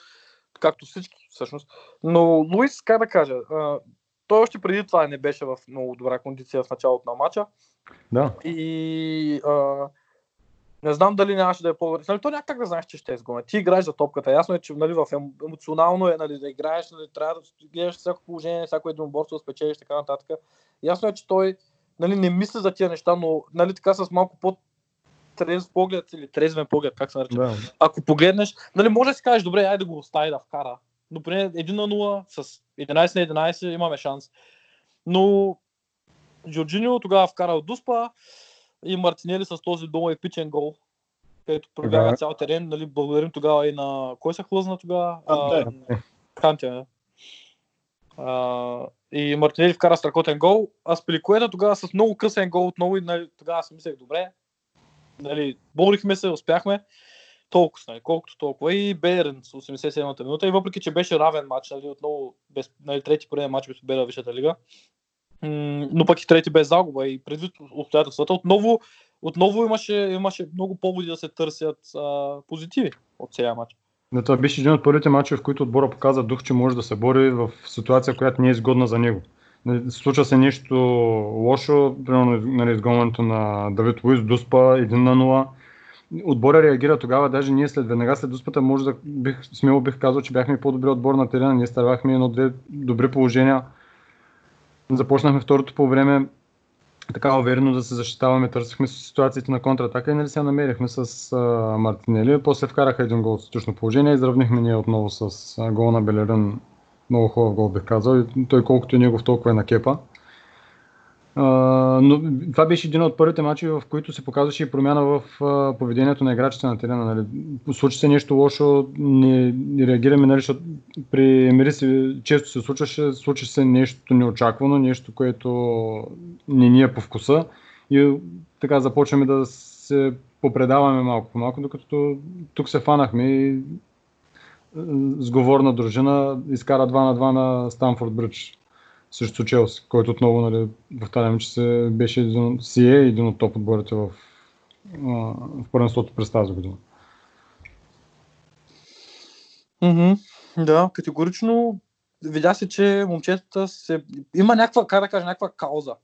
както всички всъщност. Но Луис, как да кажа, а, той още преди това не беше в много добра кондиция в началото на матча. Да. И а, не знам дали нямаше да е по-добре. Нали, то някак да знаеш, че ще е изгоня. Ти играеш за топката. Ясно е, че нали, в ем, емоционално е нали, да играеш, нали, трябва да гледаш всяко положение, всяко единоборство да спечелиш, така нататък. Ясно е, че той нали, не мисли за тия неща, но нали, така с малко по трезв поглед или трезвен поглед, как се нарича. да. Ако погледнеш, нали, може да си кажеш, добре, айде да го остави да вкара. Но поне 1 на 0 с 11 на 11 имаме шанс. Но Джорджинио тогава вкара от Дуспа и Мартинели с този долу епичен гол, където пробяга Да. цял терен. Нали, благодарим тогава и на... Кой се хлъзна тогава? Канте. Канте, и Мартинели вкара страхотен гол, а Спиликуета тогава с много късен гол отново и нали, тогава си мислех, добре, нали, борихме се, успяхме, толкова, нали, колкото толкова. И Бейерн с 87-та минута. И въпреки, че беше равен матч, нали, отново без, нали, трети пореден матч без победа в Висшата лига, но пък и трети без загуба. И предвид обстоятелствата, отново, отново имаше, имаше много поводи да се търсят а, позитиви от целия матч. Но това беше един от първите мачове, в които отбора показа дух, че може да се бори в ситуация, която не е изгодна за него. Случва се нещо лошо, примерно нали, изгонването на Давид Луис, Дуспа 1 на 0. Отбора реагира тогава, даже ние след веднага след Дуспата, може да бих, смело бих казал, че бяхме по-добри отбор на терена, ние старахме едно-две добри положения. Започнахме второто по време така уверено да се защитаваме, търсихме ситуациите на контратака и нали се намерихме с а, Мартинели. После вкараха един гол от статично положение, изравнихме ние отново с гол на Белерин. Много хубав гол бих казал. И той колкото и негов толкова е на кепа. Но това беше един от първите мачи, в които се показваше и промяна в поведението на играчите на терена. Нали. Случи се нещо лошо, не, не реагираме, нали, защото при Емири се, често се случваше, случи се нещо неочаквано, нещо, което не ни е по вкуса и така започваме да се попредаваме малко по малко, докато тук се фанахме и сговорна дружина изкара 2 на 2 на Станфорд Бридж. Срещу Челси, който отново, нали, повтарям, че се беше един, си е един от топ отборите в, в първенството през тази година. Мгм. Да, категорично видя се, че момчетата се... Има някаква, как да кажа, някаква кауза.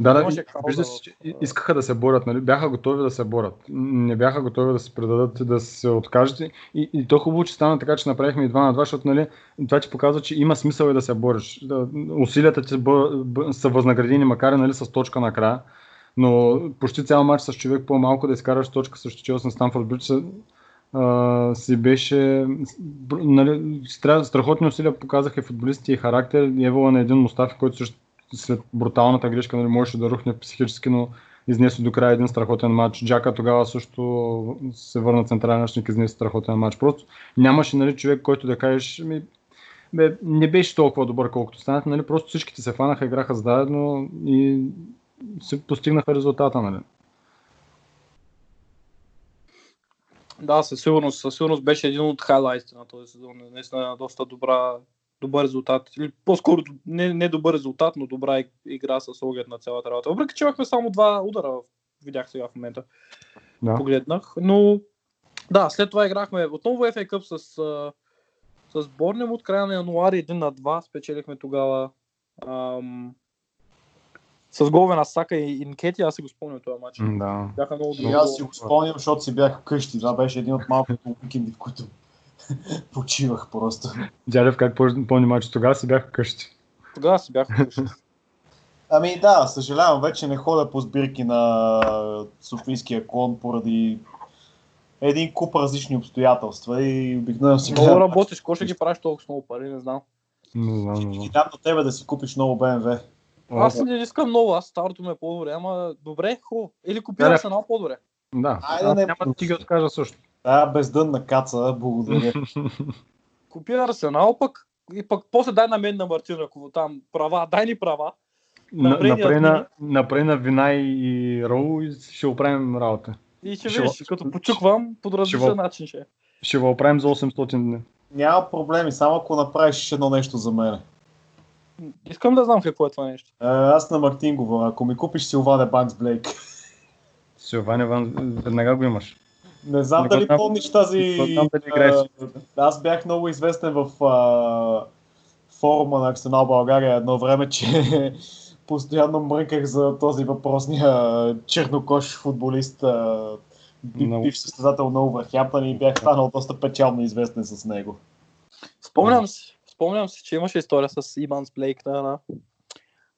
Да, да, Имаше и- кауза вижда в- се, че и- искаха да се борят, нали? бяха готови да се борят. Не бяха готови да се предадат и да се откажат. И, и то хубаво, че стана така, че направихме и 2 на 2, защото нали, това ти показва, че има смисъл и да се бориш. Да, усилията ти са възнаградени, макар и нали, с точка накрая. Но почти цял матч с човек по-малко да изкараш точка срещу Челси на Станфорд Бридж си беше нали, стра- страхотни усилия показаха и футболистите и характер. Евала на един Мустафи, който също след бруталната грешка нали, можеше да рухне психически, но изнесе до края един страхотен матч. Джака тогава също се върна централен защитник, изнесе страхотен матч. Просто нямаше нали, човек, който да кажеш, ми, бе, не беше толкова добър, колкото станаха. Нали, просто всичките се фанаха, играха заедно и се постигнаха резултата. Нали. Да, със сигурност, със сигурност беше един от хайлайтите на този сезон. Наистина доста добра, добър резултат. Или по-скоро не, не добър резултат, но добра иг- игра с оглед на цялата работа. Въпреки, че имахме само два удара, видях сега в момента. Да. Погледнах. Но да, след това играхме отново FA Cup с, с Борнем от края на януари 1 на 2. Спечелихме тогава ам, с голове на Сака и Инкети. Аз си го спомням този матч. Да. Бяха много И добри. аз си го спомням, защото си бях вкъщи. Това беше един от малкото уикенди, в които почивах просто. Дядев, как помни матч тогава си бях вкъщи. Тогава си бях вкъщи. Ами да, съжалявам, вече не ходя по сбирки на Софийския клон поради един куп различни обстоятелства и обикновено си Много работиш, какво ще ги правиш толкова с много пари, не знам. Не знам, не знам. дам на тебе да си купиш ново БМВ. Аз не искам много, аз старото ме е по-добре, ама добре, хубаво. Или купирам се едно по-добре. Да, Айде, аз не- няма да ти ги откажа също. Да, бездънна каца, благодаря. Купира Арсенал пък и пък после дай на мен на Мартин Ръково там права, дай ни права. На- Направи ни Направи на, админи. направи на Винай и Роу и ще оправим работа. И ще Ще видиш, като почуквам, по различен начин ще. е. Ще го оправим за 800 дни. Няма проблеми, само ако направиш едно нещо за мен. Искам да знам какво е това нещо. Е, Аз на Мартин говоря, ако ми купиш Силване Банкс Блейк. Силване, Ван, веднага го имаш. Не знам Не дали знам. помниш тази... Не знам дали играеш. Аз бях много известен в а, форума на Арсенал България едно време, че постоянно мрънках за този въпросния чернокош футболист, Много. бивш състезател на Увърхямптън и бях станал доста печално известен с него. Спомням си, спомням си, че имаше история с Иман Блейк. Да, да. Не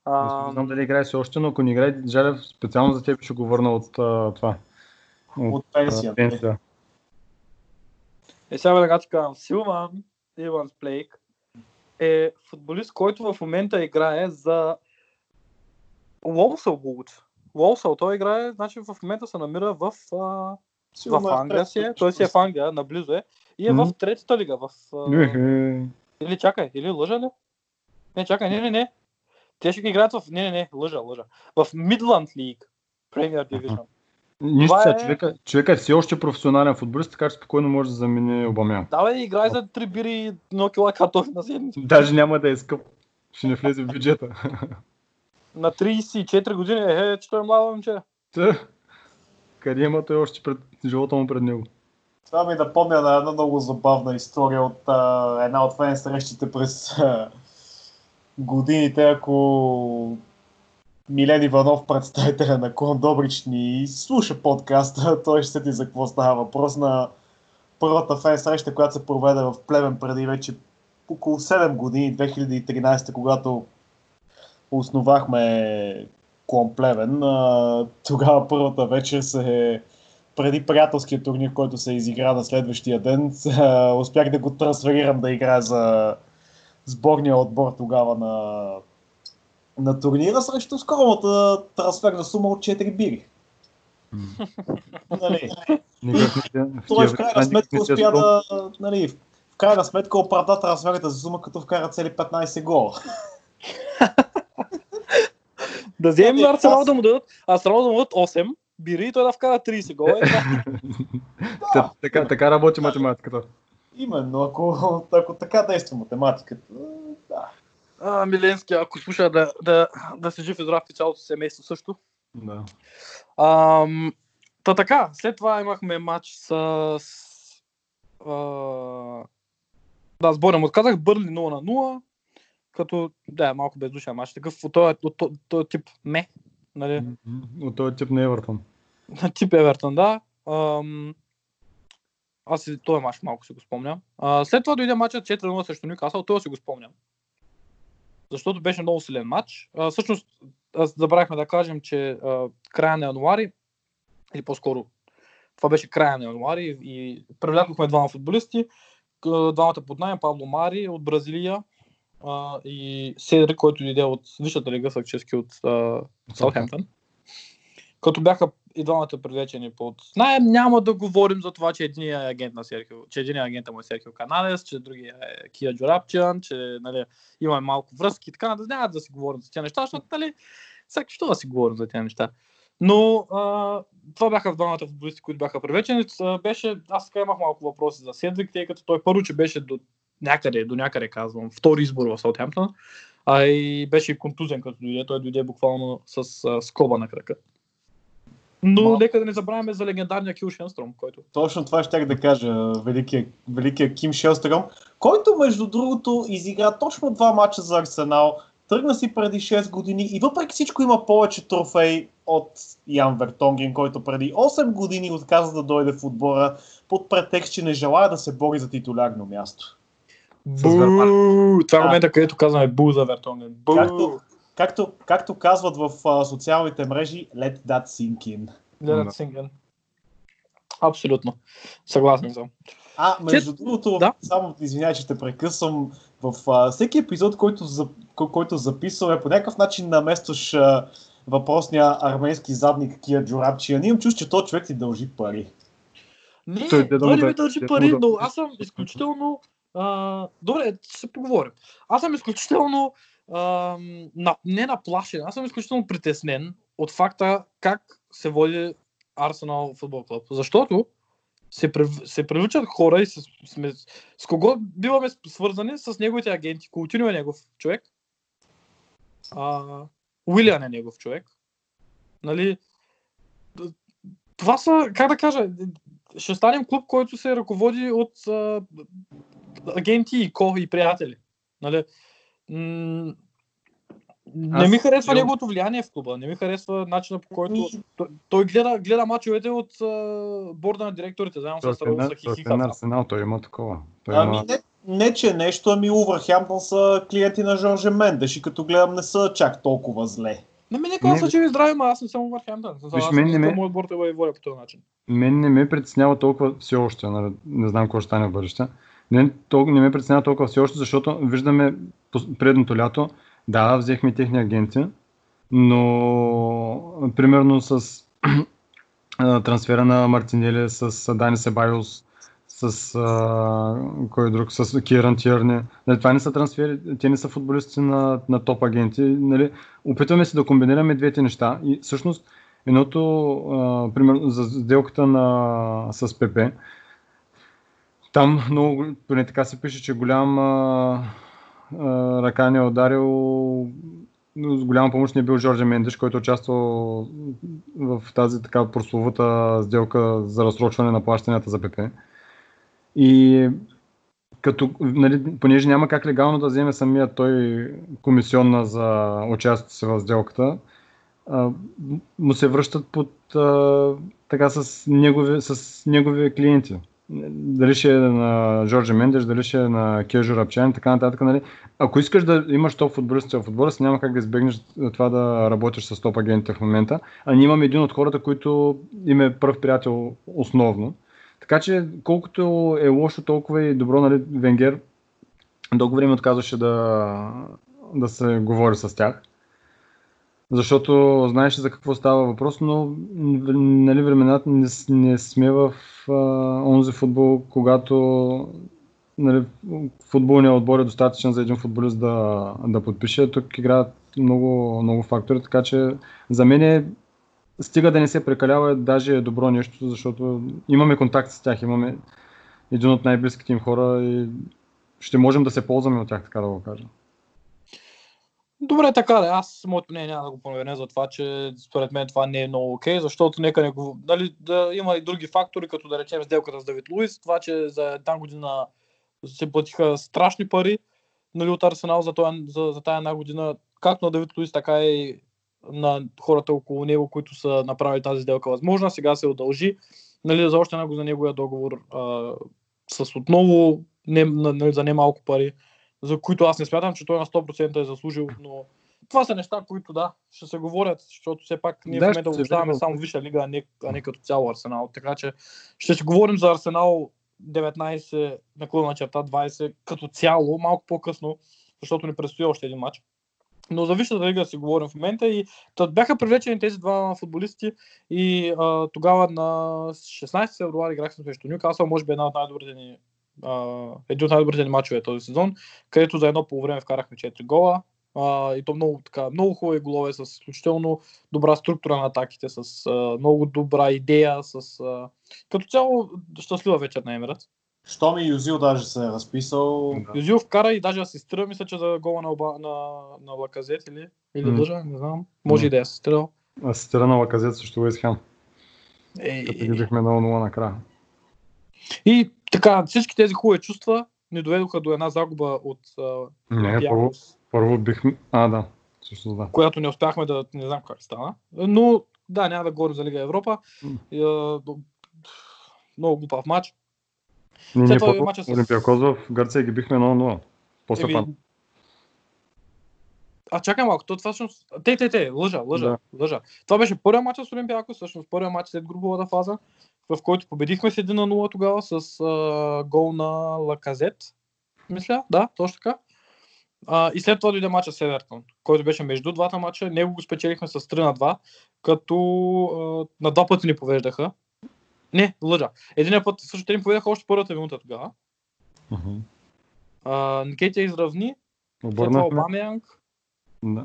А, знам дали играе все още, но ако не играе, Жалев, специално за теб ще го върна от а, това. От пенсия. а, пенсия. Е, сега веднага ти казвам, Силван Иванс Блейк е футболист, който в момента играе за Лоусъл Булт. Лоусъл, той играе, значи в момента се намира в, а, в е Англия си е, той си е в. Англия, наблизо е, и е Мгм. в третата лига, в... а, Е, Или чакай, или лъжа ли? Не, чакай, не, не, не. Те ще ги играят в... Не, не, не, лъжа, лъжа. В Midland League, Premier Division. Нищо, е- човека, човека е все още професионален футболист, така че спокойно може да замени Обамян. Давай, играй за 3 бири и 1 кила картофи на седмица. Даже няма да е скъп. Ще не влезе в бюджета. На 34 години, е, че той е младо момче. Та, Къде има той още пред живота му пред него? Това ми напомня на една много забавна история от а, една от фен срещите през а, годините, ако Милен Иванов, представителя на Клон Добрич, ни слуша подкаста, той ще седи за какво става въпрос на първата фен среща, която се проведе в Плевен преди вече около 7 години, 2013, когато основахме Клон Плевен. Тогава първата вечер се преди приятелския турнир, който се изигра на следващия ден, успях да го трансферирам да играе за сборния отбор тогава на, на турнира срещу скромната трансферна сума от 4 бири. нали, той в крайна сметка успя да... Нали, в крайна сметка оправда трансферната за сума, като вкара цели 15 гола. Да вземем Е, на Арсенал аз- да му дадат, Арсенал да му дадат 8 бири и той да вкара 30 гола. Та- Така, така работи математиката. Именно, ако, ако така действа математиката, да. А, Миленски, ако слуша да, да, да се жив и здрав и цялото семейство също. Да. Ам, та така, след това имахме матч с... с а, да, с Борем отказах, Бърли 0 на 0, като, да, малко бездушен матч, такъв от този, от този, този тип ме, нали. От този тип на Евертон. на тип Евертън, да. Ам, аз и този матч малко си го спомням. А, след това дойде матчът 4-0 срещу Ньюкасъл, това си го спомням. Защото беше много силен матч. А, всъщност, аз забравихме да кажем, че а, края на януари, или по-скоро това беше края на януари и привлякохме двама футболисти, двамата под найем, Пабло Мари от Бразилия а, и Седри, който дойде от Висшата лига, фактически от Саутхемптън. Като бяха и двамата привлечени под найем, няма да говорим за това, че единият е агент на Серхио, че единият агент му е Серхио Канадес, че другия е Кия Джорапчан, че нали, имаме малко връзки и така, нататък. няма да си говорим за тези неща, защото нали, всеки що да си говорим за тези неща. Но а, това бяха двамата футболисти, които бяха привлечени. Беше, аз така имах малко въпроси за Седвик, тъй като той първо, че беше до някъде, до някъде казвам, втори избор в Саутхемптън, а и беше и контузен като дойде. Той дойде буквално с а, скоба на крака. Но Малко. нека да не забравяме за легендарния Кил Шенстром, който Точно това ще да кажа, великия, великия Ким Шелстром, който между другото изигра точно два мача за Арсенал, тръгна си преди 6 години и въпреки всичко има повече трофей от Ян Вертонген, който преди 8 години отказа да дойде в отбора под претекст, че не желая да се бори за титулярно място. Бу! Това е момента, където казваме бу за Вертонген. Бу! Както, както, както казват в а, социалните мрежи, let that sink in. Лерат Да. Синген. Абсолютно. Съгласен съм. А, между другото, да. само извинявай, че те прекъсвам. В а, всеки епизод, който, за, кой- който записваме, по някакъв начин наместваш а, въпросния армейски задник Кия Джорабчия. Не имам чувство, че този човек ти дължи пари. Не, Той не ми дедо пари, но аз съм изключително... А, добре, ще се поговорим. Аз съм изключително... На, не наплашен, аз съм изключително притеснен от факта как се води Арсенал футбол клуб. Защото се, прив- се привличат хора и с, сме, с кого биваме свързани с неговите агенти. Култино е негов човек. А, Уилиан е негов човек. Нали, това са, как да кажа, ще станем клуб, който се ръководи от а, агенти и ко и приятели. Нали? М- не Аз ми харесва имам- неговото влияние в клуба, не ми харесва начина по който той, той гледа, гледа мачовете от а, борда на директорите, заедно с е Раул е Сахихиха. на Арсенал, той има такова. Той Ами има... не, не, че нещо, ами Увърхемптън са клиенти на Жорже Мендеш и като гледам не са чак толкова зле. Не ми нека Не, са живи и здрави, ма аз не съм Върхемптън. Виж, мен не ме- Моят да бъде воля по този начин. Мен не ме притеснява толкова все още, нали, не знам какво ще стане в бъдеще. Не, тол- не ме притеснява толкова все още, защото виждаме предното лято, да, взехме техни агенти, но примерно с трансфера на Мартинели, с Дани Себайос, с а, кой друг, с Киран Тирни. Нали, това не са трансфери, те не са футболисти на, на топ агенти. Нали, опитваме се да комбинираме двете неща и всъщност едното, а, примерно за сделката на, с ПП, там много, поне така се пише, че голям а, а, ръка не е ударил, с голяма помощ не е бил Жорже Мендеш, който е участвал в тази така прословута сделка за разсрочване на плащанията за ПП. И като, нали, понеже няма как легално да вземе самия той комисионна за участието си в сделката, а, му се връщат под а, така с негови, с негови клиенти. Дали ще е на Жорже Мендеш, дали ще е на Кежо Рапчан и така нататък. Нали. Ако искаш да имаш топ футболисти в отбора си, няма как да избегнеш това да работиш с топ агентите в момента. А ние имаме един от хората, които им е пръв приятел основно. Така че колкото е лошо, толкова и добро, нали, Венгер дълго време отказваше да, да се говори с тях. Защото знаеше за какво става въпрос, но нали, времената не, не сме в а, онзи футбол, когато нали, футболният отбор е достатъчен за един футболист да, да подпише. Тук играят много, много фактори, така че за мен е стига да не се прекалява, даже е добро нещо, защото имаме контакт с тях, имаме един от най-близките им хора и ще можем да се ползваме от тях, така да го кажа. Добре, така да. Аз моето мнение няма да го променя за това, че според мен това не е много окей, защото нека не го... Дали, да има и други фактори, като да речем сделката с Давид Луис, това, че за една година се платиха страшни пари нали, от Арсенал за, това, за, за тая една година, както на Давид Луис, така и на хората около него, които са направили тази сделка възможна. Сега се удължи нали, за още една година неговия договор а, с отново не, нали, за немалко пари за които аз не смятам, че той на 100% е заслужил, но това са неща, които да, ще се говорят, защото все пак ние Да, се обобщаваме видим. само Висша лига, а не, а не като цяло Арсенал. Така че ще си говорим за Арсенал 19 на черта 20 като цяло, малко по-късно, защото ни предстои още един матч. Но за Висшата лига си говорим в момента и та бяха привлечени тези два футболисти и а, тогава на 16 февруари играхме срещу Нюкасъл, може би една от най-добрите ни а, един от най-добрите ни мачове този сезон, където за едно по време вкарахме 4 гола. А, и то много, така, много хубави голове с изключително добра структура на атаките, с а, много добра идея, с а, като цяло щастлива вечер на Емират. Що ми Юзил даже се е разписал. Да. Юзил вкара и даже асистира, мисля, че за гола на, Оба, на, на Лаказет или, или М. лъжа, не знам. Може М. и да е асистирал. Асистира на Лаказет срещу Уест Хем. Е, Като ги бихме 0-0 накрая. И така, всички тези хубави чувства ни доведоха до една загуба от а, Не, първо, първо бихме... А, да. Също да. която не успяхме да, не знам как стана. Но да, няма да говорим за Лига Европа. До- много глупав матч. Ние, След това първо мача с- Олимпиакос в Гърция ги бихме 0-0. После пан. А чакай малко, то това всъщност... Те, те, те, лъжа, лъжа, Да. лъжа. Това беше първият матч с Олимпиакос, всъщност първият матч след груповата фаза, в който победихме с 1 на 0 тогава с а, гол на Лаказет. Мисля, да, точно така. А, и след това дойде матча с Евертон, който беше между двата матча. Него го спечелихме с 3 на 2, като а, на два пъти ни повеждаха. Не, лъжа. Единия път също те ни поведаха още първата минута тогава. Мгм. А, Никетия изравни, Обърнахме. Обамянг, Да.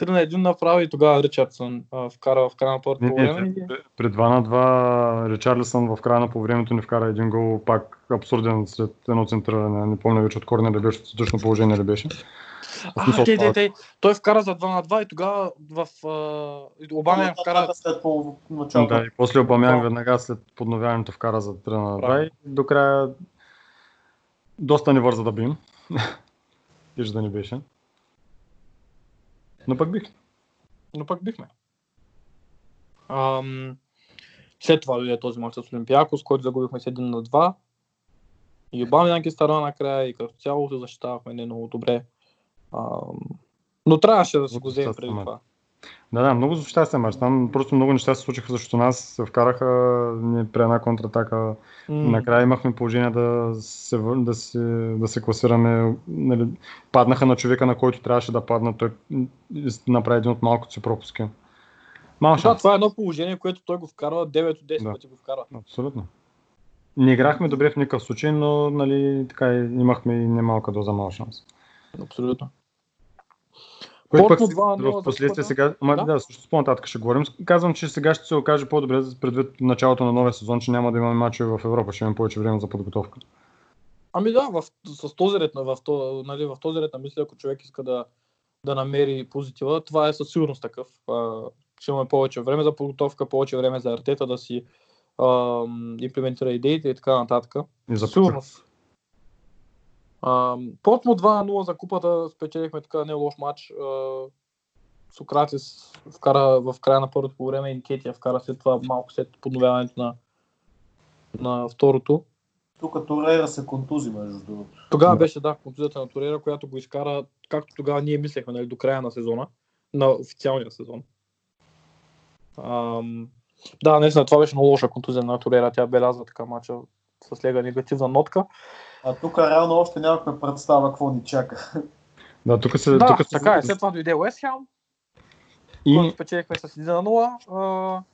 3 на 1 направи и тогава Ричардсън а, вкара в края на първото по време. при, при 2 на 2 Ричарлисън в края на по времето ни вкара един гол, пак абсурден след едно центриране. Не помня вече от корнер ли беше, от точно положение ли беше. А, те, те, те. Той вкара за 2 на 2 и тогава в а, Обамянг вкара след по началото. Да, и после Обамян Да. веднага след подновяването вкара за 3 на 2 Правилно. и до края доста ни върза да бим. Виж да ни беше. Но пък бих. но пък бихме. Ам, след това дойде този мач с Олимпиакос, който загубихме с 1 на 2. И Обамянг е стара накрая и като цяло се защитавахме не много добре. Ам, но трябваше да си го вземем преди това. Да, да, много щастен мач. Там просто много неща се случиха, защото нас се вкараха ни при една контратака. М, Накрая имахме положение да се, да се, да се класираме. Нали, паднаха на човека, на който трябваше да падна. Той направи един от малкото си пропуски. Мал Да, това е едно положение, което той го вкарва 9 от 10 Да. пъти го вкарва. Абсолютно. Не играхме добре в никакъв случай, но нали, така имахме и немалка доза мал шанс. Абсолютно. Което пък Портно 2-0 в последствие сега, ма, Да. да. също по-нататък ще говорим. Казвам, че сега ще се окаже по-добре предвид началото на новия сезон, че няма да имаме мачове в Европа, ще имаме повече време за подготовка. Ами да, в, с този ред, в, то, нали, в този ред на мисля, ако човек иска да, да намери позитива, това е със сигурност такъв. А, ще имаме повече време за подготовка, повече време за артета да си ам, имплементира идеите и така нататък. И за сигурност. Портмо 2-0 за купата спечелихме така не лош матч. Сократис вкара в края на първото по време и Никетия вкара след това малко след подновяването на, на второто. Тук Торейра се контузи, между другото. Тогава Да. беше, да, контузията на Торера, която го изкара, както тогава ние мислехме, нали, до края на сезона, на официалния сезон. Ам, да, наистина, това беше много лоша контузия на Торера. Тя белязва така мача с лега негативна нотка. А тук реално още нямахме представа какво ни чака. Да, тук се... Да, тук се така е. След това дойде Уест Хем, който и, спечелихме с 1 на 0.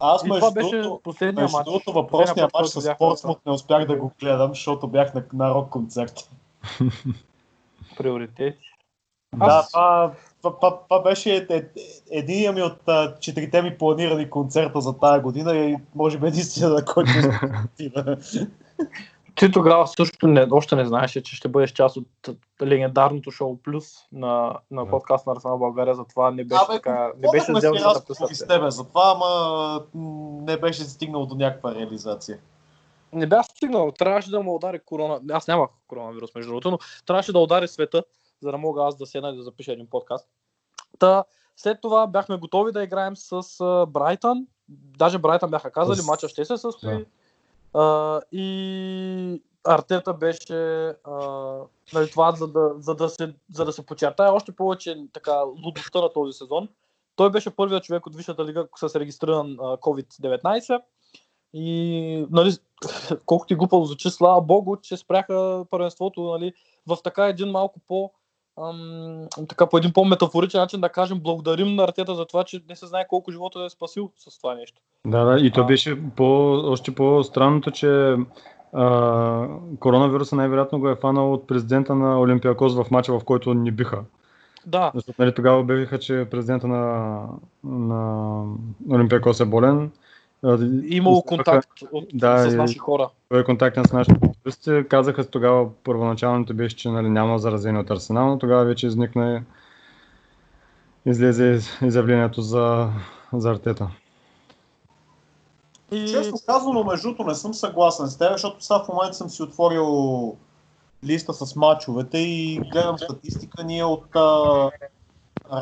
А, Аз между това беше другото, последния между матч. другото въпросния матч който с Портсмут не успях да го гледам, защото бях на, на рок концерт. Приоритети. Да, това, това, беше е- е- единия ми от четирите ми планирани концерта за тая година и може би единствения, на който. Ти тогава също не, още не знаеше, че ще бъдеш част от легендарното шоу Плюс на, на подкаст на Арсенал България, затова не беше Абе, така, не беше взел си да с тебе за това, ама не беше стигнал до някаква реализация. Не бях стигнал, трябваше да му удари корона. Аз нямах коронавирус, между другото, но трябваше да удари света, за да мога аз да седна и да запиша един подкаст. Та, след това бяхме готови да играем с Брайтън. Даже Брайтън бяха казали, С- мача ще се състои. А, и Артета беше а, нали, това, за да, за, да се, за да се подчертая още повече така лудостта на този сезон. Той беше първият човек от Висшата лига с регистриран а, COVID-19. И, нали, колкото и глупаво звучи, слава богу, че спряха първенството нали, в така един малко по ам, така по един по-метафоричен начин да кажем благодарим на Артета за това, че не се знае колко живота е спасил с това нещо. Да, да, и то беше по, още по-странното, че а, коронавируса най-вероятно го е фанал от президента на Олимпиакос в мача, в който ни биха. Да, Защото нали, тогава обявиха, че президента на, на Олимпиакос е болен. Имало контакт от, Да, с наши хора. Той е контактен с нашите туристи. Казаха тогава, първоначалното беше, че нали, няма заразени от Арсенал, но тогава вече изникна и излезе из- изявлението за, за Артета. И... Честно казано, между другото, не съм съгласен с теб, защото сега в момента съм си отворил листа с мачовете и гледам статистика. Ние от а,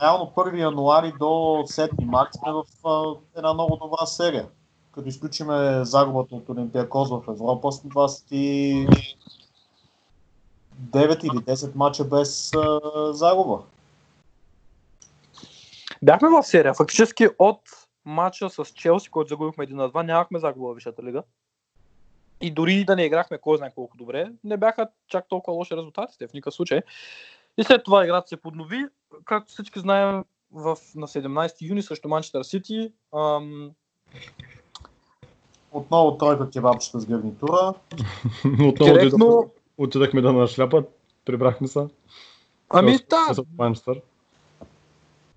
реално 1 януари до 7 март сме в а, една много добра серия. Като изключиме загубата от Олимпиакос в Европа, с 29 или 10 мача без а, загуба. Бяхме в серия. Фактически от матча с Челси, който загубихме 1 на 2, нямахме загуба в Висшата лига. И дори да не играхме кой знае колко добре, не бяха чак толкова лоши резултатите в никакъв случай. И след това играта се поднови. Както всички знаем, в, на 17 юни срещу Манчестър Сити. Отново тройка кебабчета с гарнитура. Отново директно, отидахме да нашляпат, прибрахме се. ами да,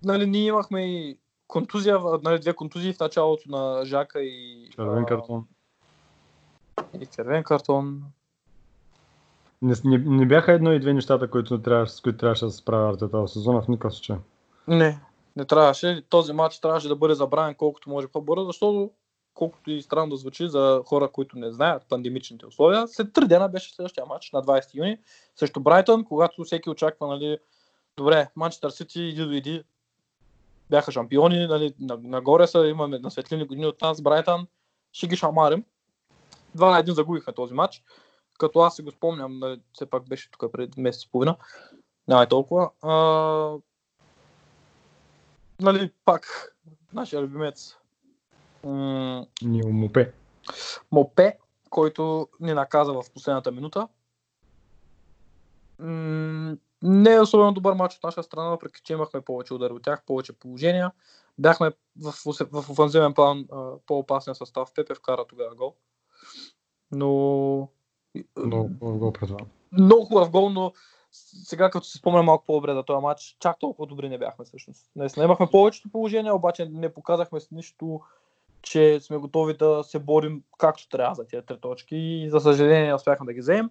нали, ние имахме и контузия, нали, две контузии в началото на Жака и, Червен картон. и червен картон. Не, не, не бяха едно и две нещата, които трябваше, с които трябваше да се справя Артета в сезона в никакъв случай. Не, не трябваше. Този матч трябваше да бъде забравен колкото може по-бързо, защото колкото и странно да звучи за хора, които не знаят пандемичните условия, след три дена беше следващия матч на 20 юни срещу Брайтън, когато всеки очаква, нали, добре, Манчестър Сити, иди до иди, бяха шампиони, нали, на- нагоре са, имаме на светлини години от нас, Брайтън, ще ги шамарим. Два на един загубихме този матч, като аз си го спомням, нали, все пак беше тук преди месец и половина, няма и толкова. А, нали, пак, нашия любимец м- Ни умопе. Мопе, който ни наказа в последната минута. М, Не е особено добър матч от наша страна, въпреки че имахме повече удари от тях, повече положения. Бяхме в, в, в офанзивен план а, по-опасен състав. Пепе вкара тогава гол. Но... Много хубав гол пред това. много хубав гол, но сега като си спомня малко по-добре за този матч, чак толкова добри не бяхме всъщност. Наистина имахме повечето положения, обаче не показахме с нищо, че сме готови да се борим както трябва за тези три точки и за съжаление успяхме да ги вземем.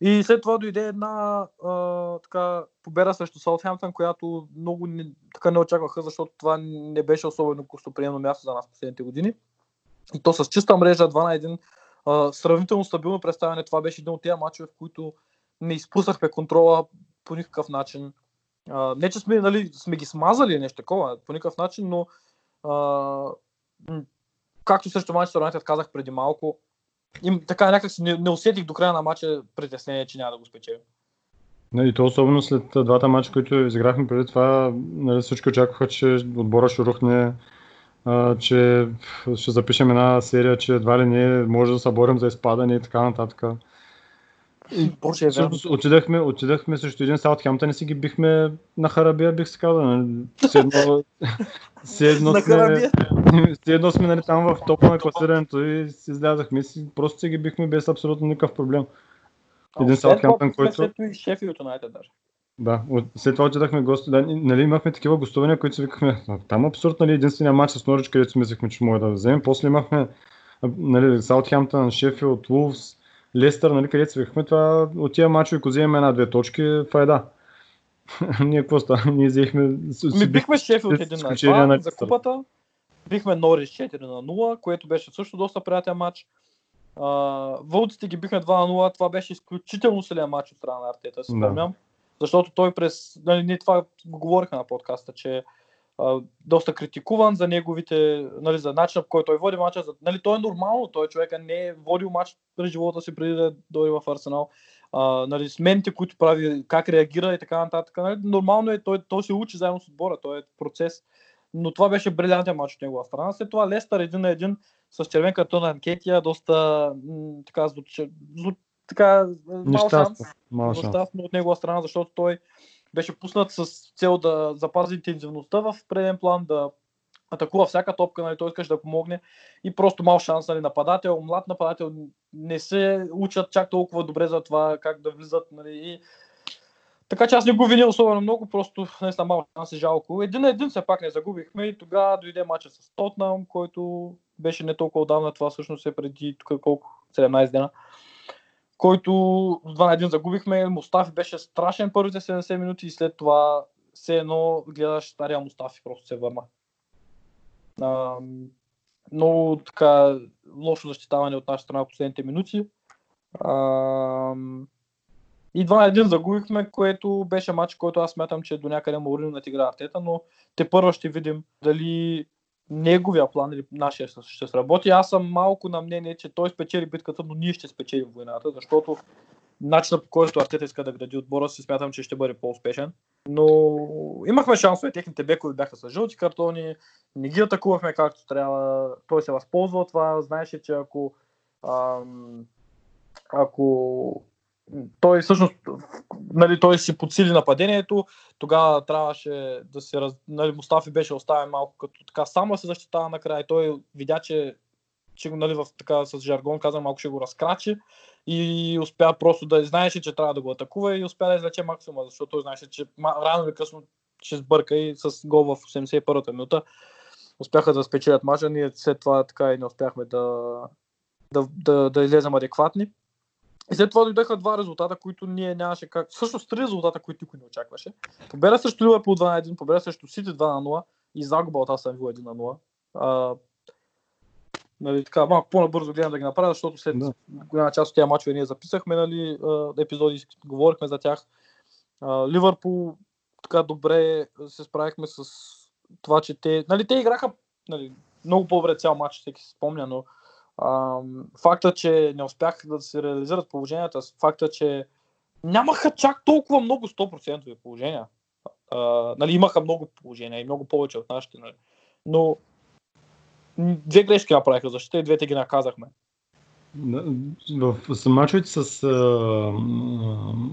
И след това дойде една а, така, победа срещу Саутхемптън, която много не, така не очакваха, защото това не беше особено гостоприемно място за нас последните години. И то с чиста мрежа 2 на 1 а, сравнително стабилно представяне. Това беше един от тези матчове, в които не изпуснахме контрола по никакъв начин. А, не, че сме, нали, сме ги смазали нещо такова, по никакъв начин, но а, както срещу Манчестър Юнайтед казах преди малко, им, така някак си не, не усетих до края на матча притеснение, че няма да го спечелим. И то особено след двата мача, които изиграхме преди това, нали, всички очакваха, че отбора ще рухне, а, че ще запишем една серия, че едва ли не може да се борим за изпадане и така нататък. Боже, е. Всъщност отидахме, отидахме срещу един Саутхемптън и си ги бихме на харабия, бих се казал. нали. Все едно, все едно На сме, все едно сме нали, там в топа на класирането и си излязахме и си, просто си ги бихме без абсолютно никакъв проблем. Един Саутхемптън, който... След и Шефилд Юнайтед даже. Да, от, след това отидахме гости, да, нали, имахме такива гостувания, които си викахме, «А, там абсурд, нали, единствения матч с Норич, където си мислехме, че може да вземем. После имахме нали, Саутхемптън, Шефилд, Вулфс, Лестър, нали, където свихме, това от тия мачове, ако вземем една-две точки, файда. Ние какво става? Ние взехме... Ми бихме Шефилд 1 на изключение 2 на за купата. Бихме Норис 4 на 0, което беше също доста приятен матч. Вълците ги бихме 2 на 0, това беше изключително силен матч от страна на Артета, си Да. Защото той през... Нали, ние това го говорихме на подкаста, че а, доста критикуван за неговите, нали, за начина по който той води матча. За, нали, той е нормално, той човека не е водил матч през живота си преди да дойде в Арсенал. А, нали, смените, които прави, как реагира и така нататък. Нали, нормално е, той, той се учи заедно с отбора, той е процес. Но това беше брилянтен матч от негова страна. След това Лестър един на един с червен картон на Анкетия, доста м, така, звуча, зву, така мал шанс. Мал шанс. от негова страна, защото той беше пуснат с цел да запази интензивността в преден план, да атакува всяка топка, нали, той искаше да помогне и просто мал шанс, нали, нападател, млад нападател, не се учат чак толкова добре за това как да влизат, нали, и така че аз не го виня особено много, просто наистина мал шанс е жалко. Един на един все пак не загубихме и тогава дойде мача с Тотнам, който беше не толкова отдавна, това всъщност е преди тук колко, 17 дена който 2 на 1 загубихме. Мустафи беше страшен първите 70 минути и след това все едно гледаш стария Мустафи, просто се върна. А, много така лошо защитаване от наша страна в последните минути. А, и 2 на 1 загубихме, което беше матч, който аз смятам, че до някъде Маурин надигра артета, но те първо ще видим дали неговия план или нашия ще, ще сработи. Аз съм малко на мнение, че той спечели битката, но ние ще спечелим войната, защото начинът по който Артета иска да гради отбора си смятам, че ще бъде по-успешен. Но имахме шансове, техните бекове бяха с жълти картони, не ги атакувахме както трябва, той се възползва от това, знаеше, че ако ам, ако той всъщност нали, той си подсили нападението, тогава трябваше да се раз... нали, Мустафи беше оставен малко като така само се защитава накрая той видя, че, че нали, в, така, с жаргон каза малко ще го разкрачи и успя просто да знаеше, че трябва да го атакува и успя да извлече максимума, защото той знаеше, че рано или късно ще сбърка и с гол в 81-та минута успяха да спечелят мача, ние след това така и не успяхме да, да, да, да излезем адекватни. И след това дойдоха два резултата, които ние нямаше как. Всъщност три резултата, които никой не очакваше. Победа срещу Ливърпул 2 на 1, победа срещу Сити 2 на 0 и загуба от Вила 1 на 0. А, нали, така, малко по-набързо гледам да ги направя, защото след Да. голяма част от тези мачове ние записахме нали, епизоди, говорихме за тях. Ливърпул така добре се справихме с това, че те, нали, те играха нали, много по-добре цял матч, всеки се спомня, но факта, че не успяха да се реализират положенията, факта, че нямаха чак толкова много 100% положения. А, нали, имаха много положения и много повече от нашите, нали. но две грешки направиха защита и двете ги наказахме. В мачовете с,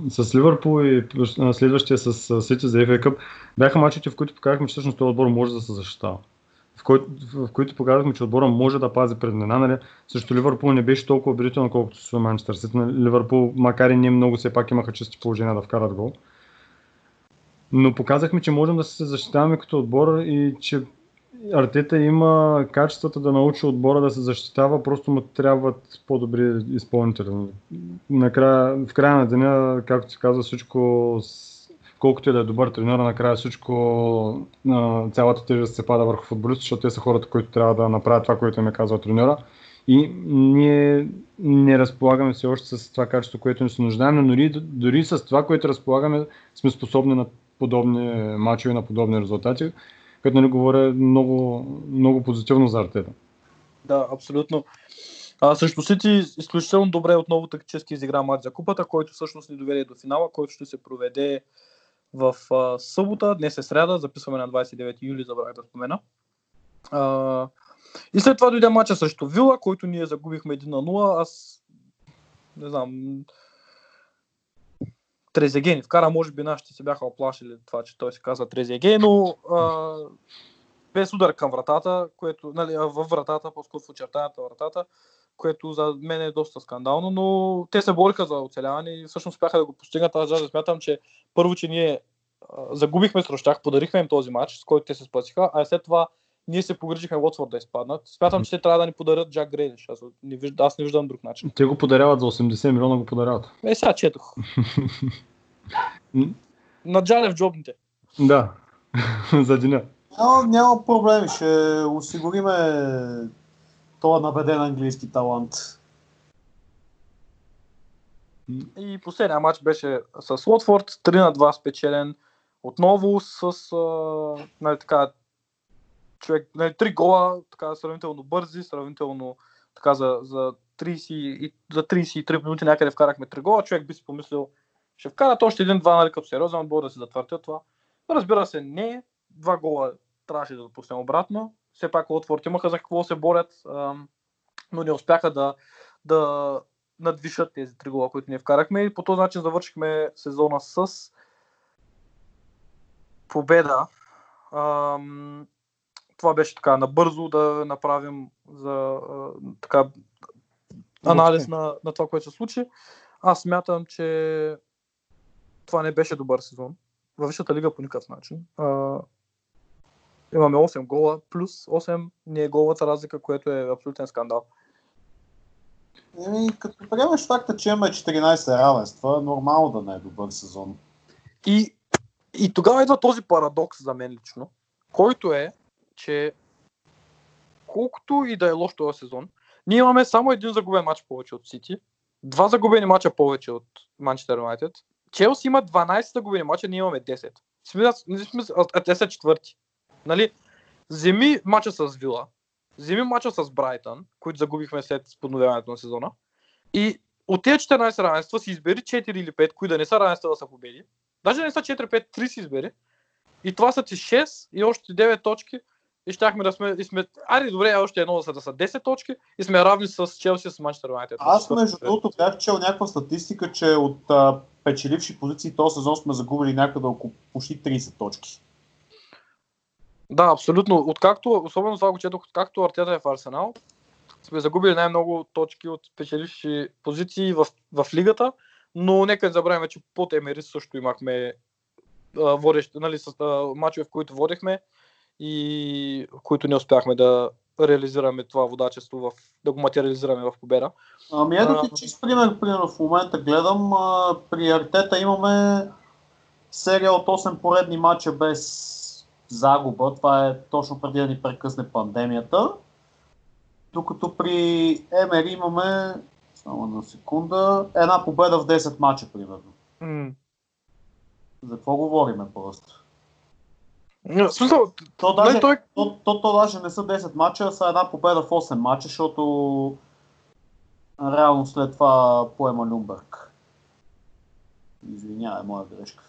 с Ливърпул и следващия с Сити за FA Cup бяха мачовете, в които показахме, че всъщност този отбор може да се защитава. В, кой, в които показахме, че отбора може да пази преднина. Нали? Също Ливърпул не беше толкова убедително, колкото с Манчестър Сити. Ливърпул, макар и не много, все пак имаха чисти положения да вкарат гол. Но показахме, че можем да се защитаваме като отбор и че Артета има качествата да научи отбора да се защитава, просто му трябват по-добри изпълнители. Накрая, в края на деня, както се казва, всичко, колкото и да е добър тренер, накрая всичко, цялата тежест се пада върху футболистите, защото те са хората, които трябва да направят това, което им е казал тренера. И ние не разполагаме все още с това качество, което ни се нуждаем, но дори, дори с това, което разполагаме, сме способни на подобни мачове, на подобни резултати, което нали, говоря много, много позитивно за Артета. Да, абсолютно. А, също Сити изключително добре отново тактически изигра матч за купата, който всъщност ни доведе до финала, който ще се проведе в а, събота. Днес е сряда, записваме на 29 юли, забравях да спомена. А, и след това дойде матча срещу Вила, който ние загубихме 1 на 0. Аз не знам. Трезегени вкара, може би нашите се бяха оплашили това, че той се казва Трезеге, но а, без удар към вратата, което, нали, във вратата, по-скоро в очертанията на вратата, което за мен е доста скандално, но те се бориха за оцеляване и всъщност успяха да го постигнат. Аз даже смятам, че първо, че ние а, загубихме срещу тях, подарихме им този матч, с който те се спасиха, а след това ние се погрижихме Уотфорд да изпаднат. Смятам, че те трябва да ни подарят Джак Грейдиш. Аз не, виждам, аз не виждам друг начин. Те го подаряват за 80 милиона, го подаряват. Е, сега четох. На Джалев джобните. Да, за деня. Няма, няма проблеми, ще осигуриме този набеден английски талант. И последния матч беше с Лотфорд, 3 на 2 спечелен. Отново с а, нали, така, човек, нали, 3 гола, така сравнително бързи, сравнително така за, за, 30, и, за 33 минути някъде вкарахме 3 гола. Човек би си помислил, ще вкарат още един-два, нали, като сериозен отбор да се затвъртят това. Разбира се, не. Два гола трябваше да допуснем обратно. Все пак Лотфорд имаха за какво се борят, но не успяха да, да надвишат тези три гола, които ние вкарахме и по този начин завършихме сезона с победа. Това беше така набързо да направим за така анализ на, на това, което се случи. Аз смятам, че това не беше добър сезон. Във Висшата лига по никакъв начин. А, имаме 8 гола, плюс 8 не е голата разлика, което е абсолютен скандал. Еми, като приемеш факта, че имаме 14 равенства, нормално да не е добър сезон. И, и тогава идва този парадокс за мен лично, който е, че колкото и да е лош този сезон, ние имаме само един загубен матч повече от Сити, два загубени мача повече от Манчестър Юнайтед. Челси има 12 загубени мача, ние имаме 10. Смисъл, а те са четвърти. Нали? Вземи мача с Вила, вземи мача с Брайтън, които загубихме след подновяването на сезона. И от тези 14 равенства си избери 4 или 5, които да не са равенства да са победи. Даже не са 4-5, 3 си избери. И това са ти 6 и още 9 точки. И щяхме да сме, и сме аре добре, още едно да са, да са 10 точки и сме равни с Челси с Манчестър Юнайтед. Аз между другото бях чел някаква статистика, че от печеливши позиции този сезон сме загубили някъде около почти 30 точки. Да, абсолютно. Откакто, особено това го четох, откакто Артета е в Арсенал, сме загубили най-много точки от печеливши позиции в, в лигата, но нека не забравяме, че под Емери също имахме а, водещи, нали, с а, мачове, в които водехме и които не успяхме да реализираме това водачество, в, да го материализираме в победа. Ами ето ти чист пример, примерно в момента гледам, а, при Артета имаме серия от 8 поредни мача без загуба. Това е точно преди да ни прекъсне пандемията. Докато при Емери имаме, само на секунда, една победа в 10 мача, примерно. М. За какво говориме просто? Смисъл, То даже, той, то, то, то даже не са 10 мача, а са една победа в 8 мача, защото реално след това поема Люмберг. Извинявай, моя грешка.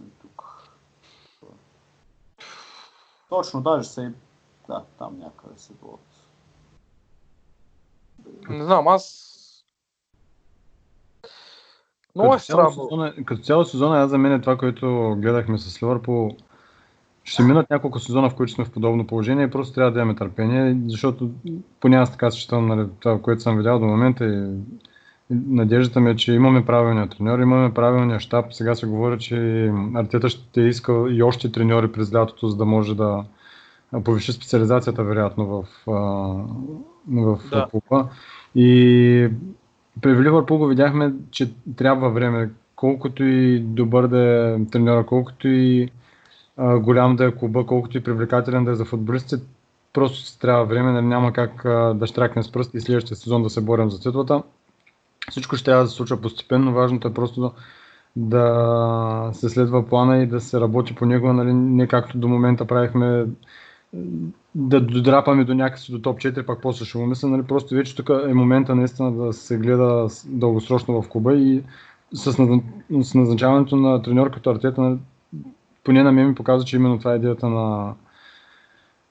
Ей, Тук. Точно, даже се... Да, там някъде се водят. не знам, аз много е Като цяло странно. сезона- Като цяло сезона, аз за мен е това, което гледахме с Ливърпул. Ще минат няколко сезона, в които сме в подобно положение и просто трябва да имаме търпение, защото поне аз така считам нали, това, което съм видял до момента и и надеждата ми е, че имаме правилния треньор, имаме правилния щаб. Сега се говори, че Артета ще иска и още треньори през лятото, за да може да повиши специализацията, вероятно, в, в Да. клуба. И при Ливърпул го видяхме, че трябва време. Колкото и добър да е треньора, колкото и а, голям да е клуба, колкото и привлекателен да е за футболистите, просто трябва време, нали, няма как а, да штракнем с пръсти и следващия сезон да се борим за титлата. Всичко ще трябва да се случва постепенно, важното е просто да, се следва плана и да се работи по него, нали, не както до момента правихме да додрапаме до някакси до топ 4, пак после ще му мисля, нали, просто вече тук е момента наистина да се гледа дългосрочно в клуба и с, назна- с назначаването на треньор като Артета, нали, поне на мен ми показва, че именно това е идеята на,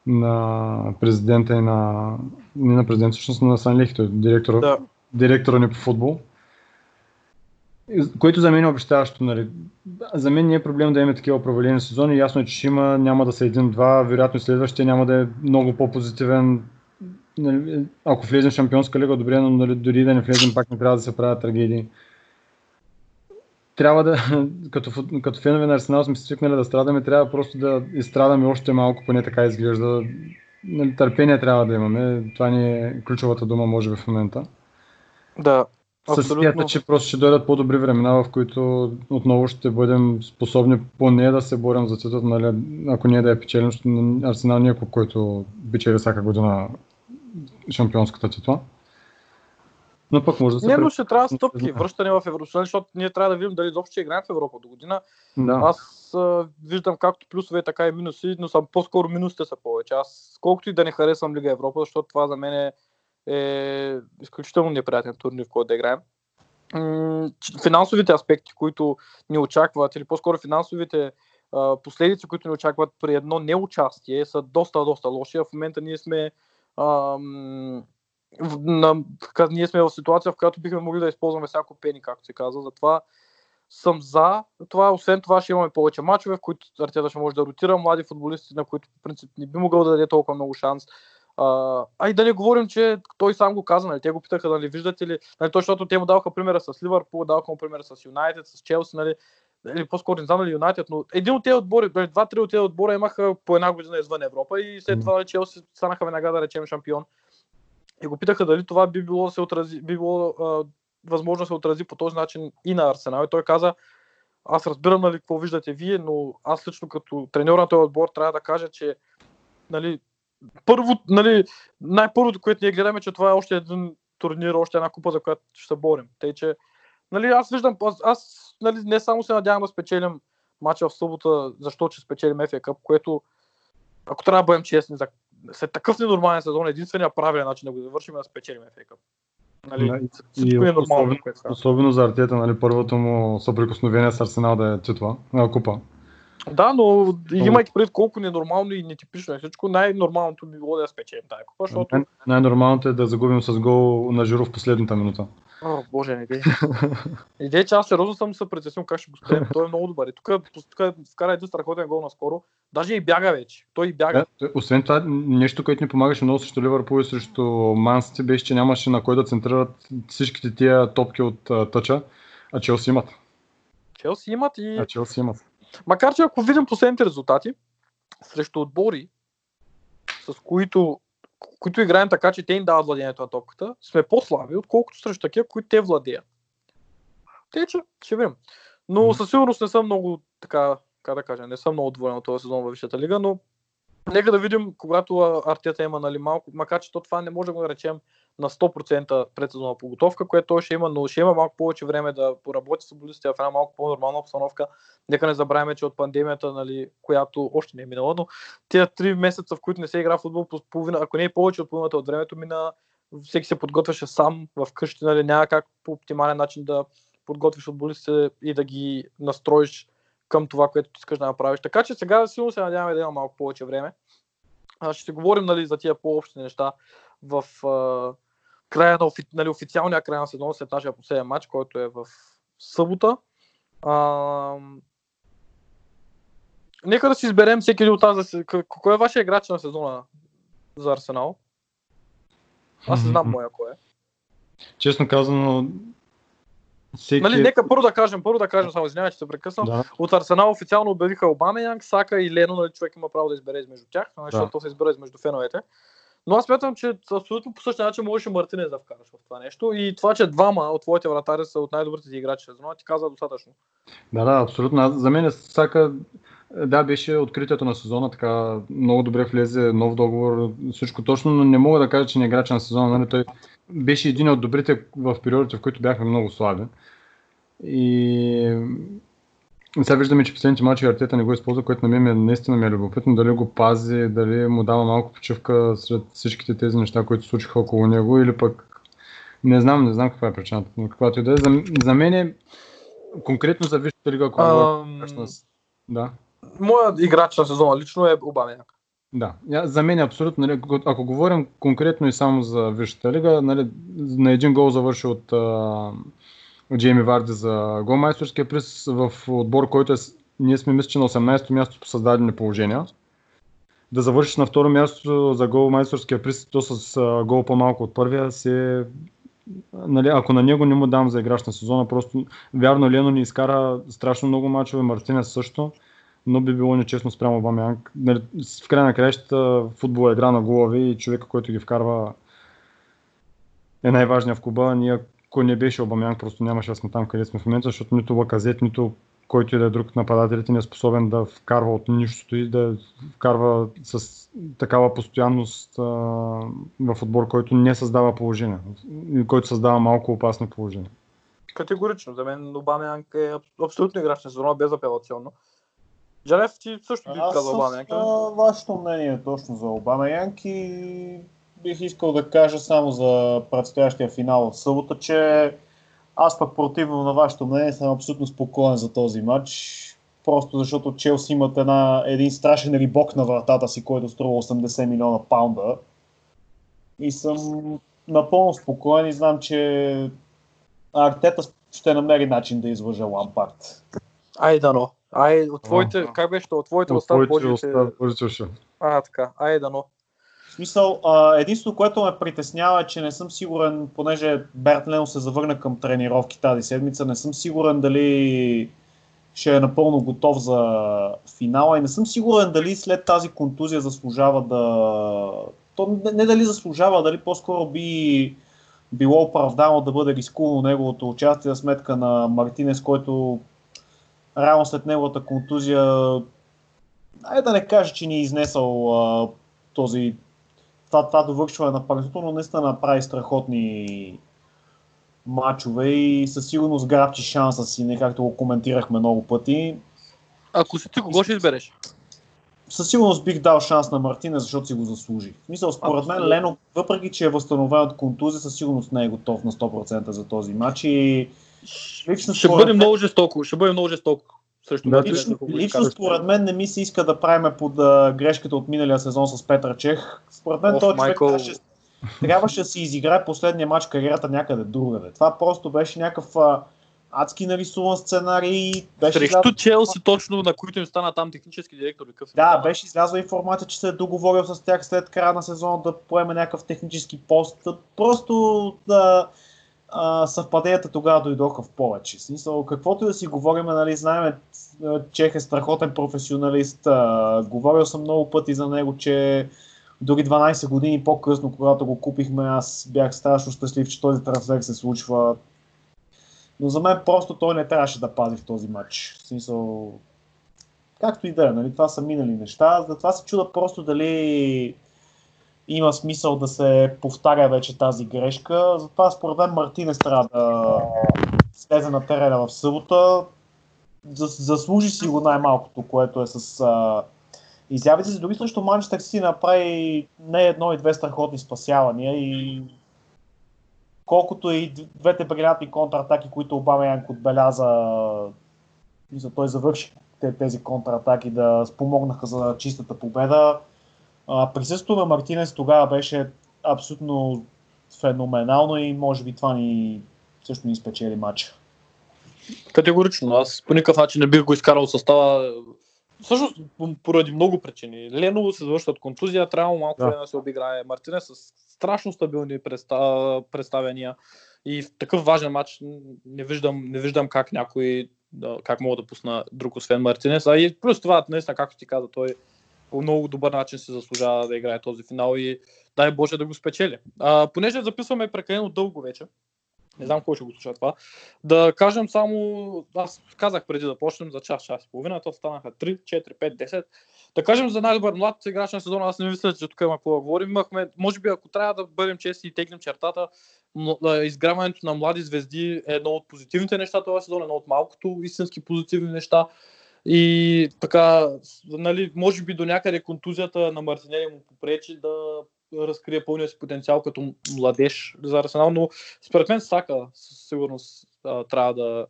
на президента и на не на президента, всъщност на Сан Лихи, той е директора, Да. Директора ни по футбол. Което за мен е обещаващо. Нали. За мен не е проблем да имаме такива провалени сезони. Ясно е, че има, няма да са един-два, вероятно следващия няма да е много по-позитивен. Нали, ако влезем в Шампионска лига, добре, но нали, дори да не влезем, пак не трябва да се правят трагедии. трябва да, като, като фенове на Арсенал сме свикнали да страдаме, трябва просто да изстрадаме още малко, поне така изглежда. Нали, търпение трябва да имаме. Това ни е ключовата дума, може би в момента. Да, С идеята, че просто ще дойдат по-добри времена, в които отново ще бъдем способни поне да се борим за титул, нали, ако ние да я печелим, защото Арсенал е клуб, който печели всяка година шампионската титла. Но пък може да се... Не, но ще трябва стъпки, връщане в Евросъюз, защото ние трябва да видим дали изобщо ще играем в Европа до година. Да. Аз а, виждам както плюсове, така и минуси, но съм по-скоро минусите са повече. Аз колкото и да не харесвам Лига Европа, защото това за мен е, е изключително неприятен турнир, в който да играем. Финансовите аспекти, които ни очакват, или по-скоро финансовите последици, които ни очакват при едно неучастие, са доста, доста лоши. В момента ние сме ам, в, на, ние сме в ситуация, в която бихме могли да използваме всяко пени, както се казва. Затова съм за това. Освен това ще имаме повече мачове, в които Артета ще може да ротира млади футболисти, на които по принцип не би могъл да даде толкова много шанс. А, а и да не говорим, че той сам го каза, нали, те го питаха, нали, виждате ли, нали, то, защото те му даваха примера с Ливърпул, даваха му примера с Юнайтед, с Челси, нали, или по-скоро не знам дали Юнайтед, но един от тези отбори, нали, два-три от тези отбора имаха по една година извън Европа и след това нали, Челси станаха веднага да речем шампион. И го питаха дали това би било, се отрази, би било а, възможно да се отрази по този начин и на Арсенал. И той каза, аз разбирам нали, какво виждате вие, но аз лично като треньор на този отбор трябва да кажа, че нали, първо, нали, най-първото, което ние гледаме, че това е още един турнир, още една купа, за която ще се борим. Тъй, че нали, аз виждам, аз, аз нали, не само се надявам да спечелим мача в събота, защото ще спечелим FA Cup, което ако трябва да бъдем честни, за след такъв ненормален сезон, единствения правилен начин да го завършим е да спечелим FA Cup. Нали, Да, и- и е нормално, особено- което. Особено за Артета, нали, първото му съприкосновение с Арсенал да е титла, а, купа. Да, но имайки пред колко ненормално и нетипично е всичко, най-нормалното би било да спечелим тази купа, защото... Най- Най-нормалното е да загубим с гол на Жиро в последната минута. О, боже, не идея. Идея, че аз сериозно съм се притеснил как ще го спрем. Той е много добър. И тук, тук вкара един страхотен гол наскоро. Даже и бяга вече. Той и бяга. Да, освен това, нещо, което ни помагаше много срещу Ливърпул и срещу Мансити, беше, че нямаше на кой да центрират всичките тия топки от а, тъча, а Челси имат. Челси имат и... А Челси имат. Макар, че ако видим последните резултати, срещу отбори, с които, които играем така, че те им дават владението на топката, сме по-слаби, отколкото срещу такива, които те владеят. Те, че ще видим. Но със сигурност не съм много, така, как да кажа, не съм много доволен от този сезон във Висшата лига, но нека да видим, когато Артета има нали, малко, макар че то това не може да го наречем на 100% предсезонна подготовка, което той ще има, но ще има малко повече време да поработи с футболистите в една малко по-нормална обстановка. Нека не забравяме, че от пандемията, нали, която още не е минала, но тези три месеца, в които не се игра футбол, по половина, ако не е повече от половината от времето мина, всеки се подготвяше сам в къщи, нали, няма как по оптимален начин да подготвиш футболистите и да ги настроиш към това, което ти искаш да направиш. Така че сега силно се надяваме да има малко повече време. Ще си говорим нали, за тия по-общи неща в края на офи, нали, официалния край на сезона след нашия последен матч, който е в събота. А, нека да си изберем всеки един от. Да к- кой е вашия играч на сезона за Арсенал? Аз не знам моя кой е. Честно казано, всеки... Нали, нека първо да кажем, първо да кажем, само извинявай, че се прекъснам. Да. От Арсенал официално обявиха Обама, Янг, Сака и Лено, нали, човек има право да избере измежду тях, защото то се избира измежду феновете. Но аз смятам, че абсолютно по същия начин можеше Мартинес да вкараш в това нещо. И това, че двама от твоите вратари са от най-добрите ти играчи сезона, ти каза достатъчно. Да, да, абсолютно. За мен Сака, да, беше откритието на сезона, така много добре влезе, нов договор, всичко точно, но не мога да кажа, че не е играч на сезона. Нали? Той беше един от добрите в периодите, в които бяхме много слаби. И сега виждаме, че последните мачи Артета не го използва, което на мен е, наистина ми е любопитно. Дали го пази, дали му дава малко почивка сред всичките тези неща, които се случиха около него, или пък не знам, не знам каква е причината. Но каквато и да е. За, за мен е конкретно за Висшата лига, ако Ам, говорим на- Да. Моят играч на сезона лично е Обама. Янг. Да, за мен е абсолютно, нали, ако- говорим конкретно и само за Висшата лига, нали, на един гол завърши от Джейми Варди за голмайсторския приз в отбор, който е, ние сме мисля, че на 18-то място по създадени положения. Да завършиш на второ място за голмайсторския приз, то с гол по-малко от първия, си е нали, ако на него не му дам за играч на сезона, просто вярно Лено ни изкара страшно много мачове, Мартинес също, но би било нечестно спрямо Бамянг. Нали, в край на краищата футбол е игра на голови и човека, който ги вкарва е най-важният в клуба. Ние, ако не беше Обамянг, просто нямаше да сме там, къде сме в момента, защото нито Лаказет, нито който и да е друг нападателите не е способен да вкарва от нищото и да вкарва с такава постоянност а, в отбор, който не създава положение, който създава малко опасно положение. Категорично. За мен Обамянг е абсолютно играч на сезона, безапелационно. Джалев, ти също би казал Обамянг. Аз вашето мнение точно за Обамянг и бих искал да кажа само за предстоящия финал в събота, че аз пък противно на вашето мнение съм абсолютно спокоен за този матч. Просто защото Челси имат една, един страшен рибок на вратата си, който струва 80 милиона паунда. И съм напълно спокоен и знам, че Артета ще намери начин да излъжа Лампард. Ай дано. Ай, от твоите, как беше? От твоите От уста твоите Божите... уста, Божите. А, така. Ай дано. Смисъл, единството, което ме притеснява е, че не съм сигурен, понеже Берт Лено се завърна към тренировки тази седмица, не съм сигурен дали ще е напълно готов за финала и не съм сигурен дали след тази контузия заслужава да... То не, не дали заслужава, дали по-скоро би било оправдано да бъде рискувано неговото участие за сметка на Мартинес, който реално след неговата контузия, ай да не кажа, че ни е изнесъл а, този това, това довършване на първото, но наистина направи страхотни мачове и със сигурност грабчи шанса си, не както го коментирахме много пъти. Ако си ти, кого ще избереш? Със сигурност бих дал шанс на Мартина, защото си го заслужи. В смисъл, според мен. Лено, въпреки че е възстановен от контузия, със сигурност не е готов на 100% за този матч и лично Ще бъде мен- много жестоко. Ще бъде много жестоко. Срещу Да, Лично, лично според мен не ми се иска да правиме под а, грешката от миналия сезон с Петър Чех. Според мен Ох, този човек Майкъл. трябваше, трябваше да си изиграе последния матч кариерата някъде другаде. Това просто беше някакъв а, адски нарисуван сценарий. Беше Срещу излязла- Челси точно, на които им стана там технически директор. Какъв Да, беше излязла информация, че се е договорил с тях след края на сезона да поеме някакъв технически пост. Просто да, а, съвпаденията тогава дойдоха в повече. Смисъл, каквото и да си говорим, нали, знаем, Чех е страхотен професионалист. А, говорил съм много пъти за него, че дори 12 години по-късно, когато го купихме, аз бях страшно щастлив, че този трансфер се случва. Но за мен просто той не трябваше да пази в този матч. В смисъл, както и да е, нали, това са минали неща. Затова се чуда просто дали има смисъл да се повтаря вече тази грешка. Затова според мен Мартинес трябва да слезе на терена в събота. Зас- Заслужи си го най-малкото, което е с а, изявите си. Дори срещу Манчестър си направи не едно и две страхотни спасявания и колкото и двете брилянтни контратаки, които Обама Янк отбеляза, той завърши те- тези контратаки да спомогнаха за чистата победа. А, присъствието на Мартинес тогава беше абсолютно феноменално и може би това ни също ни спечели матча. Категорично. Аз по никакъв начин не бих го изкарал състава. Всъщност, поради много причини. Лено се завършва от контузия, трябва малко Да. време да се обиграе. Мартинес с страшно стабилни представ... представяния. И в такъв важен матч не виждам, не виждам как някой, да, как мога да пусна друг освен Мартинес. А и плюс това, наистина, както ти каза, той по много добър начин се заслужава да играе този финал и дай Боже да го спечели. А, понеже записваме прекалено дълго вече, не знам кой ще го слуша това, да кажем само, аз казах преди да почнем за час, час и половина, то станаха 3, 4, 5, 10. Да кажем за най-добър млад играч на сезона, аз не мисля, че тук има какво да говорим. Имахме, може би ако трябва да бъдем чести и теглим чертата, изгряването на млади звезди е едно от позитивните неща този сезон, едно от малкото истински позитивни неща. И така, нали, може би до някъде контузията на Мартинели му попречи да разкрие пълния си потенциал като младеж за Арсенал, но според мен Сака със сигурност а, трябва да,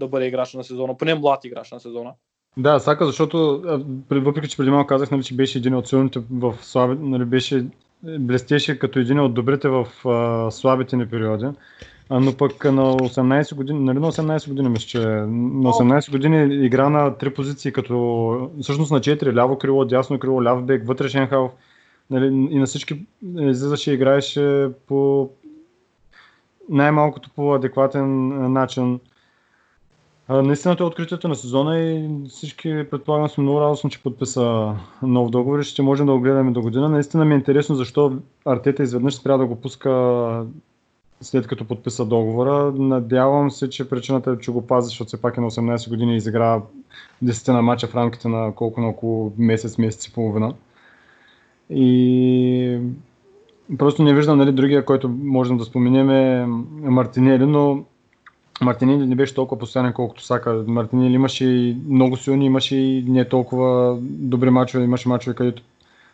да бъде играч на сезона, поне млад играч на сезона. Да, Сака, защото въпреки, че преди малко казах, нали, че беше един от силните в слаби, нали, беше, блестеше като един от добрите в а, слабите ни периоди. А, но пък на 18 години, нали на 18 години мисля, че на 18 години игра на три позиции, като всъщност на 4, ляво крило, дясно крило, ляв бек, вътрешен халф. Нали, и на всички излизаше и играеше по най-малкото по адекватен начин. А, наистина е откритието на сезона и всички предполагам сме много радостни, че подписа нов договор и ще можем да го гледаме до година. Наистина ми е интересно защо Артета изведнъж спря да го пуска след като подписа договора. Надявам се, че причината е, че го пази, защото все пак е на 18 години и изигра 10 на матча в рамките на колко на около месец, месец и половина. И просто не виждам нали, другия, който можем да споменем е Мартинели, но Мартинели не беше толкова постоянен, колкото Сака. Мартинели имаше и много силни, имаше и не толкова добри мачове, имаше мачове, където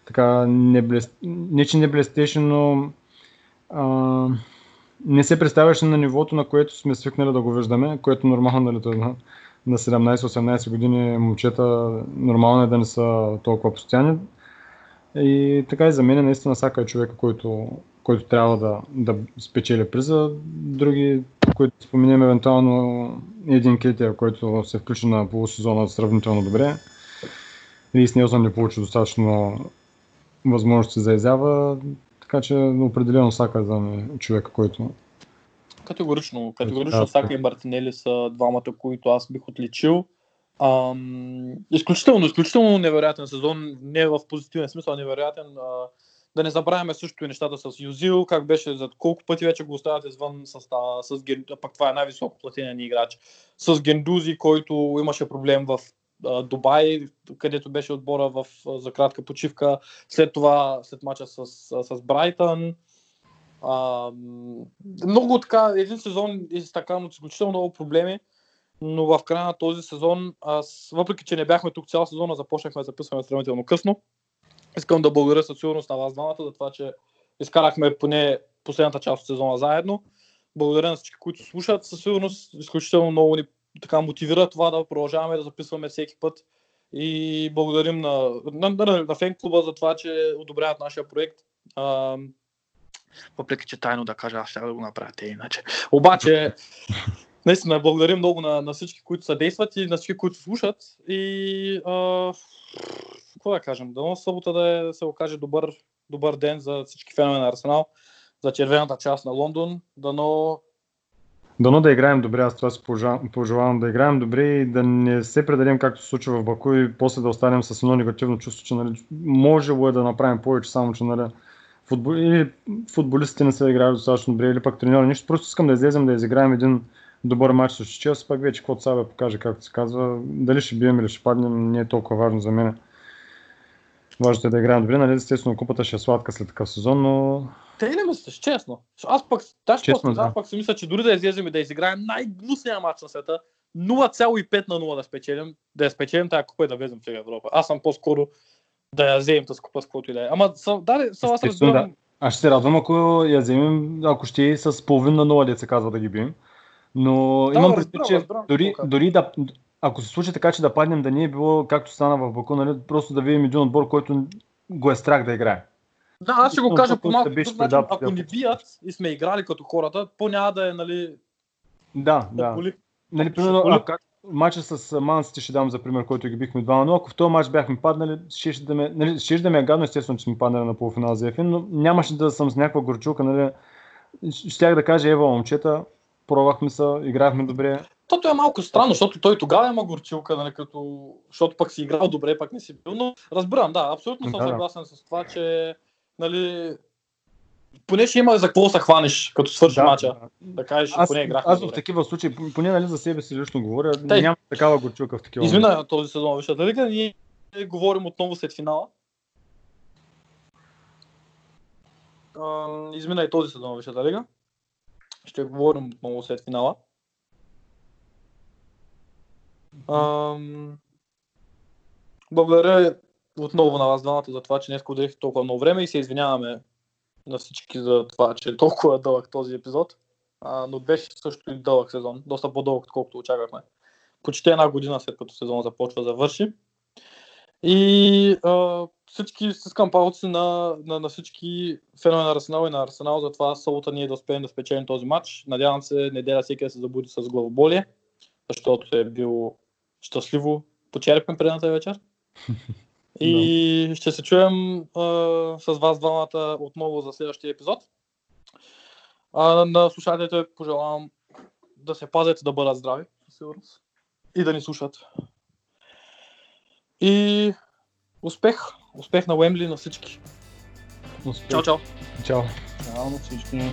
така не, блест... не че не блестеше, но а, не се представяше на нивото, на което сме свикнали да го виждаме, което нормално нали, на, на 17-18 години момчета нормално е да не са толкова постоянни. И така и за мен наистина Сака е човека, който, който трябва да, да спечели приза. Други, които споменем евентуално един Кетия, който се включи на полусезона сравнително добре. Рис Нелсън не получи достатъчно възможности за изява, така че определено Сака за мен е човека, който Категорично. Категорично Сака и Мартинели са двамата, които аз бих отличил. Ам, изключително, изключително невероятен сезон, не в позитивен смисъл, невероятен. А, да не забравяме също и нещата с Юзил, как беше, за колко пъти вече го оставят извън състава, с Ген... пак това е най-високо платения ни играч, с Гендузи, който имаше проблем в Дубай, където беше отбора в, за кратка почивка, след това, след мача с, с Брайтън. А, много така, един сезон е така, но изключително много проблеми но в края на този сезон, аз, въпреки че не бяхме тук цял сезон, започнахме да записваме сравнително късно. Искам да благодаря със сигурност на вас двамата за това, че изкарахме поне последната част от сезона заедно. Благодаря на всички, които слушат. Със сигурност изключително много ни така мотивира това да продължаваме да записваме всеки път. И благодарим на, на, на, на фен клуба за това, че одобряват нашия проект. А, въпреки, че тайно да кажа, аз ще да го направя те иначе. Обаче, наистина благодарим много на, на всички, които съдействат и на всички, които слушат. И а, какво да кажем? Дано събота да, е, се окаже добър, добър ден за всички фенове на Арсенал, за червената част на Лондон. Дано Дано да играем добре, аз това си пожелавам да играем добре и да не се предадем както се случва в Баку и после да останем с едно негативно чувство, че нали, можело е да направим повече, само че нали, футбол... или футболистите не са играли достатъчно добре, или пък треньори. Нищо, просто искам да излезем да изиграем един добър матч с Челси, пак вече каквото Сабе покаже, както се казва. Дали ще бием или ще паднем, не е толкова важно за мен. Важното е да играем добре, нали? Естествено, купата ще е сладка след такъв сезон, но... Те не мислиш, честно. Аз пък, даже честно, да. пък си мисля, че дори да излезем и да изиграем най-гнусния матч на света, 0,5 на 0 да спечелим, да я спечелим тази купа и да влезем в Европа. Аз съм по-скоро да я вземем тази купа с каквото и да е. Ама, са, да, са, аз разбирам... Да. Аз ще се радвам, ако я вземем, ако ще е с половин на 0, деца казва да ги бием. Но да, имам предвид, че дори, дори да, ако се случи така, че да паднем, да не е било както стана в Баку, нали, просто да видим един отбор, който го е страх да играе. Да, аз ще го кажа по малко друг начин. Ако ни бият и сме играли като хората, по няма да е, нали... Да, да. Боли. Нали, примерно, а, как, матча с Мансите ще дам за пример, който ги бихме 2 но ако в този матч бяхме паднали, ще, да ме, нали, ще да ме е гадно, естествено, че сме паднали на полуфинал за ефин, но нямаше да съм с някаква горчулка, нали, щях да кажа, ева, момчета, пробвахме се, играхме добре. Тото е малко странно, защото той тогава има горчилка, нали, като... защото пък си играл добре, пък не си бил, но разбирам, да, абсолютно съм да, съгласен с това, че нали, поне ще има за какво се хванеш, като свърши да, мача. Да кажеш, аз, поне играх. Аз в такива случаи, поне нали, за себе си лично говоря, Тей, нямам такава горчилка в такива. Измина този сезон, вижте, дали ние говорим отново след финала. измина и този сезон, Висшата лига. Ще говорим отново след финала. Ам... Благодаря отново на вас двамата за това, че днес отделихте толкова много време и се извиняваме на всички за това, че е толкова дълъг този епизод. А, но беше също и дълъг сезон, доста по-дълъг, отколкото очаквахме. Почти една година след като сезон започва завърши. И а, всички стискам палци на, на, на всички фенове на Арсенал и на Арсенал, затова събота ние да успеем да спечелим този матч. Надявам се неделя всеки да се забуди с главоболие, защото е бил щастливо почерпен предната вечер. И no. ще се чуем а, с вас двамата отново за следващия епизод. А, на слушателите пожелавам да се пазят да бъдат здрави, със сигурност. И да ни слушат. И успех! Успех на Уембли на всички. Успех. Чао, чао! Чао. Чао на всички.